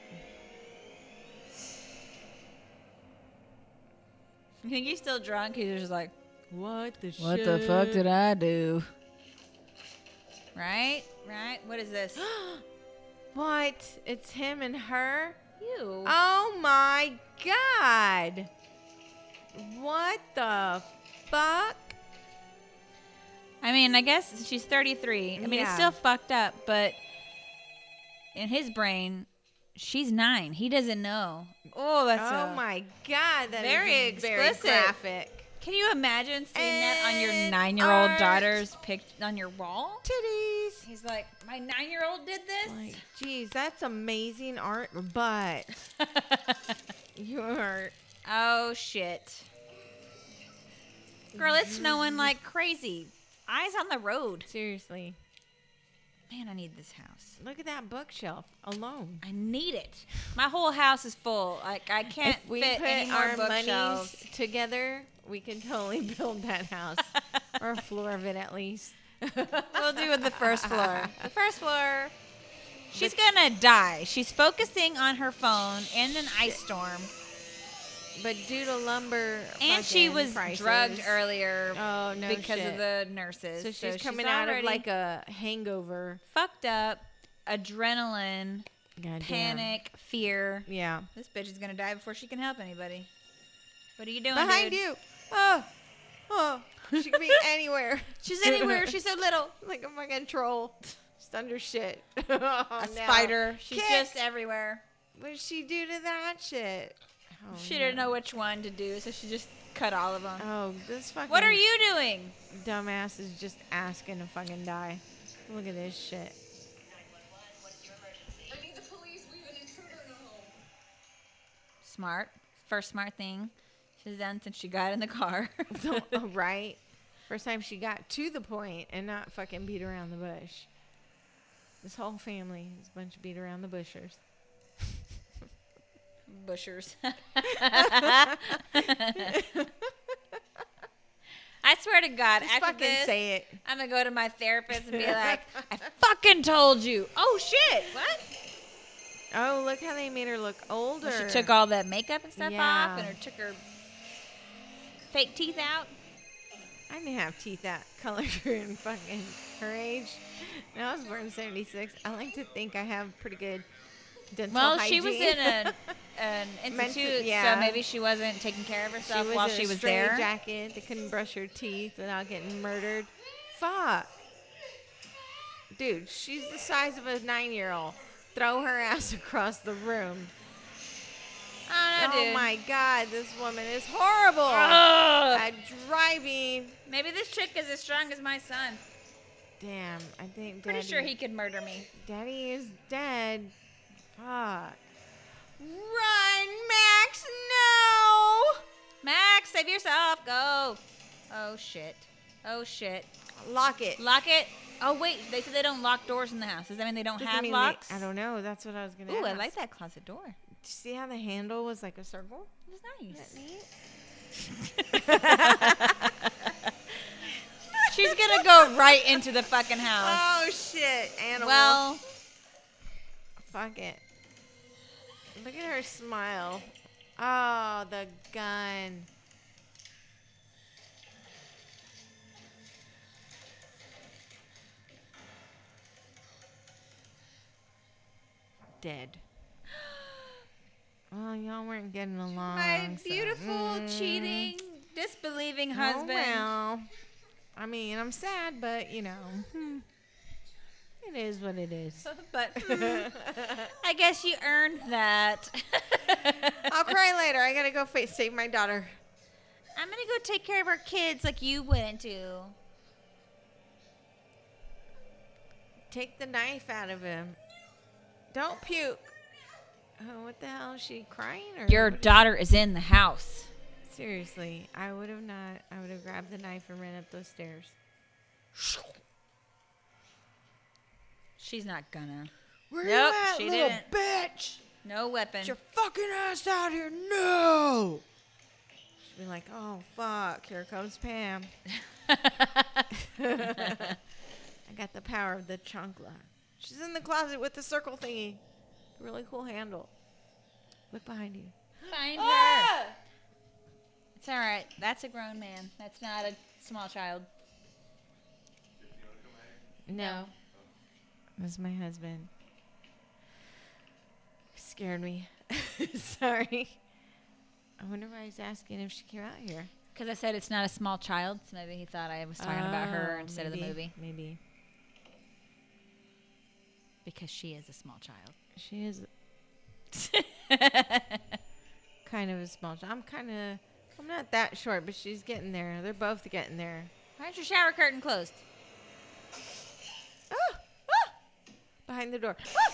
You think he's still drunk? He's just like, What the What the fuck did I do? Right? Right? What is this? What? It's him and her? You. Oh my god. What the fuck? I mean, I guess she's 33. I mean, it's still fucked up, but in his brain, she's nine. He doesn't know. Oh, that's oh a- my god, that is very very explicit. graphic. Can you imagine seeing that on your And nine-year-old art. daughter's pic on your wall? Titties. He's like, my nine-year-old did this. Like, geez, that's amazing art, but you're oh shit, girl, it's snowing like crazy. Eyes on the road. seriously. Man, I need this house. Look at that bookshelf alone. I need it. My whole house is full. Like I can't if we fit put any more our bookshelves. monies together, we can totally build that house or a floor of it at least. We'll do with the first floor. The first floor. She's gonna die. She's focusing on her phone in an ice storm, But due to lumber, and she was prices- drugged earlier Oh no, because shit. of the nurses. So she's coming out of like a hangover. fucked up, adrenaline, Goddamn. panic, fear. Yeah. This bitch is gonna die before she can help anybody. What are you doing, Behind dude? you. Oh, oh. She could be anywhere. She's anywhere. She's so little. like a fucking troll. Just under shit. Oh, a Oh, no. spider. She's Kick. just everywhere. What did she do to that shit? Oh, she didn't know which one to do, so she just cut all of them. Oh, this fucking. What are you doing? Dumbass is just asking to fucking die. Look at this shit. I need the police. We have an intruder in our home. Smart. First smart thing she's done since she got in the car. So, oh, right? First time she got to the point and not fucking beat around the bush. This whole family is a bunch of beat around the bushers. Bushers. I swear to God, Just after fucking this, say it. I'm gonna go to my therapist and be like, "I fucking told you." Oh shit! What? Oh, look how they made her look older. She took all that makeup and stuff Yeah. off, and her took her fake teeth out. I didn't have teeth out color in fucking her age. No, I was born in '76. I like to think I have pretty good dental Well, hygiene. she was in a, an institute, yeah. so maybe she wasn't taking care of herself while she was while she was there. jacket. They couldn't brush her teeth without getting murdered. Fuck, dude, she's the size of a nine-year-old. Throw her ass across the room. Oh, oh my god, this woman is horrible Ugh. at driving. Maybe this chick is as strong as my son. Damn, I think Pretty sure he could murder me. Daddy is dead. Fuck. Run, Max! No! Max, save yourself. Go. Oh shit. Oh shit. Lock it. Lock it. Oh wait, they said they don't lock doors in the house. Does that mean they don't Doesn't have mean they- locks? I don't know. That's what I was gonna. Ooh, I like that closet door. Did you see how the handle was like a circle? It was nice. She's gonna go right into the fucking house. Oh shit, animal. well, fuck it. Look at her smile. Oh, the gun. Dead. Well, y'all weren't getting along. my beautiful Mm. cheating, disbelieving husband. Oh, husband. well. I mean, I'm sad, but you know, hmm, it is what it is. But mm, I guess you earned that. I'll cry later. I gotta go fa- save my daughter. I'm gonna go take care of our kids like you wouldn't do. Take the knife out of him. Don't puke. Oh, what the hell? Is she crying? Or Your what- daughter is in the house. Seriously, I would have not. I would have grabbed the knife and ran up those stairs. She's not gonna. Where nope, you at, she little didn't. bitch? No weapon. Get your fucking ass out here! No. She'd be like, "Oh fuck! Here comes Pam." I got the power of the chunkla. She's in the closet with the circle thingy. Really cool handle. Look behind you. Find Ah! her. It's all right. That's a grown man. That's not a small child. No. That's my husband. Scared me. Sorry. I wonder why he's asking if she came out here. Because I said it's not a small child, so maybe he thought I was talking about her Oh, instead of the maybe, movie. Maybe. Because she is a small child. She is kind of a small child. I'm kind of. I'm not that short, but she's getting there. They're both getting there. Why is your shower curtain closed? Ah! Ah! Behind the door. Ah!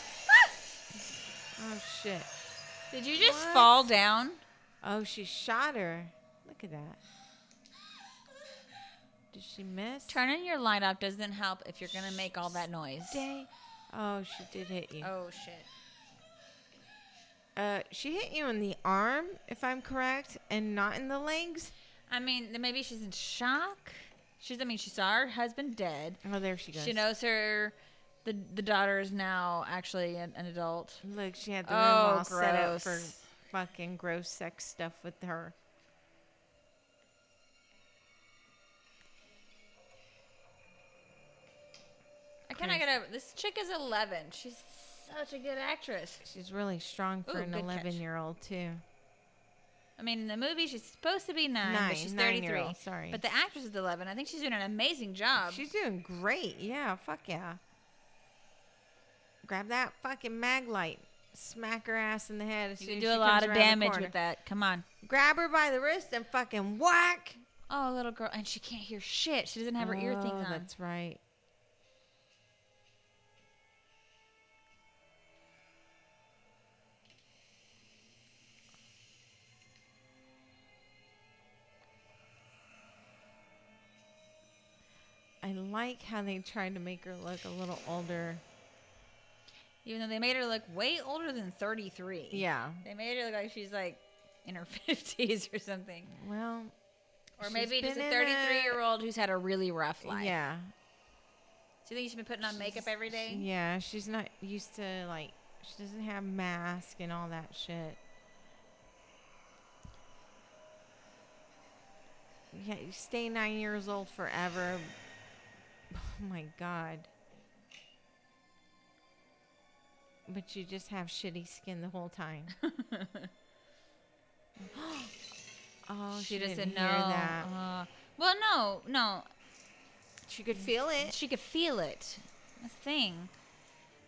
Oh shit. Did you just What? fall down? Oh, she shot her. Look at that. Did she miss? Turning your light off doesn't help if you're gonna make all that noise. Stay. Oh, she did hit you. Oh shit. Uh, she hit you in the arm, if I'm correct, and not in the legs. I mean, then maybe she's in shock. She's. I mean, she saw her husband dead. Oh, there she goes. She knows her. The the daughter is now actually an, an adult. Look, she had the room Oh, all set up for fucking gross sex stuff with her. I get over this chick is 11. She's such a good actress. She's really strong for Ooh, an good catch. 11 year old too. I mean, in the movie she's supposed to be nine, Nine, but she's 33. nine-year-old, sorry. But the actress is 11. I think she's doing an amazing job. She's doing great. Yeah, fuck yeah. Grab that fucking mag light. Smack her ass in the head. As you soon can as do a she lot comes of around the damage corner. with that. Come on. Grab her by the wrist and fucking whack. Oh, little girl, and she can't hear shit. She doesn't have her ear things Oh, on. That's right. I like how they tried to make her look a little older. Even though they made her look way older than 33. Yeah. They made her look like she's like in her 50s or something. Well, Or she's maybe just a in 33 year old who's had a really rough life. Yeah. Do you think she's been putting on makeup every day? Yeah, she's not used to like she doesn't have mask and all that shit. Yeah, you stay nine years old forever. Oh my god. But you just have shitty skin the whole time. oh, she, she didn't know. hear that. Uh, well, no, no. She could feel it. She could feel it. That's the thing.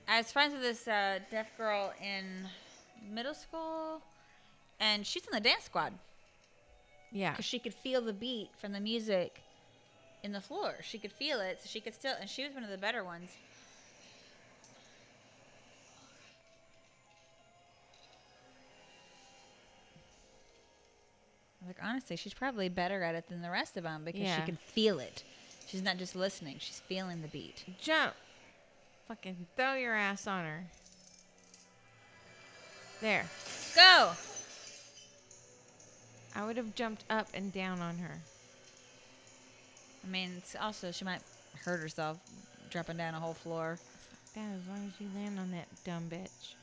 I was friends with this uh, deaf girl in middle school, and she's in the dance squad Yeah. because she could feel the beat from the music in the floor. She could feel it, so she could still, and she was one of the better ones. Like honestly, she's probably better at it than the rest of them because she can feel it. She's not just listening; she's feeling the beat. Jump. Fucking throw your ass on her. There. Go. I would have jumped up and down on her. I mean, it's also she might hurt herself dropping down a whole floor. That as long as you land on that dumb bitch.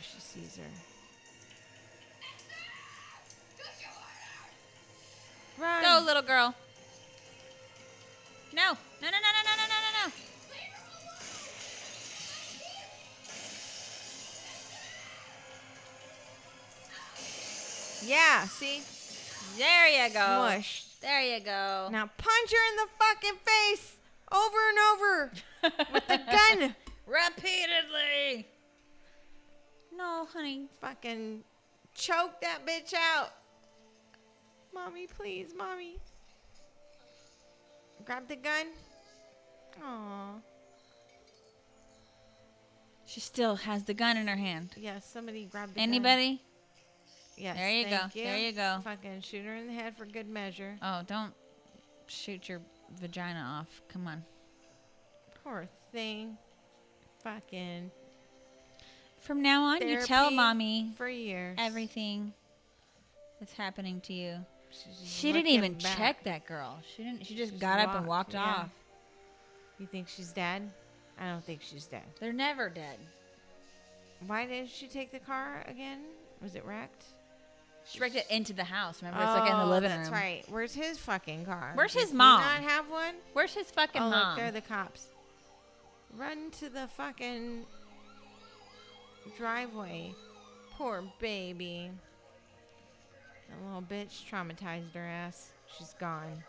She sees her. Run. Go, little girl. No, no, no, no, no, no, no, no, no, no. Yeah, see? There you go. Smushed. There you go. Now punch her in the fucking face over and over with the gun. Repeatedly. No, honey. Fucking choke that bitch out. Mommy, please, mommy. Grab the gun. Aw. She still has the gun in her hand. Yes, somebody grabbed the gun. Yes. There you go. thank There you go. Fucking shoot her in the head for good measure. Oh, don't shoot your vagina off. Come on. Poor thing. Fucking From now on, you tell mommy for years. everything that's happening to you. She didn't even back. check that girl. She didn't. She just Just got up and walked, walked yeah. off. You think she's dead? I don't think she's dead. They're never dead. Why did she take the car again? Was it wrecked? She wrecked it into the house. Remember, it's like in the Oh, living that's room. right. Where's his fucking car? Where's Does his he mom? Not have one. Where's his fucking oh, mom? look, they're the cops. Run to the fucking driveway. Poor baby. That little bitch traumatized her ass. She's gone.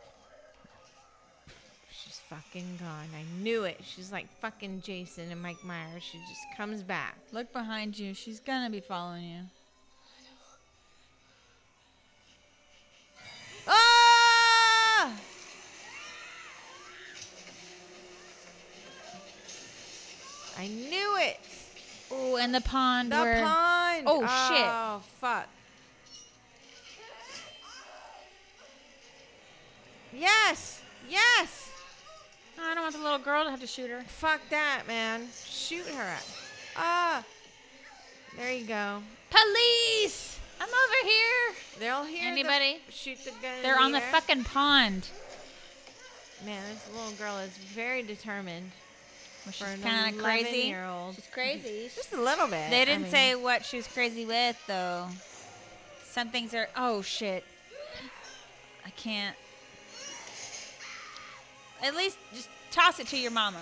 She's fucking gone. I knew it. She's like fucking Jason and Mike Myers. She just comes back. Look behind you. She's gonna be following you. I knew it. Oh, and the pond. The where, pond. Oh, shit. Oh fuck. Yes. Yes. I don't want the little girl to have to shoot her. Fuck that, man. Shoot her. Ah. There you go. Police! I'm over here. They'll hear the- Anybody? shoot the gun. They're on the fucking pond. Man, this little girl is very determined. Well, she's kind of crazy. Year old. She's crazy. Just a little bit. They didn't mean- say what she was crazy with, though. Some things are. Oh, shit. I can't. At least just toss it to your mama.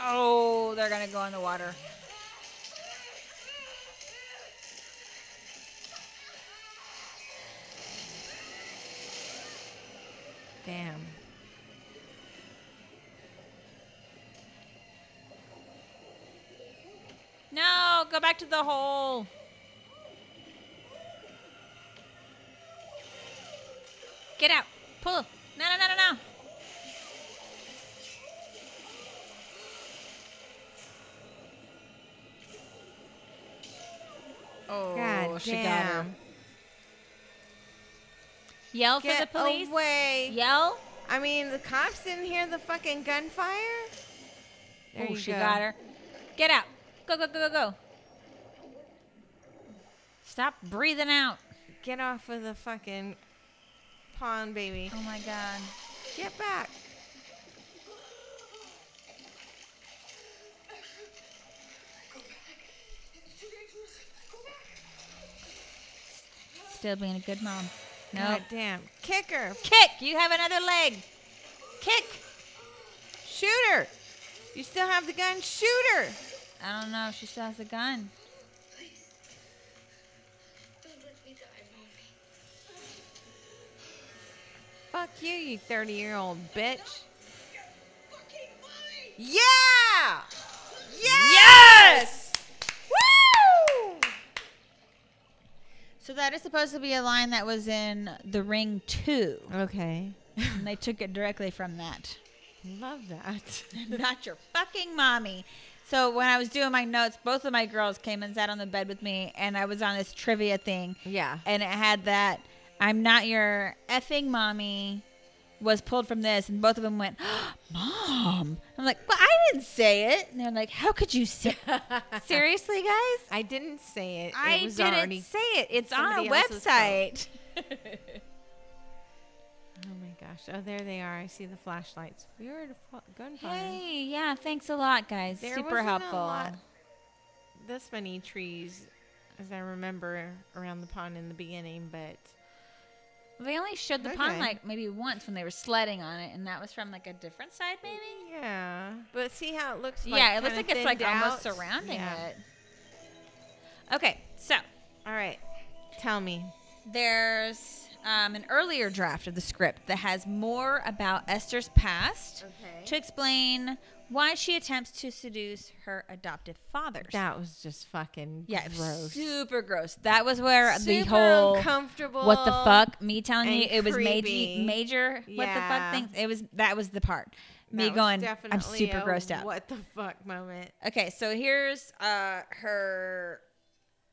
Oh, they're going to go in the water. Damn. No, go back to the hole. Get out. Pull. No, no, no, no, no. Oh, God she got her. damn. Yell for the police. away. Yell. I mean, the cops didn't hear the fucking gunfire. There oh, she go. got her. Get out. Go, go, go, go, go. Stop breathing out. Get off of the fucking pond, baby. Oh my god. Get back. Still being a good mom. No. God damn. Kick her. Kick. You have another leg. Kick. Shoot her. You still have the gun. Shoot her. I don't know. If she still has a gun. Fuck you, you 30 year old bitch. Yeah! Yes! Woo! So that is supposed to be a line that was in The Ring 2. Okay. and they took it directly from that. Love that. Not your fucking mommy. So when I was doing my notes, both of my girls came and sat on the bed with me, and I was on this trivia thing. Yeah. And it had that I'm not your effing mommy was pulled from this, and both of them went, Mom. I'm like, well, I didn't say it. And they're like, How could you say Seriously, guys? I didn't say it. It I didn't say it. It's on a somebody else's phone. website. Oh my gosh. Oh, there they are. I see the flashlights. We were at a fu- gunfire. hey, yeah, thanks a lot, guys. There Super helpful. lot- this many trees, as I remember, around the pond in the beginning, but They only showed the pond like maybe once when they were sledding on it, and that was from like a different side, maybe. yeah. But see how it looks like yeah, it looks like it's like thinned almost out? surrounding Yeah. it. Okay, so All right. Tell me. there's um, an earlier draft of the script that has more about Esther's past Okay. to explain why she attempts to seduce her adoptive fathers. That was just fucking yeah, gross. super gross. That was where the whole uncomfortable what the fuck me telling you it was major major what the fuck Yeah. things it was that was the part me That going I'm super grossed out. What the fuck moment? Okay, so here's uh her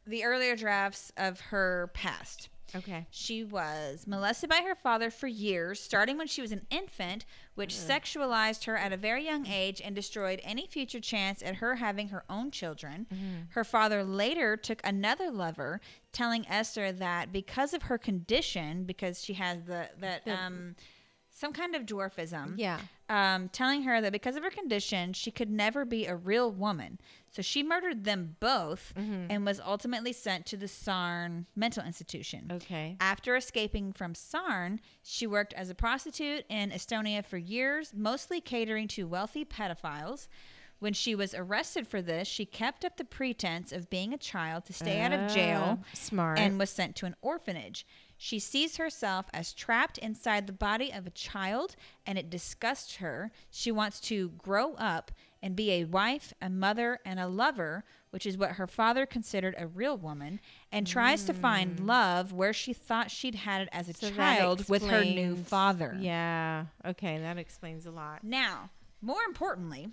the earlier drafts of her past. Okay. She was molested by her father for years, starting when she was an infant, which sexualized her at a very young age and destroyed any future chance at her having her own children. Her father later took another lover, telling Esther that because of her condition, because she has the that The- um some kind of dwarfism, Yeah. um, telling her that because of her condition, she could never be a real woman. So she murdered them both Mm-hmm. and was ultimately sent to the Saarne mental institution. Okay. After escaping from Saarne, she worked as a prostitute in Estonia for years, mostly catering to wealthy pedophiles. When she was arrested for this, she kept up the pretense of being a child to stay out of jail Ah, Smart. and was sent to an orphanage. She sees herself as trapped inside the body of a child, and it disgusts her. She wants to grow up and be a wife, a mother, and a lover, which is what her father considered a real woman, and tries to find love where she thought she'd had it as a Mm. So child with her new father. Yeah. Okay, that explains a lot. Now, more importantly,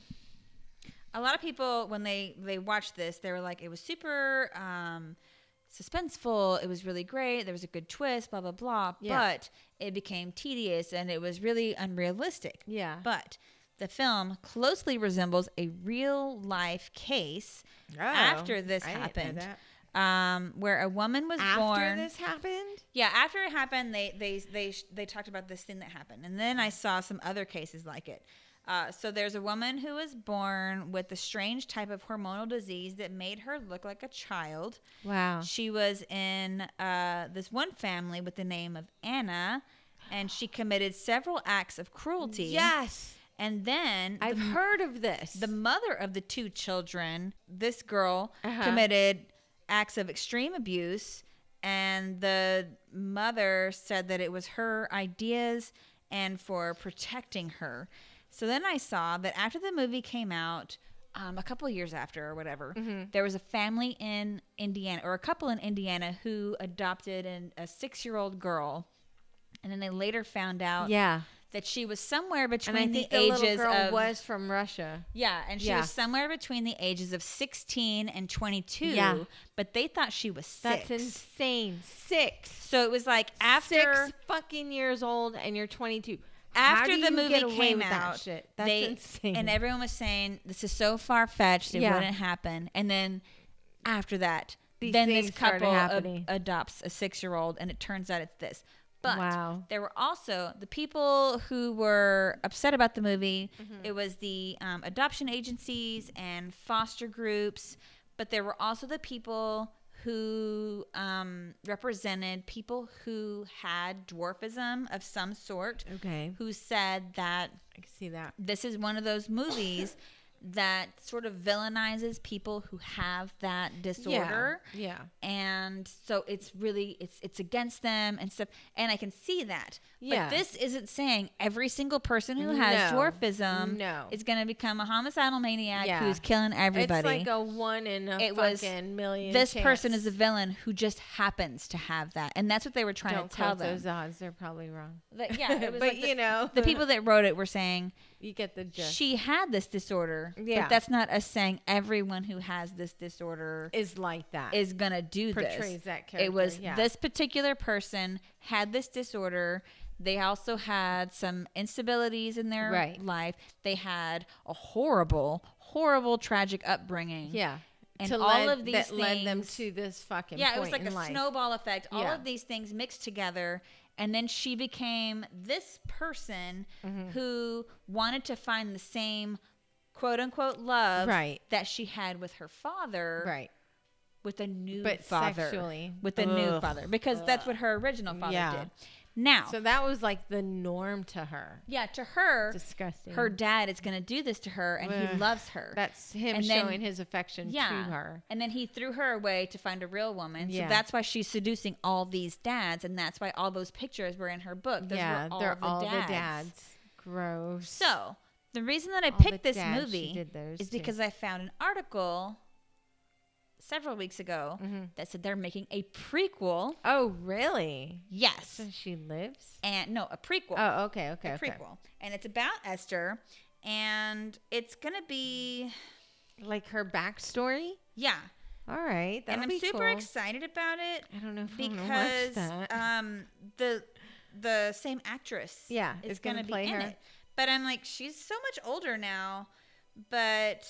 a lot of people when they they watched this, they were like, it was super um, suspenseful. It was really great. There was a good twist. Blah blah blah. Yeah. But it became tedious and it was really unrealistic. Yeah. But the film closely resembles a real life case Oh, after this I happened. Um, where a woman was After born. this happened? Yeah, after it happened, they they they they talked about this thing that happened, and then I saw some other cases like it. Uh, so there's a woman who was born with a strange type of hormonal disease that made her look like a child. Wow. She was in uh, this one family with the name of Anna, and she committed several acts of cruelty. Yes. And then I've the- heard of this. the mother of the two children, this girl, Uh-huh. committed acts of extreme abuse, and the mother said that it was her ideas and for protecting her. So then I saw that after the movie came out, um, a couple years after or whatever, Mm-hmm. there was a family in Indiana or a couple in Indiana who adopted an, a six year old girl. And then they later found out yeah. that she was somewhere between And I think the, the, ages girl of was from Russia. yeah, and she Yeah. was somewhere between the ages of 16 and 22. Yeah. But they thought she was six. That's insane. Six. So it was like after Six fucking years old and you're 22. After the movie came that out, they insane. and everyone was saying this is so far fetched it Yeah. wouldn't happen. And then after that, These then this couple happening. adopts a six year old, and it turns out it's this. But Wow. there were also the people who were upset about the movie. Mm-hmm. It was the um, adoption agencies and foster groups, but there were also the people who um, represented people who had dwarfism of some sort, Okay. who said that I can see that. this is one of those movies that sort of villainizes people who have that disorder Yeah. yeah. and so it's really it's it's against them and stuff and i can see that Yeah. but this isn't saying every single person who has No. dwarfism No. is going to become a homicidal maniac Yeah. who's killing everybody It's like a one in a It was- fucking million. this person is a villain who just happens to have that and that's what they were trying Don't to tell them those odds. They're probably wrong. That- yeah it was but like the, you know, the people that wrote it were saying you get the gist. she had this disorder Yeah. but that's not us saying everyone who has this disorder is like that. is gonna do Portrays this. that It was yeah. this particular person had this disorder. They also had some instabilities in their Right. life. They had a horrible, horrible, tragic upbringing. yeah. and all led, of these that led them to this fucking Yeah, it was like a life. snowball effect. All Yeah. of these things mixed together, and then she became this person Mm-hmm. who wanted to find the same quote unquote love Right. that she had with her father right with a new But father sexually. with a new father because that's what her original father Yeah. did Now, So that was like the norm to her. yeah, to her, Disgusting. her dad is going to do this to her, and he loves her. That's him And then- showing his affection yeah, to her. and then he threw her away to find a real woman. Yeah. So that's why she's seducing all these dads, and that's why all those pictures were in her book. Those yeah, were all they're the all dads. the dads. Gross. So the reason that I All picked this movie is too. because I found an article several weeks ago Mhm. that said they're making a prequel. Oh, really? Yes. So she lives? And no, a prequel. Oh, okay, okay, a okay. prequel, and it's about Esther, and it's gonna be Like her backstory? yeah. All right. and I'm super cool. excited about it I don't know if because that. um the the same actress Yeah, is gonna, play be in her. it. But I'm like, she's so much older now, but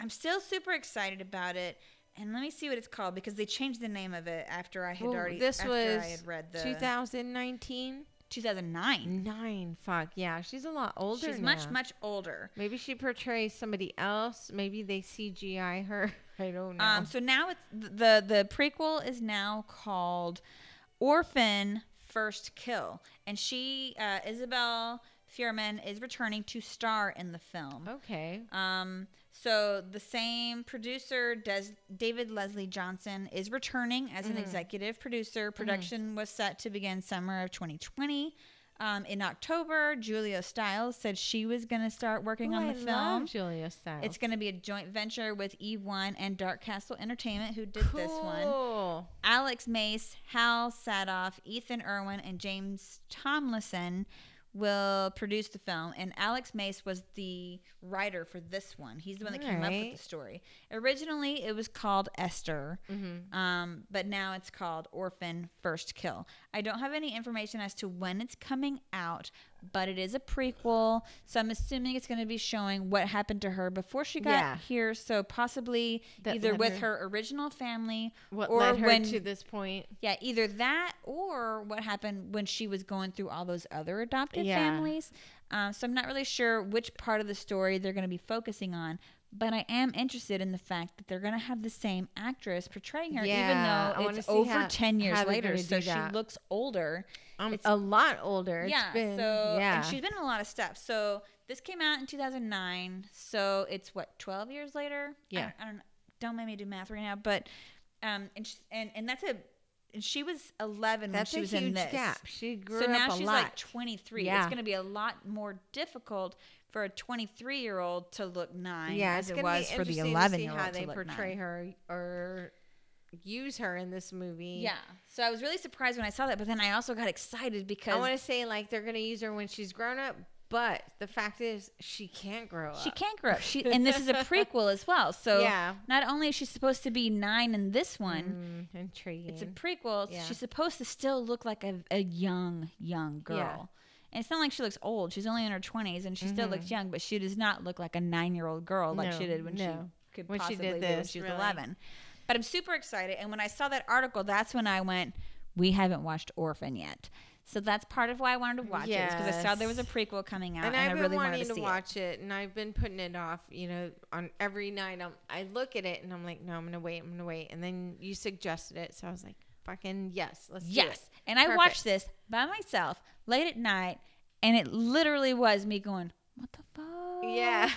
I'm still super excited about it. And let me see what it's called because they changed the name of it after I had Well, already this after was I had read the 2019? 2009. Nine. Fuck. Yeah, she's a lot older She's much much older. Maybe she portrays somebody else. Maybe they CGI her. I don't know. Um, so now it's the the prequel is now called Orphan First Kill, and she uh, Isabelle Fuhrman is returning to star in the film. okay. Um, so the same producer, Des- David Leslie Johnson, is returning as an Mhm. executive producer. Production was set to begin summer of 2020. Um, in October, Julia Stiles said she was going to start working Ooh, on I the film. love Julia Stiles. It's going to be a joint venture with E1 and Dark Castle Entertainment, who did this one. Cool. Alex Mace, Hal Sadoff, Ethan Erwin, and James Tomlinson will produce the film. And Alex Mace was the writer for this one. He's the one that came up with the story. Originally, it was called Esther, Mhm. um, but now it's called Orphan First Kill. I don't have any information as to when it's coming out, but it is a prequel. So I'm assuming it's going to be showing what happened to her before she got Yeah. here. So possibly That either with her- her original family What or led her when to this point? yeah, either that or what happened when she was going through all those other adopted Yeah. families. Um, so I'm not really sure which part of the story they're going to be focusing on, but I am interested in the fact that they're going to have the same actress portraying her, Yeah, even though it's over how- 10 years later. So she looks older. Um, It's- a lot older. It's yeah, been, so yeah. and she's been in a lot of stuff. So this came out in 2009. So it's what 12 years later. I Yeah. don't, I don't. Don't make me do math right now, but um, and sh- and and that's a. And she was 11 That's when she was huge in this. gap. She grew so up now a she's like 23. Yeah. It's going to be a lot more difficult for a 23 year old to look nine yeah, as it's it was be for the interesting 11 to see year how old they portray nine. her or use her in this movie. Yeah. So I was really surprised when I saw that, but then I also got excited because I want to say like they're gonna use her when she's grown up, but the fact is she can't grow up. She can't grow up. She and this is a prequel as well. So Yeah. not only is she supposed to be nine in this one, Mm, intriguing. it's a prequel. Yeah. She's supposed to still look like a, a young, young girl. Yeah. And it's not like she looks old. She's only in her twenties and she still Mhm. looks young, but she does not look like a nine year old girl like she did when no. she could When she possibly did be when this, she was really. eleven. But I'm super excited. And when I saw that article, that's when I went, We haven't watched Orphan yet. So that's part of why I wanted to watch it. Because I saw there was a prequel coming out and and, I've I really wanted to, to, see it. watch it. and I've been putting it off. You know, on every night I'm, I look at it and I'm like, no, I'm gonna wait. I'm gonna wait. And then you suggested it, so I was like, fucking yes, let's do it. Yes. And I watched this by myself late at night, and it literally was me going, What the fuck? Yeah.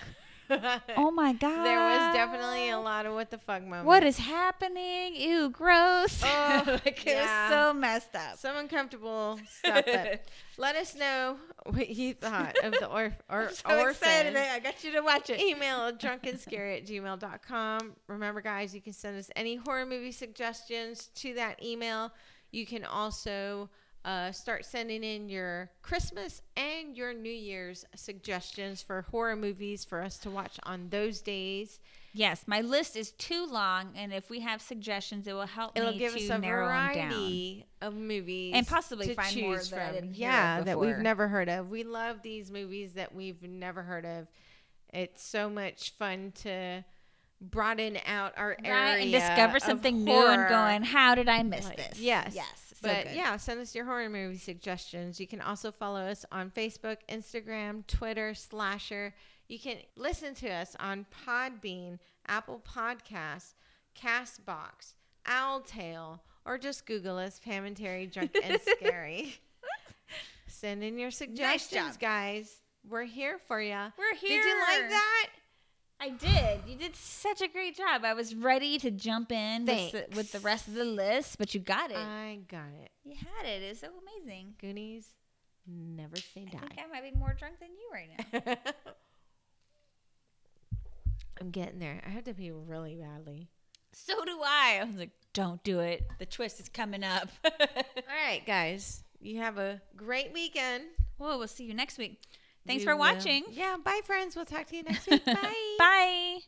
Oh my God. There was definitely a lot of what the fuck moments. What is happening? Ew, gross. Oh, like, it yeah. was so messed up. Some uncomfortable stuff. Let us know what you thought of the or, or I'm so excited. I got you to watch it. Email drunkenscary at gmail.com. Remember, guys, you can send us any horror movie suggestions to that email. You can also uh, start sending in your Christmas and your New Year's suggestions for horror movies for us to watch on those days. Yes, my list is too long, and if we have suggestions, it will help It'll me give to us a variety of movies And possibly to find more that from. of yeah, that we've never heard of. We love these movies that we've never heard of. It's so much fun to broaden out our area and discover something new and going, how did I miss Like, this? Yes. Yes. But good. yeah, send us your horror movie suggestions. You can also follow us on Facebook, Instagram, Twitter, Slasher. You can listen to us on Podbean, Apple Podcasts, Castbox, Owltail, or just Google us, Pam and Terry, Drunk and Scary. Send in your suggestions, job. guys. We're here for you. We're here. Did you like that? I did. You did such a great job. I was ready to jump in with the, with the rest of the list, but you got it. I got it. you had it. It's so amazing. Goonies, never say die. I think. I might be more drunk than you right now. I'm getting there. I have to pee really badly. so do I. I was like, don't do it. The twist is coming up. All right, guys. You have a great weekend. well, we'll see you next week. Thanks We for will- watching. Yeah, bye, friends. We'll talk to you next week. Bye. Bye.